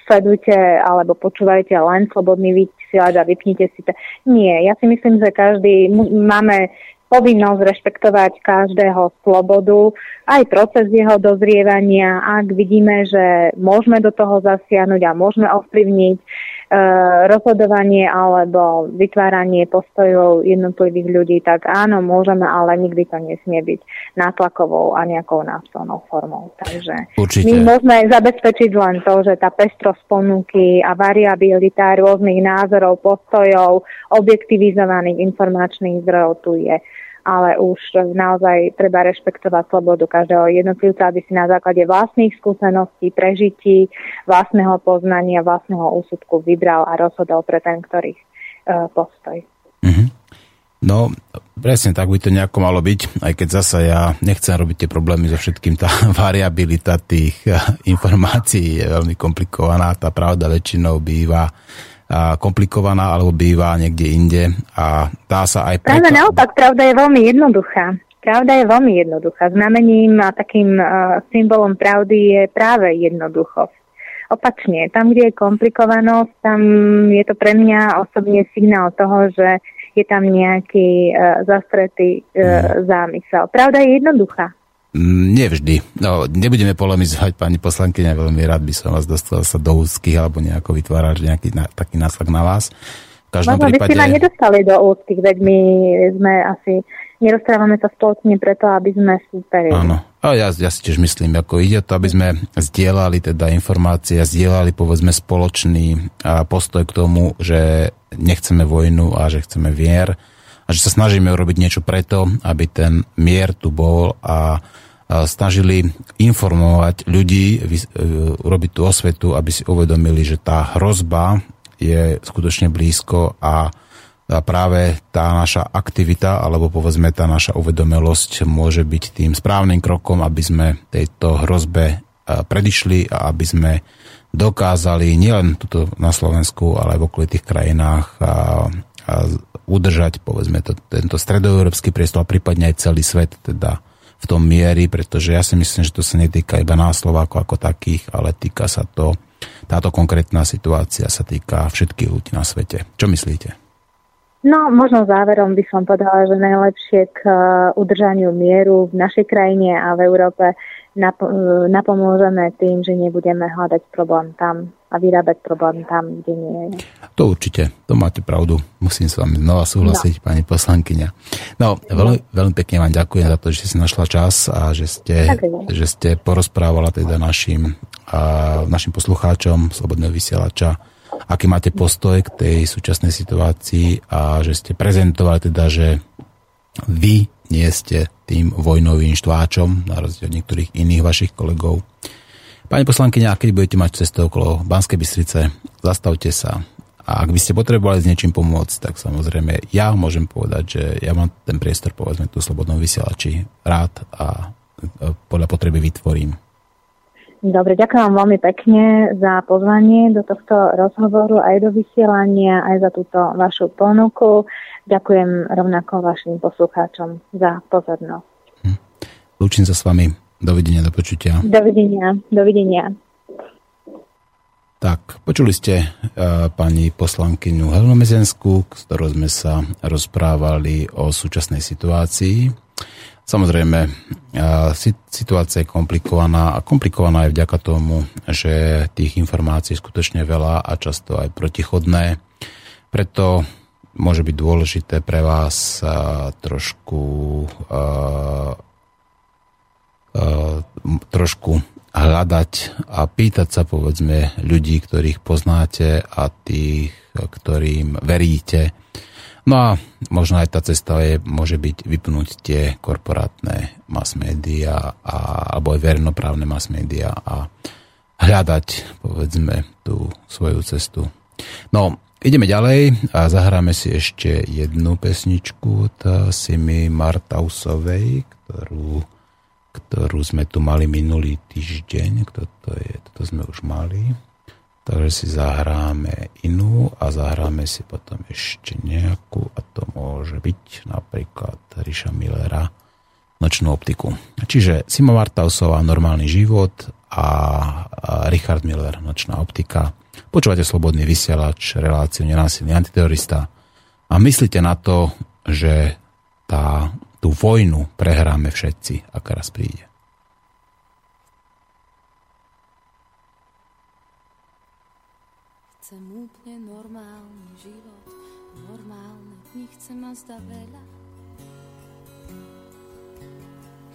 sledujte alebo počúvajte len slobodný vysielač a vypnite si to. Nie, ja si myslím, že každý máme povinnosť rešpektovať každého slobodu, aj proces jeho dozrievania. Ak vidíme, že môžeme do toho zasiahnuť a môžeme ovplyvniť rozhodovanie alebo vytváranie postojov jednotlivých ľudí, tak áno, môžeme, ale nikdy to nesmie byť nátlakovou a nejakou násilnou formou. Takže Určite. my môžeme zabezpečiť len to, že tá pestrosť ponuky a variabilita rôznych názorov, postojov, objektivizovaných informačných zdrojov tu je ale už naozaj treba rešpektovať slobodu každého jednotlivca, aby si na základe vlastných skúseností, prežití, vlastného poznania, vlastného úsudku vybral a rozhodol pre ten, ktorý uh, postoj. Mm-hmm. No, presne tak by to nejako malo byť, aj keď zasa ja nechcem robiť tie problémy so všetkým, tá variabilita tých eh, informácií je veľmi komplikovaná, tá pravda väčšinou býva komplikovaná alebo býva niekde inde a dá sa aj... Preto... Pravda naopak, pravda je veľmi jednoduchá. Pravda je veľmi jednoduchá. Znamením a takým uh, symbolom pravdy je práve jednoduchosť. Opačne, tam, kde je komplikovanosť, tam je to pre mňa osobne signál toho, že je tam nejaký uh, zastretý uh, zámysel. Pravda je jednoduchá. Mm, nevždy. No, nebudeme polemizovať, pani poslankyňa, veľmi rád by som vás dostal sa do úzkých alebo nejako vytvárať nejaký na, taký nátlak na vás. V každom Možno prípade... by ste ma nedostali do úzkých, veď my sme asi nerozprávame sa spoločne preto, aby sme súperili. Áno. A ja, ja si tiež myslím, ako ide to, aby sme zdieľali teda informácie, zdieľali povedzme spoločný postoj k tomu, že nechceme vojnu a že chceme vier a že sa snažíme urobiť niečo preto, aby ten mier tu bol a snažili informovať ľudí, e, urobiť tú osvetu, aby si uvedomili, že tá hrozba je skutočne blízko a práve tá naša aktivita, alebo povedzme tá naša uvedomelosť môže byť tým správnym krokom, aby sme tejto hrozbe e, predišli a aby sme dokázali nielen tuto na Slovensku, ale aj v okolitých krajinách a, a udržať povedzme to, tento stredoeurópsky priestor a prípadne aj celý svet teda v tom miery, pretože ja si myslím, že to sa netýka iba nás Slovákov ako takých, ale týka sa to, táto konkrétna situácia sa týka všetkých ľudí na svete. Čo myslíte? No, možno záverom by som povedala, že najlepšie k uh, udržaniu mieru v našej krajine a v Európe uh, napomôžeme tým, že nebudeme hľadať problém tam a vyrábať problém tam, kde nie je. To určite, to máte pravdu. Musím s vami znova súhlasiť, no. pani poslankyňa. No, veľmi, veľmi pekne vám ďakujem za to, že si našla čas a že ste, že ste porozprávala teda našim, uh, našim poslucháčom Slobodného vysielača aký máte postoj k tej súčasnej situácii a že ste prezentovali teda, že vy nie ste tým vojnovým štváčom, na rozdiel od niektorých iných vašich kolegov. Pani poslankyňa, keď budete mať cestu okolo Banskej Bystrice, zastavte sa. A ak by ste potrebovali s niečím pomôcť, tak samozrejme ja môžem povedať, že ja mám ten priestor, povedzme, tu slobodnom vysielači rád a podľa potreby vytvorím. Dobre, ďakujem vám veľmi pekne za pozvanie do tohto rozhovoru aj do vysielania, aj za túto vašu ponuku. Ďakujem rovnako vašim poslucháčom za pozornosť. Hm. Lúčim sa s vami. Dovidenia, do počutia. Dovidenia, dovidenia. Tak, počuli ste uh, pani poslankyňu Helenu Mezenskú, s ktorou sme sa rozprávali o súčasnej situácii Samozrejme, situácia je komplikovaná a komplikovaná je vďaka tomu, že tých informácií je skutočne veľa a často aj protichodné. Preto môže byť dôležité pre vás trošku trošku hľadať a pýtať sa povedzme ľudí, ktorých poznáte a tých, ktorým veríte, No a možno aj tá cesta je, môže byť vypnúť tie korporátne mass media a, alebo aj verejnoprávne mass media a hľadať, povedzme, tú svoju cestu. No, ideme ďalej a zahráme si ešte jednu pesničku od Simi Martausovej, ktorú, ktorú sme tu mali minulý týždeň. Kto to je? Toto sme už mali. Takže si zahráme inú a zahráme si potom ešte nejakú a to môže byť napríklad Ríša Millera Nočnú optiku. Čiže Sima Martausová Normálny život a Richard Miller Nočná optika. Počúvate Slobodný vysielač, reláciu Nenásilný antiterorista a myslíte na to, že tá, tú vojnu prehráme všetci, ak raz príde. Chcem úplne normálny život, normálne dni chcem ma zda veľa.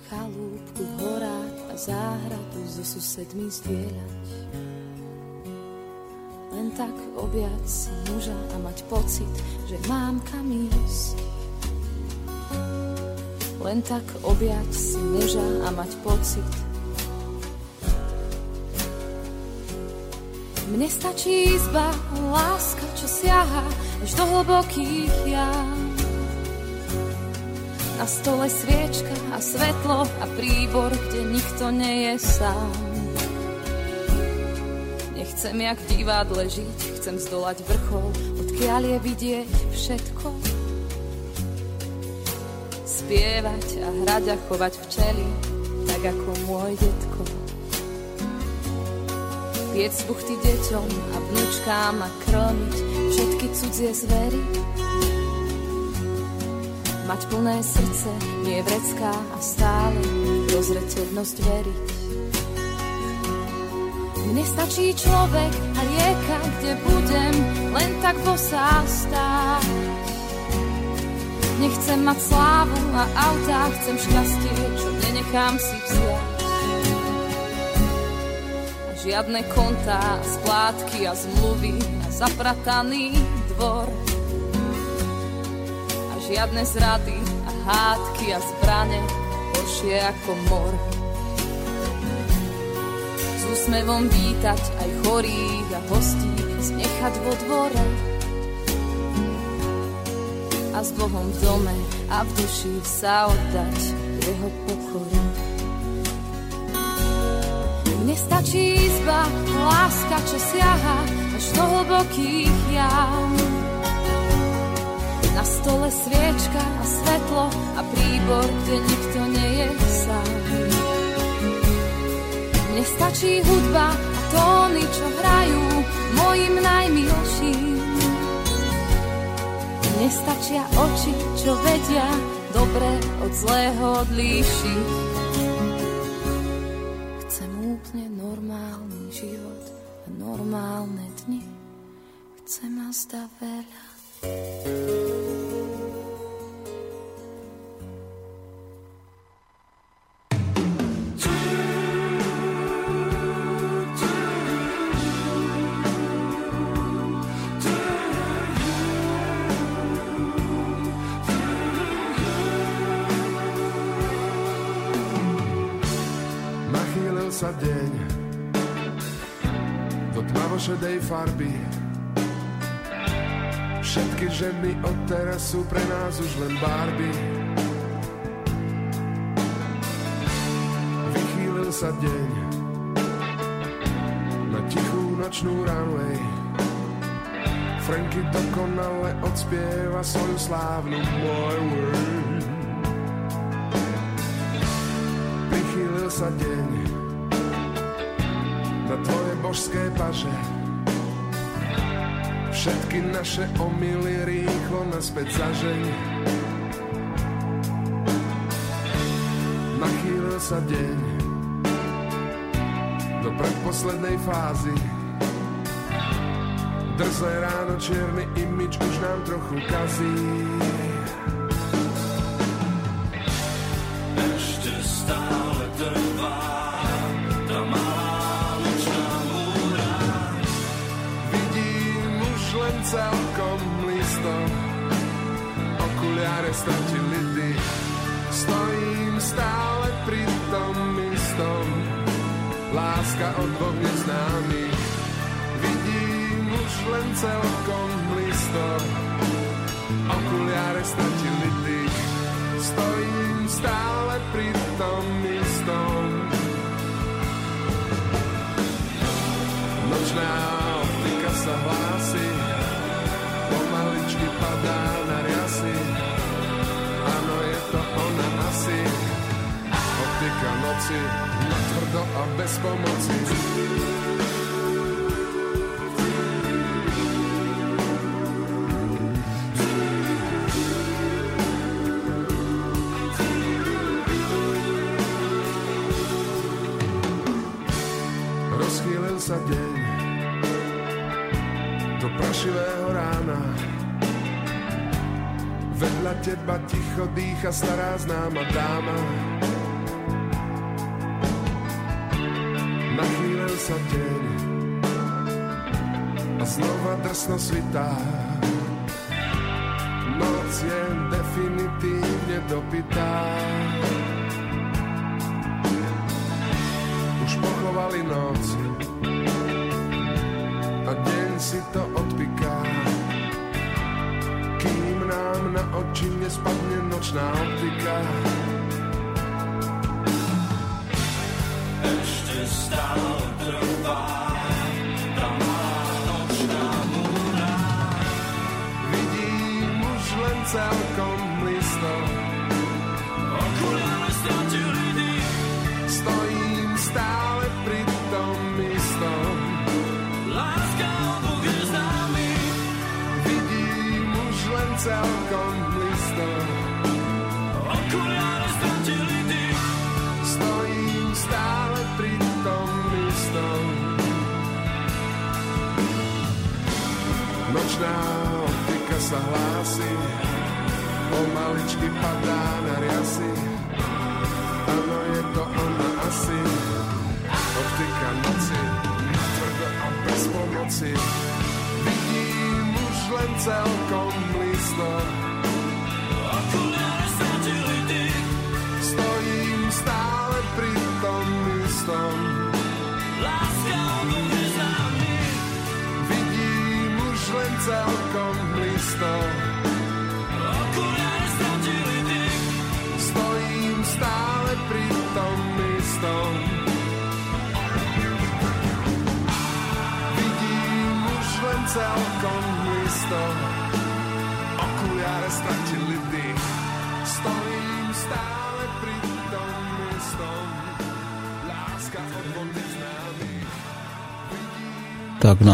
Chalúbku v horách a záhradu so susedmi zdieľať. Len tak objať si muža a mať pocit, že mám kam ísť. Len tak objať si muža a mať pocit, Mne stačí izba, láska, čo siaha až do hlbokých jam. Na stole sviečka a svetlo a príbor, kde nikto nie je sám. Nechcem jak v divadle žiť, chcem zdolať vrchol, odkiaľ je vidieť všetko. Spievať a hrať a chovať včely, tak ako môj detko. Piec buchty deťom a vnúčkám a krmiť všetky cudzie zvery Mať plné srdce, nie vrecká a stále rozreteľnosť veriť. Mne stačí človek a rieka, kde budem len tak bosá stáť. Nechcem mať slávu a autá, chcem šťastie, čo nenechám si vziať. A žiadne kontá, splátky a zmluvy a zaprataný dvor žiadne zrady a hádky a zbrane, horšie ako mor. S úsmevom vítať aj chorých a hostí, znechať vo dvore. A s Bohom v dome a v duši sa oddať jeho pokoru. Mne stačí izba, láska, čo siaha až do hlbokých jam na stole sviečka a svetlo a príbor, kde nikto nie je sám. Mne stačí hudba a tóny, čo hrajú mojim najmilším. Mne stačia oči, čo vedia dobre od zlého odlíšiť. Chcem úplne normálny život a normálne dni. Chcem a zda veľa. Farby. Všetky ženy od teraz sú pre nás už len barby. Vychýlil sa deň na tichú nočnú runway. Franky dokonale odspieva svoju slávnu Boy World. Prichýlil sa deň na tvoje božské paže. Všetky naše omily rýchlo naspäť zažeň. Nachýlil sa deň do predposlednej fázy. Drzé ráno, čierny imič už nám trochu kazí. Celkom listom Okuliare stratili dých Stojím stále pri tom istom. Láska od dvoch neznámych Vidím už len celkom listom Okuliare stratili dých Stojím stále pri tom istom. Nočná optika sa hlási padá na riasy. Áno, je to ona asi. Optika noci, tvrdo a bez pomoci. Teba ticho dýcha stará známa dáma. Nachýlil sa deň a znova drsno svitá. Noc je definitívne dopitá.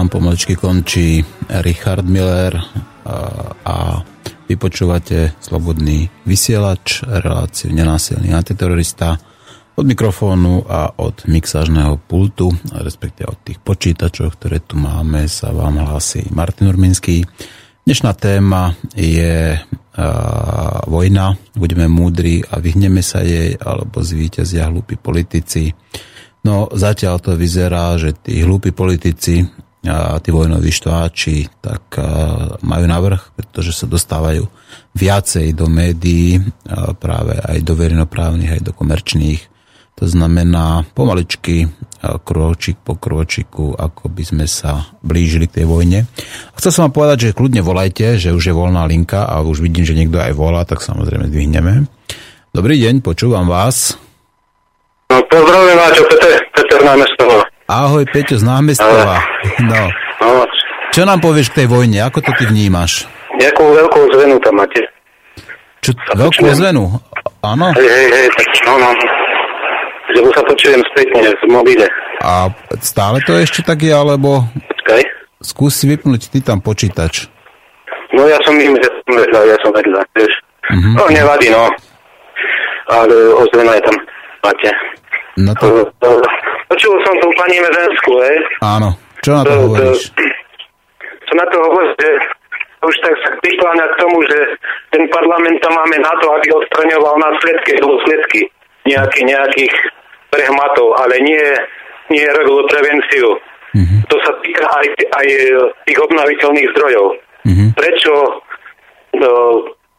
Nám pomaličky končí Richard Miller a, vypočúvate Slobodný vysielač, reláciu Nenásilný antiterorista od mikrofónu a od mixážneho pultu, respektíve od tých počítačov, ktoré tu máme, sa vám hlási Martin Urminský. Dnešná téma je vojna, budeme múdri a vyhneme sa jej, alebo zvíťazia hlúpi politici. No zatiaľ to vyzerá, že tí hlúpi politici a tí vojnoví štváči tak majú navrh, pretože sa dostávajú viacej do médií, práve aj do verejnoprávnych, aj do komerčných. To znamená pomaličky, krôčik po krôčiku, ako by sme sa blížili k tej vojne. A chcel som vám povedať, že kľudne volajte, že už je voľná linka a už vidím, že niekto aj volá, tak samozrejme zdvihneme. Dobrý deň, počúvam vás. No, pozdravujem vás, Peter, Peter námestovo. Ahoj, Peťo z námestova. No. No, Čo nám povieš k tej vojne? Ako to ty vnímaš? nejakú veľkú zvenu tam máte. Čo, veľkú počujem. ozvenu? Áno? Hej, hej, hej, tak no, no. Že sa počujem spätne v mobile. A stále to ešte tak je, alebo Počkaj. skús si vypnúť ty tam počítač. No ja som im, že som vedľa, ja som vedľa, vieš. Mhm. No, nevadí, no. Ale ozvena je tam, máte. No to, To, to, počul som tú pani Mezenskú, hej. áno. Čo na to To- to- hovoríš? Čo na to hovorí, že už tak sa prikláňa k tomu, že ten parlament tam máme na to, aby odstraňoval následky, dôsledky nejaký, nejakých prehmatov, ale nie, nie robil prevenciu. Mhm. To sa týka aj, aj e, tých obnoviteľných zdrojov. Mhm. Prečo no,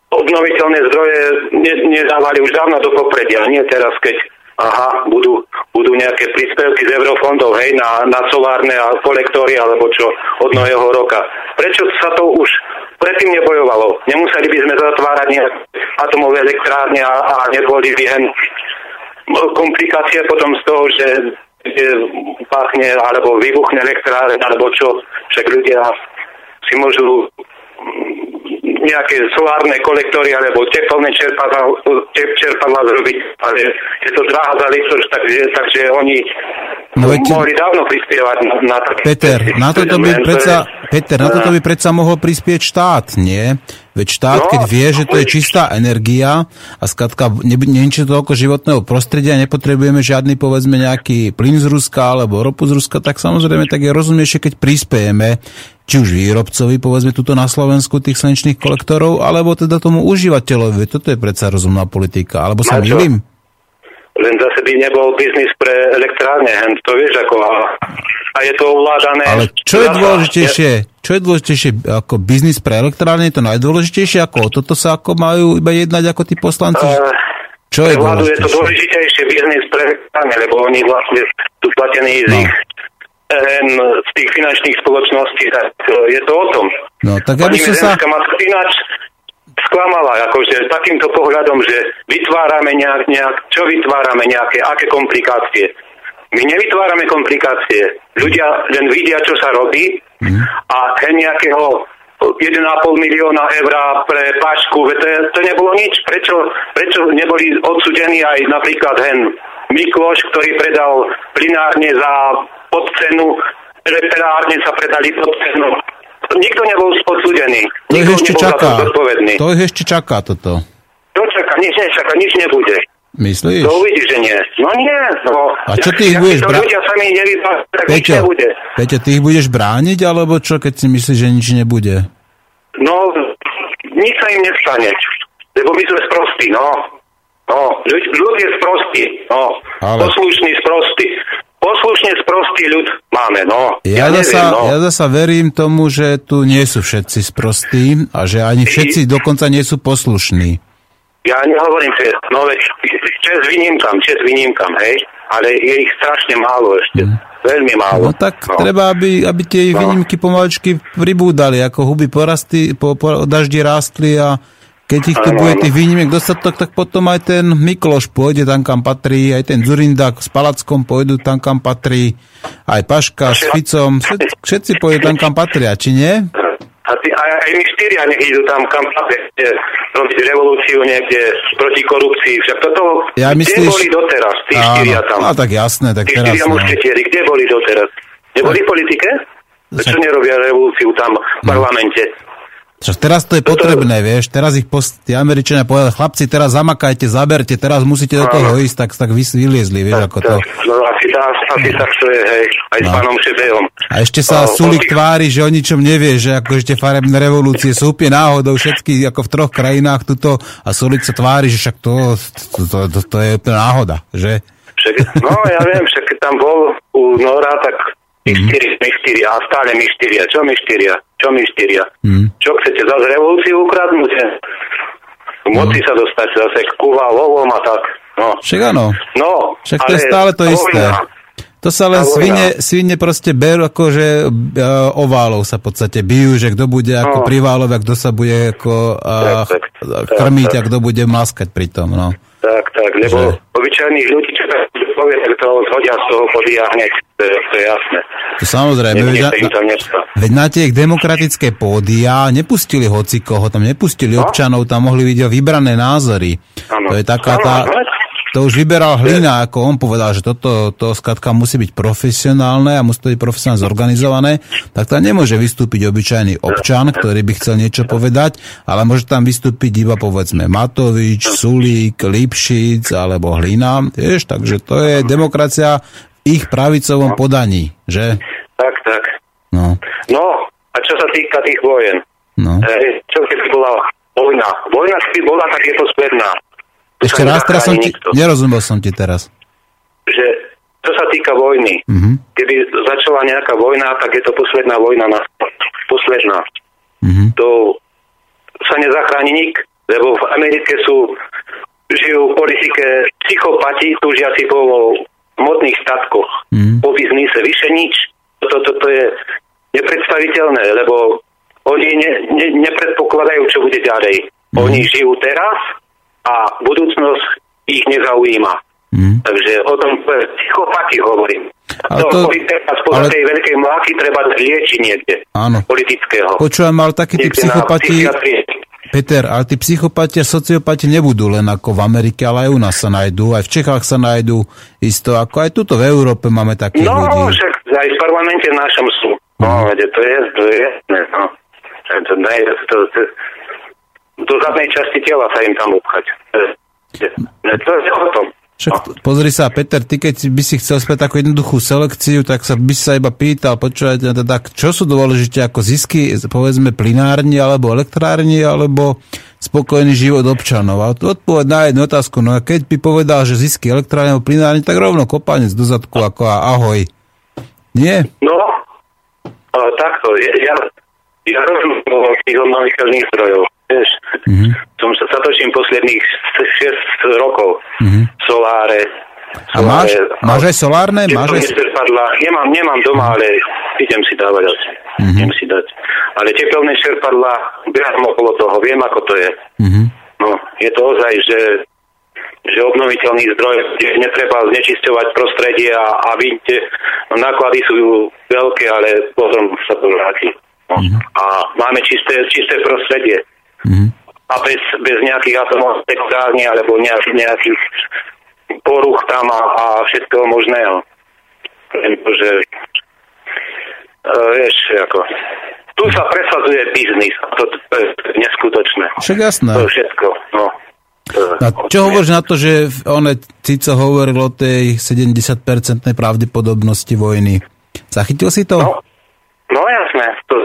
obnoviteľné zdroje ne, nedávali už dávno do popredia, nie teraz, keď aha, budú, budú nejaké príspevky z eurofondov, hej, na, na solárne a kolektory, alebo čo, od nového roka. Prečo sa to už predtým nebojovalo? Nemuseli by sme zatvárať nejaké atomové elektrárne a, a neboli by hen komplikácie potom z toho, že páchne alebo vybuchne elektrárne alebo čo, však ľudia si môžu nejaké solárne kolektory alebo teplné čerpadla, čerpadla zrobiť, ale je to drahá záležitosť, takže, takže oni No veď- mohli dávno prispievať na, na také... Peter, na toto by predsa, Peter, na toto by predsa mohol prispieť štát, nie? Veď štát, No, keď vie, že to je čistá energia a skratka niečo toľko životného prostredia, nepotrebujeme žiadny, povedzme, nejaký plyn z Ruska alebo ropu z Ruska, tak samozrejme tak je rozumnejšie, keď prispiejeme či už výrobcovi, povedzme, tuto na Slovensku tých slnečných kolektorov, alebo teda tomu užívateľovi. Toto je predsa rozumná politika. Alebo sa milím? Len zase by nebol biznis pre elektrárne, hen, to vieš ako a, a je to ovládané... Ale čo je dôležitejšie? Čo je dôležitejšie ako biznis pre elektrárne? Je to najdôležitejšie? Ako toto sa ako majú iba jednať ako tí poslanci? Eh, Čo je vládu je to dôležitejšie? dôležitejšie biznis pre elektrárne, lebo oni vlastne sú platení z No. ich z tých finančných spoločností, tak eh, je to o tom. No, tak ja by som sa... Ináč, sklamala, akože takýmto pohľadom, že vytvárame nejak, nejak, čo vytvárame nejaké, aké komplikácie. My nevytvárame komplikácie. Ľudia len vidia, čo sa robí a hen nejakého 1,5 milióna eur pre pašku, to, je, to nebolo nič. Prečo, prečo neboli odsudení aj napríklad hen Mikloš, ktorý predal plinárne za podcenu, reperárne sa predali pod cenu. Nikto nebol odsúdený. To ich ešte čaká. to ich ešte čaká toto. To čaká, nič nečaká, nič nebude. Myslíš? To uvidíš, že nie. No nie. No, A čo ty ich jak budeš bra- ľudia sami nevyzvajú, tak nič Peťo, nebude. Peťo, ty ich budeš brániť, alebo čo, keď si myslíš, že nič nebude? No, nič sa im nestane. Lebo my sme sprostí, no. No, ľud, ľud je sprostý, no. Ale- Poslušný sprostý. Poslušne sprostý ľud máme, no. Ja, neviem, zasa, no. ja zasa verím tomu, že tu nie sú všetci sprostí a že ani všetci dokonca nie sú poslušní. Ja nehovorím, že, no veď, čes výnimkam, čes výnimkam, hej, ale je ich strašne málo ešte, veľmi málo. No tak treba, aby, aby tie No. výnimky pomaličky pribúdali, ako huby porasty, po, po daždi rástli a keď ich tu bude áno. tých výnimiek dostatok, tak potom aj ten Mikloš pôjde tam, kam patrí, aj ten Zurindák s Palackom pôjdu tam, kam patrí, aj Paška s Ficom, všetci, všetci pôjdu tam, kam patria, či nie? A ty, aj, aj my štyria nech idú tam kam robiť revolúciu niekde proti korupcii. Však toto, Ja kde myslíš- boli doteraz, tí Áno, štyria tam? no tak jasné, tak tí teraz, štyria no. mušketieri, kde boli doteraz? Neboli v politike? Prečo nerobia revolúciu tam No. v parlamente? Čo teraz to je potrebné, vieš, teraz ich post, tí Američania povedali, chlapci, teraz zamakajte, zaberte, teraz musíte do toho Áno. ísť, tak, tak vy, vyliezli, vieš, ako to. No asi, tá, asi tak to je, hej, aj s No. pánom Šebejom. A ešte sa No, Sulik oni- tvári, že o ničom nevie, že ako ešte farebné revolúcie sú úplne náhodou všetky ako v troch krajinách tuto a Sulik sa tvári, že však to, to, to, to, to je úplne náhoda, že? Však, no ja viem, však keď tam bol u Nora, tak Mhm. štyri, my štyri, a stále my štyria. Čo my štyria? Čo my štyria? Mhm. Čo chcete, zase revolúciu ukradnúť? Mhm. Moci sa dostať zase k kuva, lovom a tak. No, Však áno, no však to je stále to vojna. isté. To sa len svine, svine proste berú ako, že uh, oválov sa v podstate bijú, že kto bude ako No. pri válove a kto sa bude ako uh, Tak, tak, krmiť tak. a kto bude maskať pri tom, no. Tak, tak, lebo Že- obyčajných ľudí, čo tak povie, tak to zhodia z toho podia hneď. To je, to je jasné. To samozrejme, veď, na, veď na tie demokratické pódia nepustili hocikoho, tam nepustili No. občanov, tam mohli byť vybrané názory. Áno. To je taká tá... áno. To už vyberal Hlina, ako on povedal, že toto to skladka musí byť profesionálne a musí to byť profesionálne zorganizované, tak tam nemôže vystúpiť obyčajný občan, ktorý by chcel niečo povedať, ale môže tam vystúpiť iba povedzme Matovič, Sulík, Lipšic alebo Hlina, vieš, takže to je demokracia v ich pravicovom podaní, že? Tak, tak. No, No, a čo sa týka tých vojen, no. Hej, čo keby bola vojna? Vojna keby bola, tak je to spätná. Ešte raz, teraz som ti, nikto. nerozumel som ti teraz. Že čo sa týka vojny, Mhm, keby začala nejaká vojna, tak je to posledná vojna na posledná. mhm, To sa nezachráni nik, lebo v Amerike sú žijú v politike psychopati, túžia si po hmotných statkoch, Mhm. po biznise, vyše nič. Toto to, to je nepredstaviteľné, lebo oni ne, ne, nepredpokladajú, čo bude ďalej. Oni žijú teraz a budúcnosť ich nezaujíma. mhm. Takže o tom to je psychopati hovorím. Ale to, to- ale- tej veľkej mláky treba liečiť niekde. Áno. Politického. Počúvam, ale takí tí psychopati. Peter, ale tí psychopati a sociopati nebudú len ako v Amerike, ale aj u nás sa nájdú, aj v Čechách sa nájdú isto, ako aj tuto v Európe máme takých No, ľudí. však aj v parlamente našom sú. No, veď to je, to je no. To, to, to, do zadnej časti tela sa im tam upchať. To, je- o tom. Však No. pozri sa, Peter, ty keď by si chcel späť takú jednoduchú selekciu, tak sa by sa iba pýtal, počúvajte, teda, čo sú dôležité ako zisky, povedzme, plinárni, alebo elektrárni, alebo spokojný život občanov. A tu odpoveď na jednu otázku, no a keď by povedal, že zisky elektrárni alebo plinárni, tak rovno kopanec do zadku, ako a ahoj. Nie? No, takto, ja, ja, ja rozumiem tých obnoviteľných zdrojov. Vieš, Mhm. som sa, sa točím posledných 6 rokov. Mhm. Soláre. A máš, máš aj solárne? Máš aj... neprepadla, nemám, nemám doma, ale idem si dávať asi. Mhm. Idem si dať. Ale tepelné čerpadla, behám okolo toho, viem ako to je. Mhm. No, je to ozaj, že, že obnoviteľný zdroj, kde netreba znečisťovať prostredie a, a vidíte, no, náklady sú veľké, ale potom sa to vráti. No. A máme čisté, čisté prostredie. Mhm. A bez, bez nejakých atomov elektrární alebo nejakých, nejakých poruch tam a, a všetkého možného. Pretože, uh, vieš, ako, tu sa presadzuje biznis. To, to je neskutočné. Však jasné. To je všetko. No. A čo hovoríš na to, že on Cico hovoril o tej 70% pravdepodobnosti vojny? Zachytil si to? No, no jasné, to,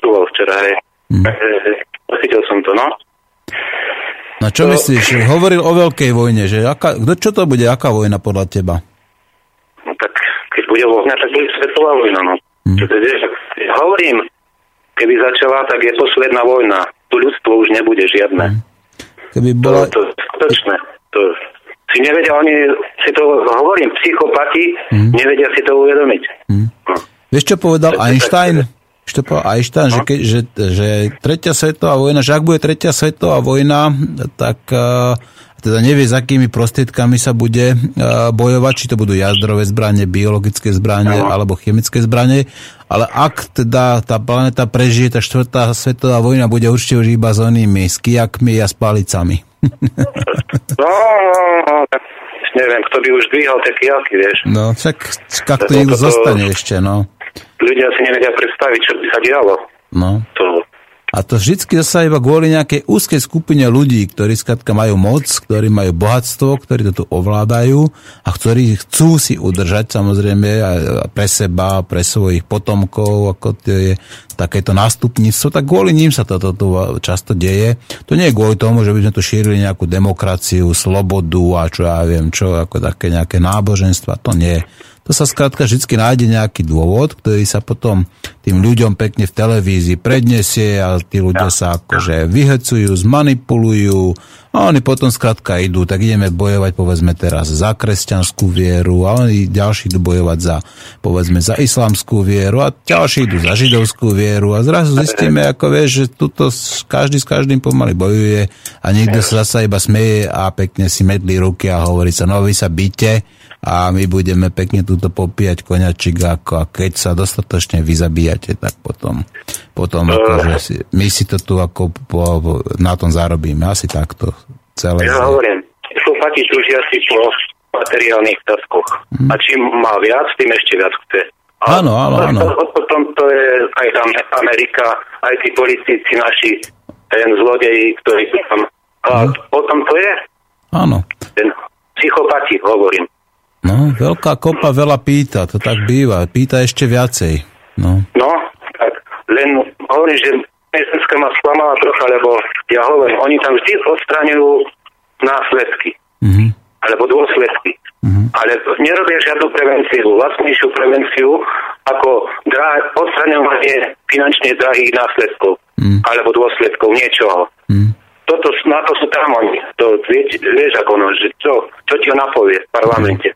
to bol včera. Mm. Pocítil som to, no. No čo myslíš? Hovoril o veľkej vojne, že aká, čo to bude, aká vojna podľa teba? no. tak keď bude vojna, tak bude svetová vojna, no. Hm. To vieš, hovorím, keby začala, tak je posledná vojna. Tu ľudstvo už nebude žiadne. Keby To, bola... to je skutočné. To, si nevedia, oni si to, hovorím, psychopati, nevedia si to uvedomiť. Hm. No. Vieš, čo povedal To Einstein? Čo povedal Einstein, že, ke, že, že tretia svetová vojna, že ak bude tretia svetová vojna, tak uh, teda nevie, s akými prostriedkami sa bude uh, bojovať, či to budú jadrové zbranie, biologické zbranie alebo chemické zbranie, ale ak teda tá planéta prežije, tá štvrtá svetová vojna bude určite už iba s onými, s kijakmi a s palicami. No, no, no, neviem, kto by už dvíhal tie kialky, vieš. No, však ak to niekto zostane ešte, no. Ľudia si nevedia predstaviť, čo by sa dialo. no. To, A to vždycky zase iba kvôli nejakej úzkej skupine ľudí, ktorí skrátka majú moc, ktorí majú bohatstvo, ktorí to tu ovládajú a ktorí chcú si udržať samozrejme aj pre seba, pre svojich potomkov, ako to je takéto nástupníctvo, tak kvôli ním sa toto tu často deje. To nie je kvôli tomu, že by sme tu šírili nejakú demokraciu, slobodu a čo ja viem, čo ako také nejaké náboženstva, to nie. To sa skrátka vždy nájde nejaký dôvod, ktorý sa potom tým ľuďom pekne v televízii predniesie a tí ľudia sa akože vyhecujú, zmanipulujú a oni potom skrátka idú, tak ideme bojovať povedzme teraz za kresťanskú vieru a oni ďalší idú bojovať za povedzme za islamskú vieru a ďalší idú za židovskú vieru a zrazu zistíme, ako vieš, že tuto každý s každým pomaly bojuje a niekto sa zasa iba smeje a pekne si medlí ruky a hovorí sa, no vy sa byte a my budeme pekne túto popíjať koňačik ako a keď sa dostatočne vyzabíjate, tak potom, potom akože si, my si to tu ako po, po, na tom zarobíme. Asi takto celé. ja hovorím, psychopati túžia si po materiálnych statkoch. A čím má viac, tým ešte viac chce. A Áno, áno, áno. to- Potom to je aj tam Amerika, aj tí politici naši, ten zlodej, ktorý tam... A potom to je Áno. ten psychopati, hovorím. No, veľká kopa veľa pýta, to tak býva. Pýta ešte viacej. No, No, tak len hovorím, že Mestenská ma sklamala trocha, lebo ja hovorím, oni tam vždy odstraňujú následky, mhm. alebo dôsledky. Ale nerobia žiadnu prevenciu, vlastnejšiu prevenciu ako drah- odstraňovanie finančne drahých následkov Mm. alebo dôsledkov niečoho. Mm. Toto, na to sú tam oni. To, vieš, vieš ako no, že čo, čo ti ho napovie v parlamente.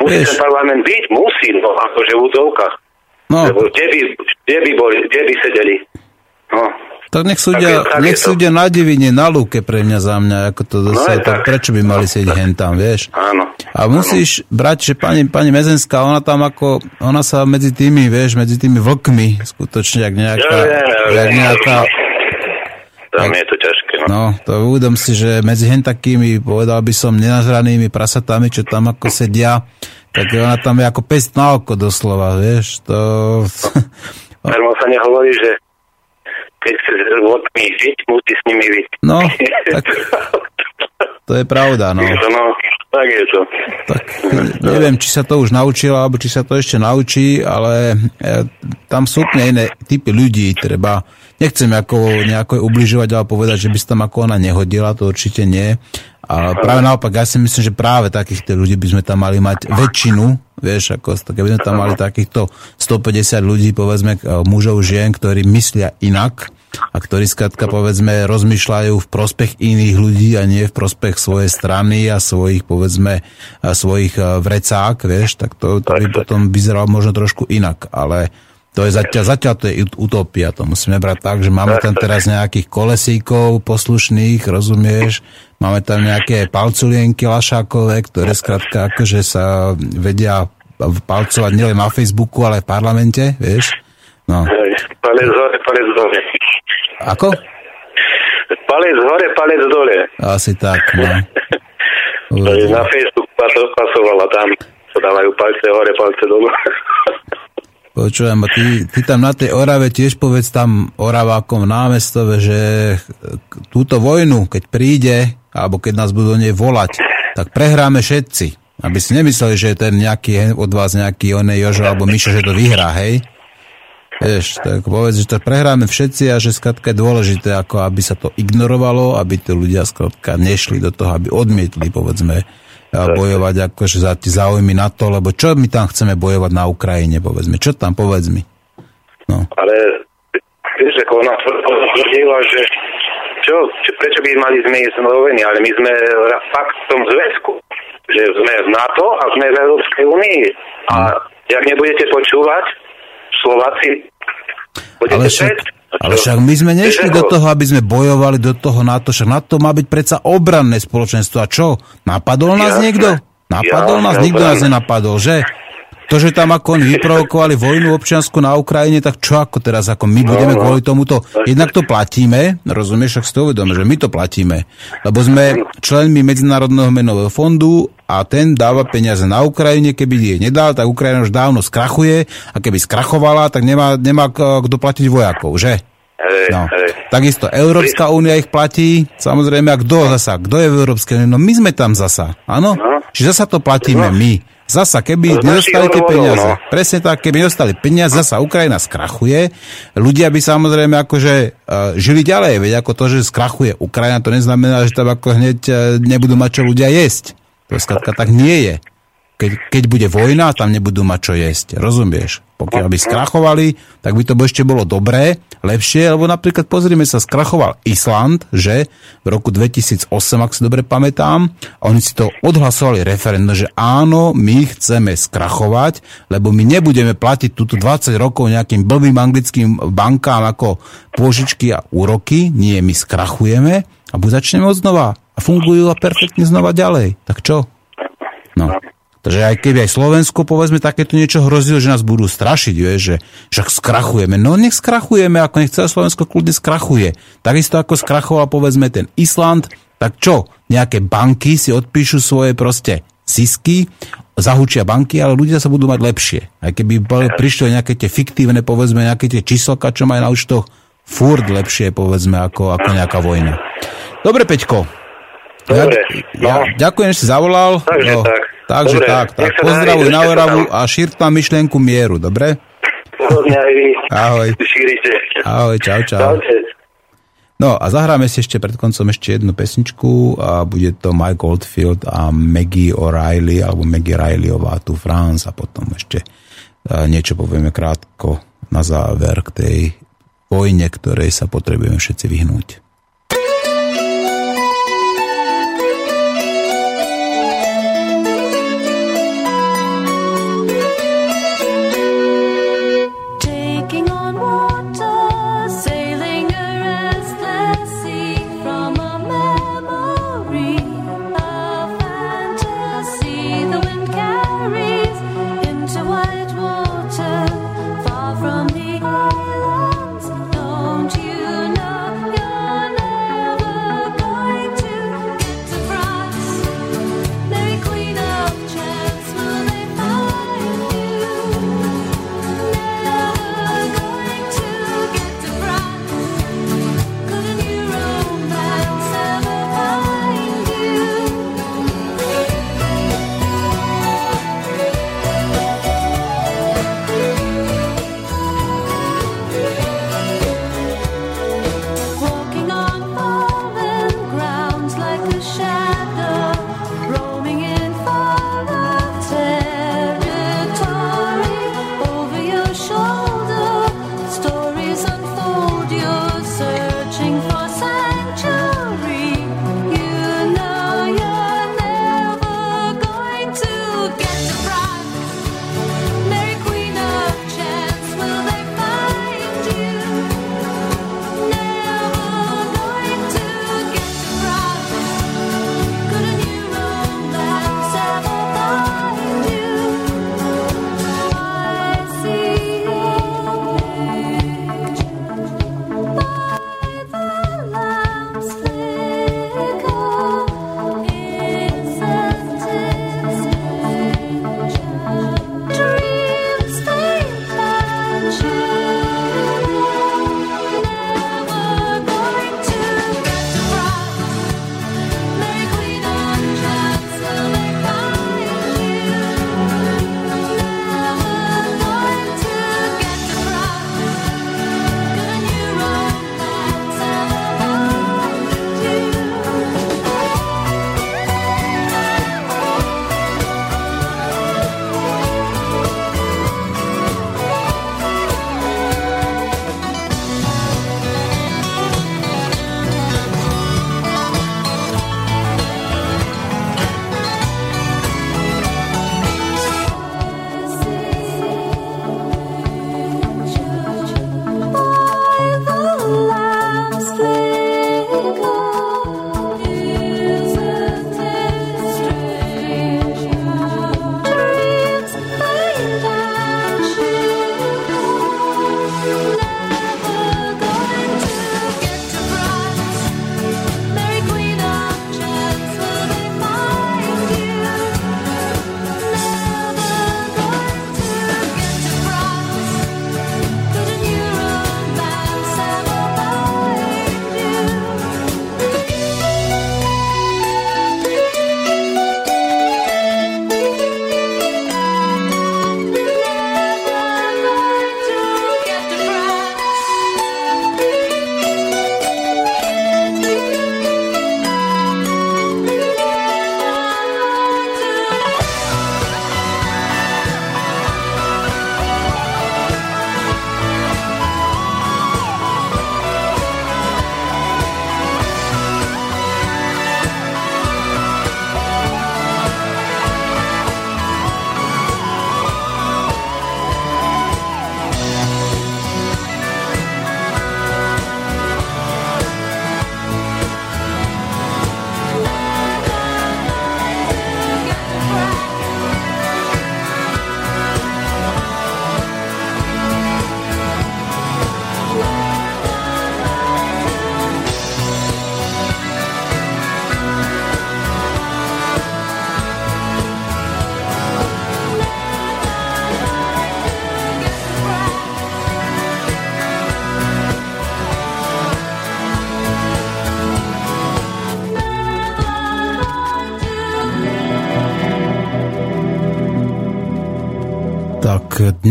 Musí Vieš. ten parlament byť? Musí, no akože v úzovkách. no Lebo kde by, kde by, boli, kde by sedeli? No. tak nech súdia, Tak nech súdia na divine, na lúke pre mňa za mňa, ako to zase, je tak tak. prečo by mali sedieť hen tam, vieš? Áno. A musíš brať, že pani, pani Mezenská, ona tam ako, ona sa medzi tými, vieš, medzi tými vlkmi, skutočne, jak nejaká, Ja viem, ja jak nejaká, Tam je to ťažké. No. to uvedom si, že medzi hen takými, povedal by som, nenazranými prasatami, čo tam ako sedia, tak ona tam je ako pest na oko doslova, vieš, to... Darmo sa nehovorí, že keď chce s vodmi žiť, musí s nimi byť. No, tak to je pravda, no. no, tak je to. Tak neviem, či sa to už naučila, alebo či sa to ešte naučí, ale e, tam sú úplne iné typy ľudí, treba, nechcem ako nejako ubližovať alebo povedať, že by sa tam ako ona nehodila, to určite nie. A práve naopak, ja si myslím, že práve takýchto ľudí by sme tam mali mať väčšinu, vieš, ako, keby sme tam mali takýchto 150 ľudí, povedzme, e, mužov, žien, ktorí myslia inak, a ktorí skrátka povedzme rozmýšľajú v prospech iných ľudí a nie v prospech svojej strany a svojich povedzme a svojich eh, vrecák, vieš, tak to, to by potom vyzeralo možno trošku inak, ale To je zatiaľ, zatiaľ to je ut- utopia, to musíme brať tak, že máme tam teraz nejakých kolesíkov poslušných, rozumieš, máme tam nejaké palculienky lašákové, ktoré skrátka akože sa vedia palcovať nielen na Facebooku, ale aj v parlamente, vieš. No. Palec hore, palec dole. Ako? Palec hore, palec dole. Asi tak, no. To je na Facebook paso- pasovala tam. Podávajú palce hore, palce dole. Počujem, a ty, ty tam na tej Orave tiež povedz tam Oravákom námestove, že túto vojnu, keď príde, alebo keď nás budú nej volať, tak prehráme všetci. Aby si nemysleli, že ten nejaký od vás nejaký onej Jožo alebo Mišo, že to vyhrá, hej? Vieš, tak povedz, že to prehráme všetci a že skrátka je dôležité, ako aby sa to ignorovalo, aby tí ľudia skrátka nešli do toho, aby odmietli, povedzme, bojovať akože za tie záujmy na to, lebo čo my tam chceme bojovať na Ukrajine, povedzme, čo tam, povedz mi. No. Ale vieš, ako ona tvrdila, že čo, čo, prečo by mali sme ísť vojny, ale my sme fakt v tom zväzku, že sme v NATO a sme v Európskej únii. A jak nebudete počúvať, Slováci, budete Ale však, ale však my sme nešli do toho, aby sme bojovali do toho NATO, však NATO má byť predsa obranné spoločenstvo. A čo? Napadol nás Jasné. niekto? Napadol Jasné, nás? Nikto nás nenapadol, že? To, že tam ako oni vyprovokovali vojnu občiansku na Ukrajine, tak čo ako teraz, ako my budeme no. kvôli tomuto, jednak to platíme, rozumieš, však si to uvedome, že my to platíme, lebo sme členmi Medzinárodného menového fondu a ten dáva peniaze na Ukrajine, keby je nedal, tak Ukrajina už dávno skrachuje a keby skrachovala, tak nemá, nemá kto platiť vojakov, že? No. Takisto Európska únia ich platí, samozrejme, a kto zasa? Kto je v Európskej únii? No my sme tam zasa, áno? No. Čiže zasa to platíme No. my. Zasa, keby Z nedostali tie peniaze. no. Presne tak, keby nedostali peniaze, zasa Ukrajina skrachuje. Ľudia by samozrejme akože uh, žili ďalej, veď ako to, že skrachuje Ukrajina, to neznamená, že tam ako hneď uh, nebudú mať čo ľudia jesť. To skladka tak nie je. Keď, keď bude vojna, tam nebudú mať čo jesť. Rozumieš? Pokiaľ by skrachovali, tak by to ešte bolo dobré, lepšie, lebo napríklad pozrime sa, skrachoval Island, že v roku 2008, ak si dobre pamätám, oni si to odhlasovali referendum, že áno, my chceme skrachovať, lebo my nebudeme platiť túto 20 rokov nejakým blbým anglickým bankám ako pôžičky a úroky, nie, my skrachujeme a začneme od znova fungujú a perfektne znova ďalej. Tak čo? No. Takže aj keby aj Slovensko, povedzme, takéto niečo hrozilo, že nás budú strašiť, vieš, že však skrachujeme. No nech skrachujeme, ako nech celé Slovensko kľudne skrachuje. Takisto ako skrachoval, povedzme, ten Island, tak čo? Nejaké banky si odpíšu svoje proste sisky, zahučia banky, ale ľudia sa budú mať lepšie. Aj keby prišli nejaké tie fiktívne, povedzme, nejaké tie číselka, čo majú na účtoch, furt lepšie, povedzme, ako, ako nejaká vojna. Dobre, Peťko. Dobre, ja, no. ďakujem, že si zavolal. Takže No, tak. Takže Dobre, tak, tak. Pozdravuj na Oravu a šírt tam myšlienku mieru, dobre? Ahoj. Ahoj, čau, čau. No a zahráme si ešte pred koncom ešte jednu pesničku a bude to Mike Oldfield a Maggie O'Reilly alebo Maggie Rileyová tu France a potom ešte eh, niečo povieme krátko na záver k tej vojne, ktorej sa potrebujeme všetci vyhnúť.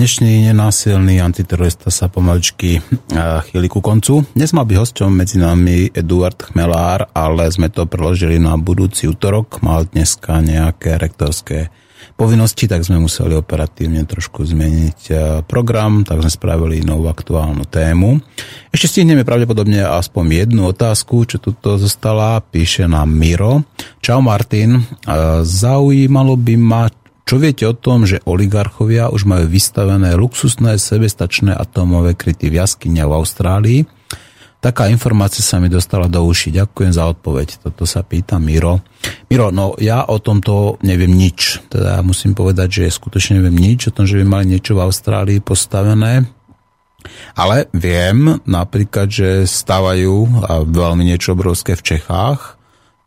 Dnešný nenásilný antiterorista sa pomaličky chýli ku koncu. Dnes mal by hosťom medzi nami Eduard Chmelár, ale sme to preložili na budúci útorok. Mal dneska nejaké rektorské povinnosti, tak sme museli operatívne trošku zmeniť program, tak sme spravili novú aktuálnu tému. Ešte stihneme pravdepodobne aspoň jednu otázku, čo tu zostala, píše nám Miro. Čau Martin, zaujímalo by ma, čo viete o tom, že oligarchovia už majú vystavené luxusné sebestačné atómové kryty v jaskynia v Austrálii? Taká informácia sa mi dostala do uši. Ďakujem za odpoveď. Toto sa pýta Miro. Miro, no ja o tomto neviem nič. Teda musím povedať, že skutočne neviem nič o tom, že by mali niečo v Austrálii postavené. Ale viem napríklad, že stávajú veľmi niečo obrovské v Čechách.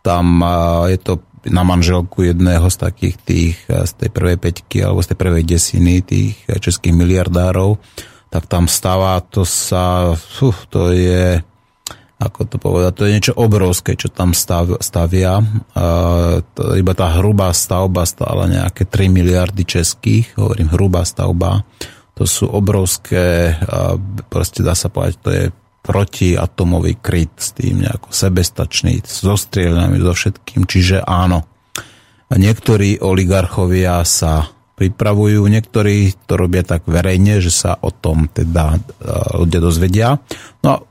Tam je to na manželku jedného z takých tých, eh, z tej prvej peťky alebo z tej prvej desiny tých eh, českých miliardárov, tak tam stáva, to sa, uf, to je, ako to povedať, to je niečo obrovské, čo tam stav, stavia. A to, iba tá hrubá stavba stála nejaké 3 miliardy českých, hovorím hrubá stavba. To sú obrovské, proste dá sa povedať, to je protiatomový kryt s tým nejako sebestačný, so strieľami, so všetkým. Čiže áno, niektorí oligarchovia sa pripravujú, niektorí to robia tak verejne, že sa o tom teda e, ľudia dozvedia. No a e,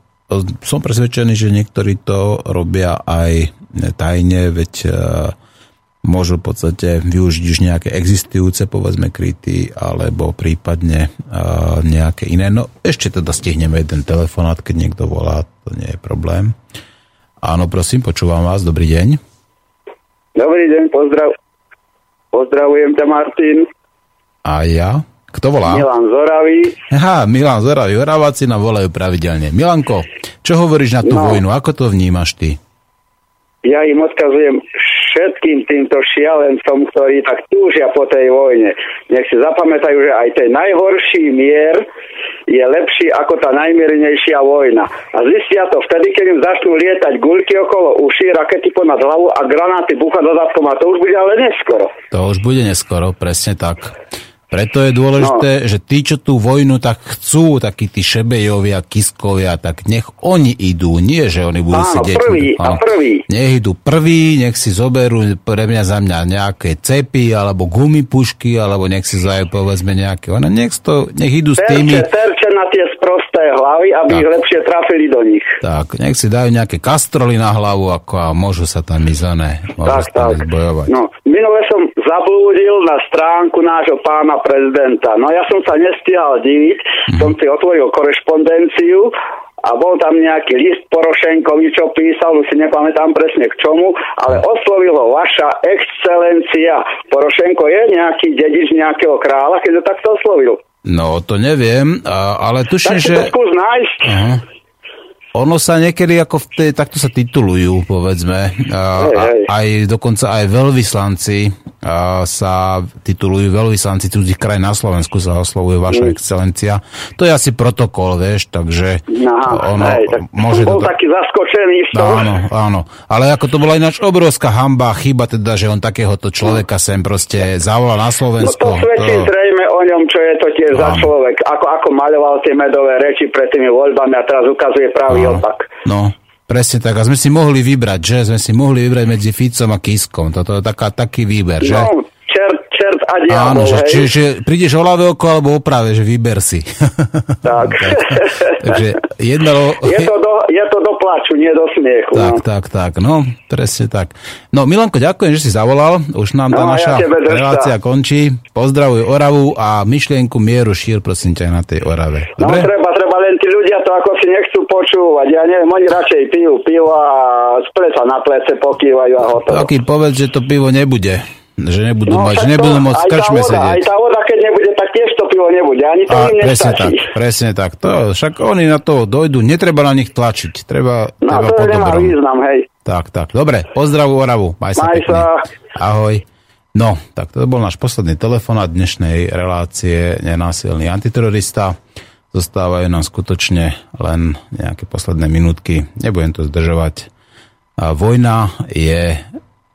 som presvedčený, že niektorí to robia aj tajne, veď e, môžu v podstate využiť už nejaké existujúce, povedzme, kryty, alebo prípadne uh, nejaké iné. No ešte teda stihneme jeden telefonát, keď niekto volá, to nie je problém. Áno, prosím, počúvam vás, dobrý deň. Dobrý deň, pozdrav. Pozdravujem ťa, Martin. A ja? Kto volá? Milan Zoravý. Aha, Milan Zoravý, Oraváci nám volajú pravidelne. Milanko, čo hovoríš na tú no. vojnu? Ako to vnímaš ty? Ja im odkazujem všetkým týmto šialencom, ktorí tak túžia po tej vojne. Nech si zapamätajú, že aj ten najhorší mier je lepší ako tá najmiernejšia vojna. A zistia to vtedy, keď im začnú lietať guľky okolo uší, rakety ponad hlavu a granáty bucha dodatkom. A to už bude ale neskoro. To už bude neskoro, presne tak. Preto je dôležité, no. že tí, čo tú vojnu tak chcú, takí tí šebejovia, kiskovia, tak nech oni idú, nie že oni budú Áno, sedieť. Prvý, a prvý. Nech idú prvý, nech si zoberú pre mňa za mňa nejaké cepy, alebo gumipušky, alebo nech si zajú povedzme nejaké. Ona nech, to, nech idú terče, s tými... Terče na tie hlavy, aby tak. ich lepšie trafili do nich. Tak, nech si dajú nejaké kastroly na hlavu ako a môžu sa tam izané. Tak, tak. Bojovať. No, minule som zablúdil na stránku nášho pána prezidenta. No ja som sa nestihal diviť, mm. som si otvoril korešpondenciu a bol tam nejaký list Porošenkovi, čo písal, už si nepamätám presne k čomu, ale oslovil ho vaša excelencia. Porošenko je nejaký dedič nejakého kráľa, keď ho takto oslovil. No, to neviem, ale tuším, tak že... Tak skús nájsť. Ono sa niekedy ako v tej, takto sa titulujú, povedzme. A, a, aj dokonca aj veľvyslanci sa titulujú, veľvyslanci cudzích krajín na Slovensku sa oslovuje vaša mm. excelencia. To je asi protokol, vieš, takže no, ono hej, tak môže bol to... taký zaskočený v tom. Áno, áno. Ale ako to bola ináč obrovská hamba, chyba teda, že on takéhoto človeka sem proste zavolal na Slovensko. No to svedčí to... zrejme o ňom, čo je to tiež za človek. Ako, ako maľoval tie medové reči pred tými voľbami a teraz ukazuje pravý pravý opak. No, presne tak. A sme si mohli vybrať, že? Sme si mohli vybrať medzi Ficom a Kiskom. Toto je taká, taký výber, že? No, a diabol, Áno, že, čiže prídeš o ľavé oko alebo o práve, že vyber si. Tak. tak. Takže jedno... Je to, do, je to do plaču, nie do smiechu. Tak, no. tak, tak. No, presne tak. No, Milanko, ďakujem, že si zavolal. Už nám tá no, naša ja relácia končí. Pozdravuj Oravu a myšlienku mieru šír, prosím ťa, na tej Orave. No, Dobre? No, treba, treba, len tí ľudia to ako si nechcú počúvať. Ja neviem, oni radšej pijú pivo a z pleca na plece pokývajú a hotovo. Taký povedz, že to pivo nebude. Že nebudú no, mať, že nebudú môcť v krčme sedieť. Aj tá voda, keď nebude, tak tiež to pivo nebude. Ani to a, im presne tak, presne tak. To, však oni na to dojdu, netreba na nich tlačiť. Treba, no, treba to nemá význam, hej. Tak, tak. Dobre, pozdravu Oravu. Maj sa Maj Sa. Ahoj. No, tak to bol náš posledný telefonát dnešnej relácie Nenásilný antiterorista. Zostávajú nám skutočne len nejaké posledné minútky. Nebudem to zdržovať. A vojna je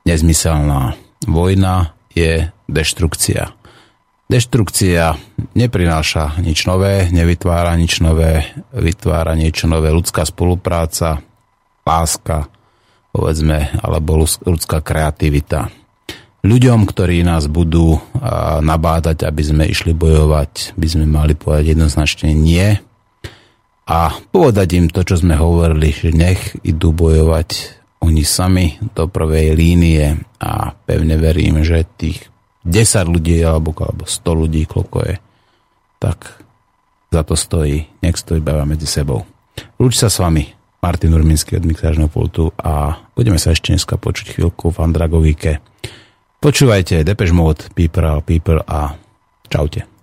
nezmyselná. Vojna je deštrukcia. Deštrukcia neprináša nič nové, nevytvára nič nové, vytvára niečo nové. Ľudská spolupráca, láska, povedzme, alebo ľudská kreativita. Ľuďom, ktorí nás budú nabádať, aby sme išli bojovať, by sme mali povedať jednoznačne nie. A povedať im to, čo sme hovorili, že nech idú bojovať oni sami do prvej línie a pevne verím, že tých 10 ľudí alebo, alebo 100 ľudí, koľko je, tak za to stojí. Nech stojí bava medzi sebou. Lúč sa s vami, Martin Urminský od mixážneho pultu a budeme sa ešte dneska počuť chvíľku v Andragovíke. Počúvajte Depeche Mode, People, People a čaute.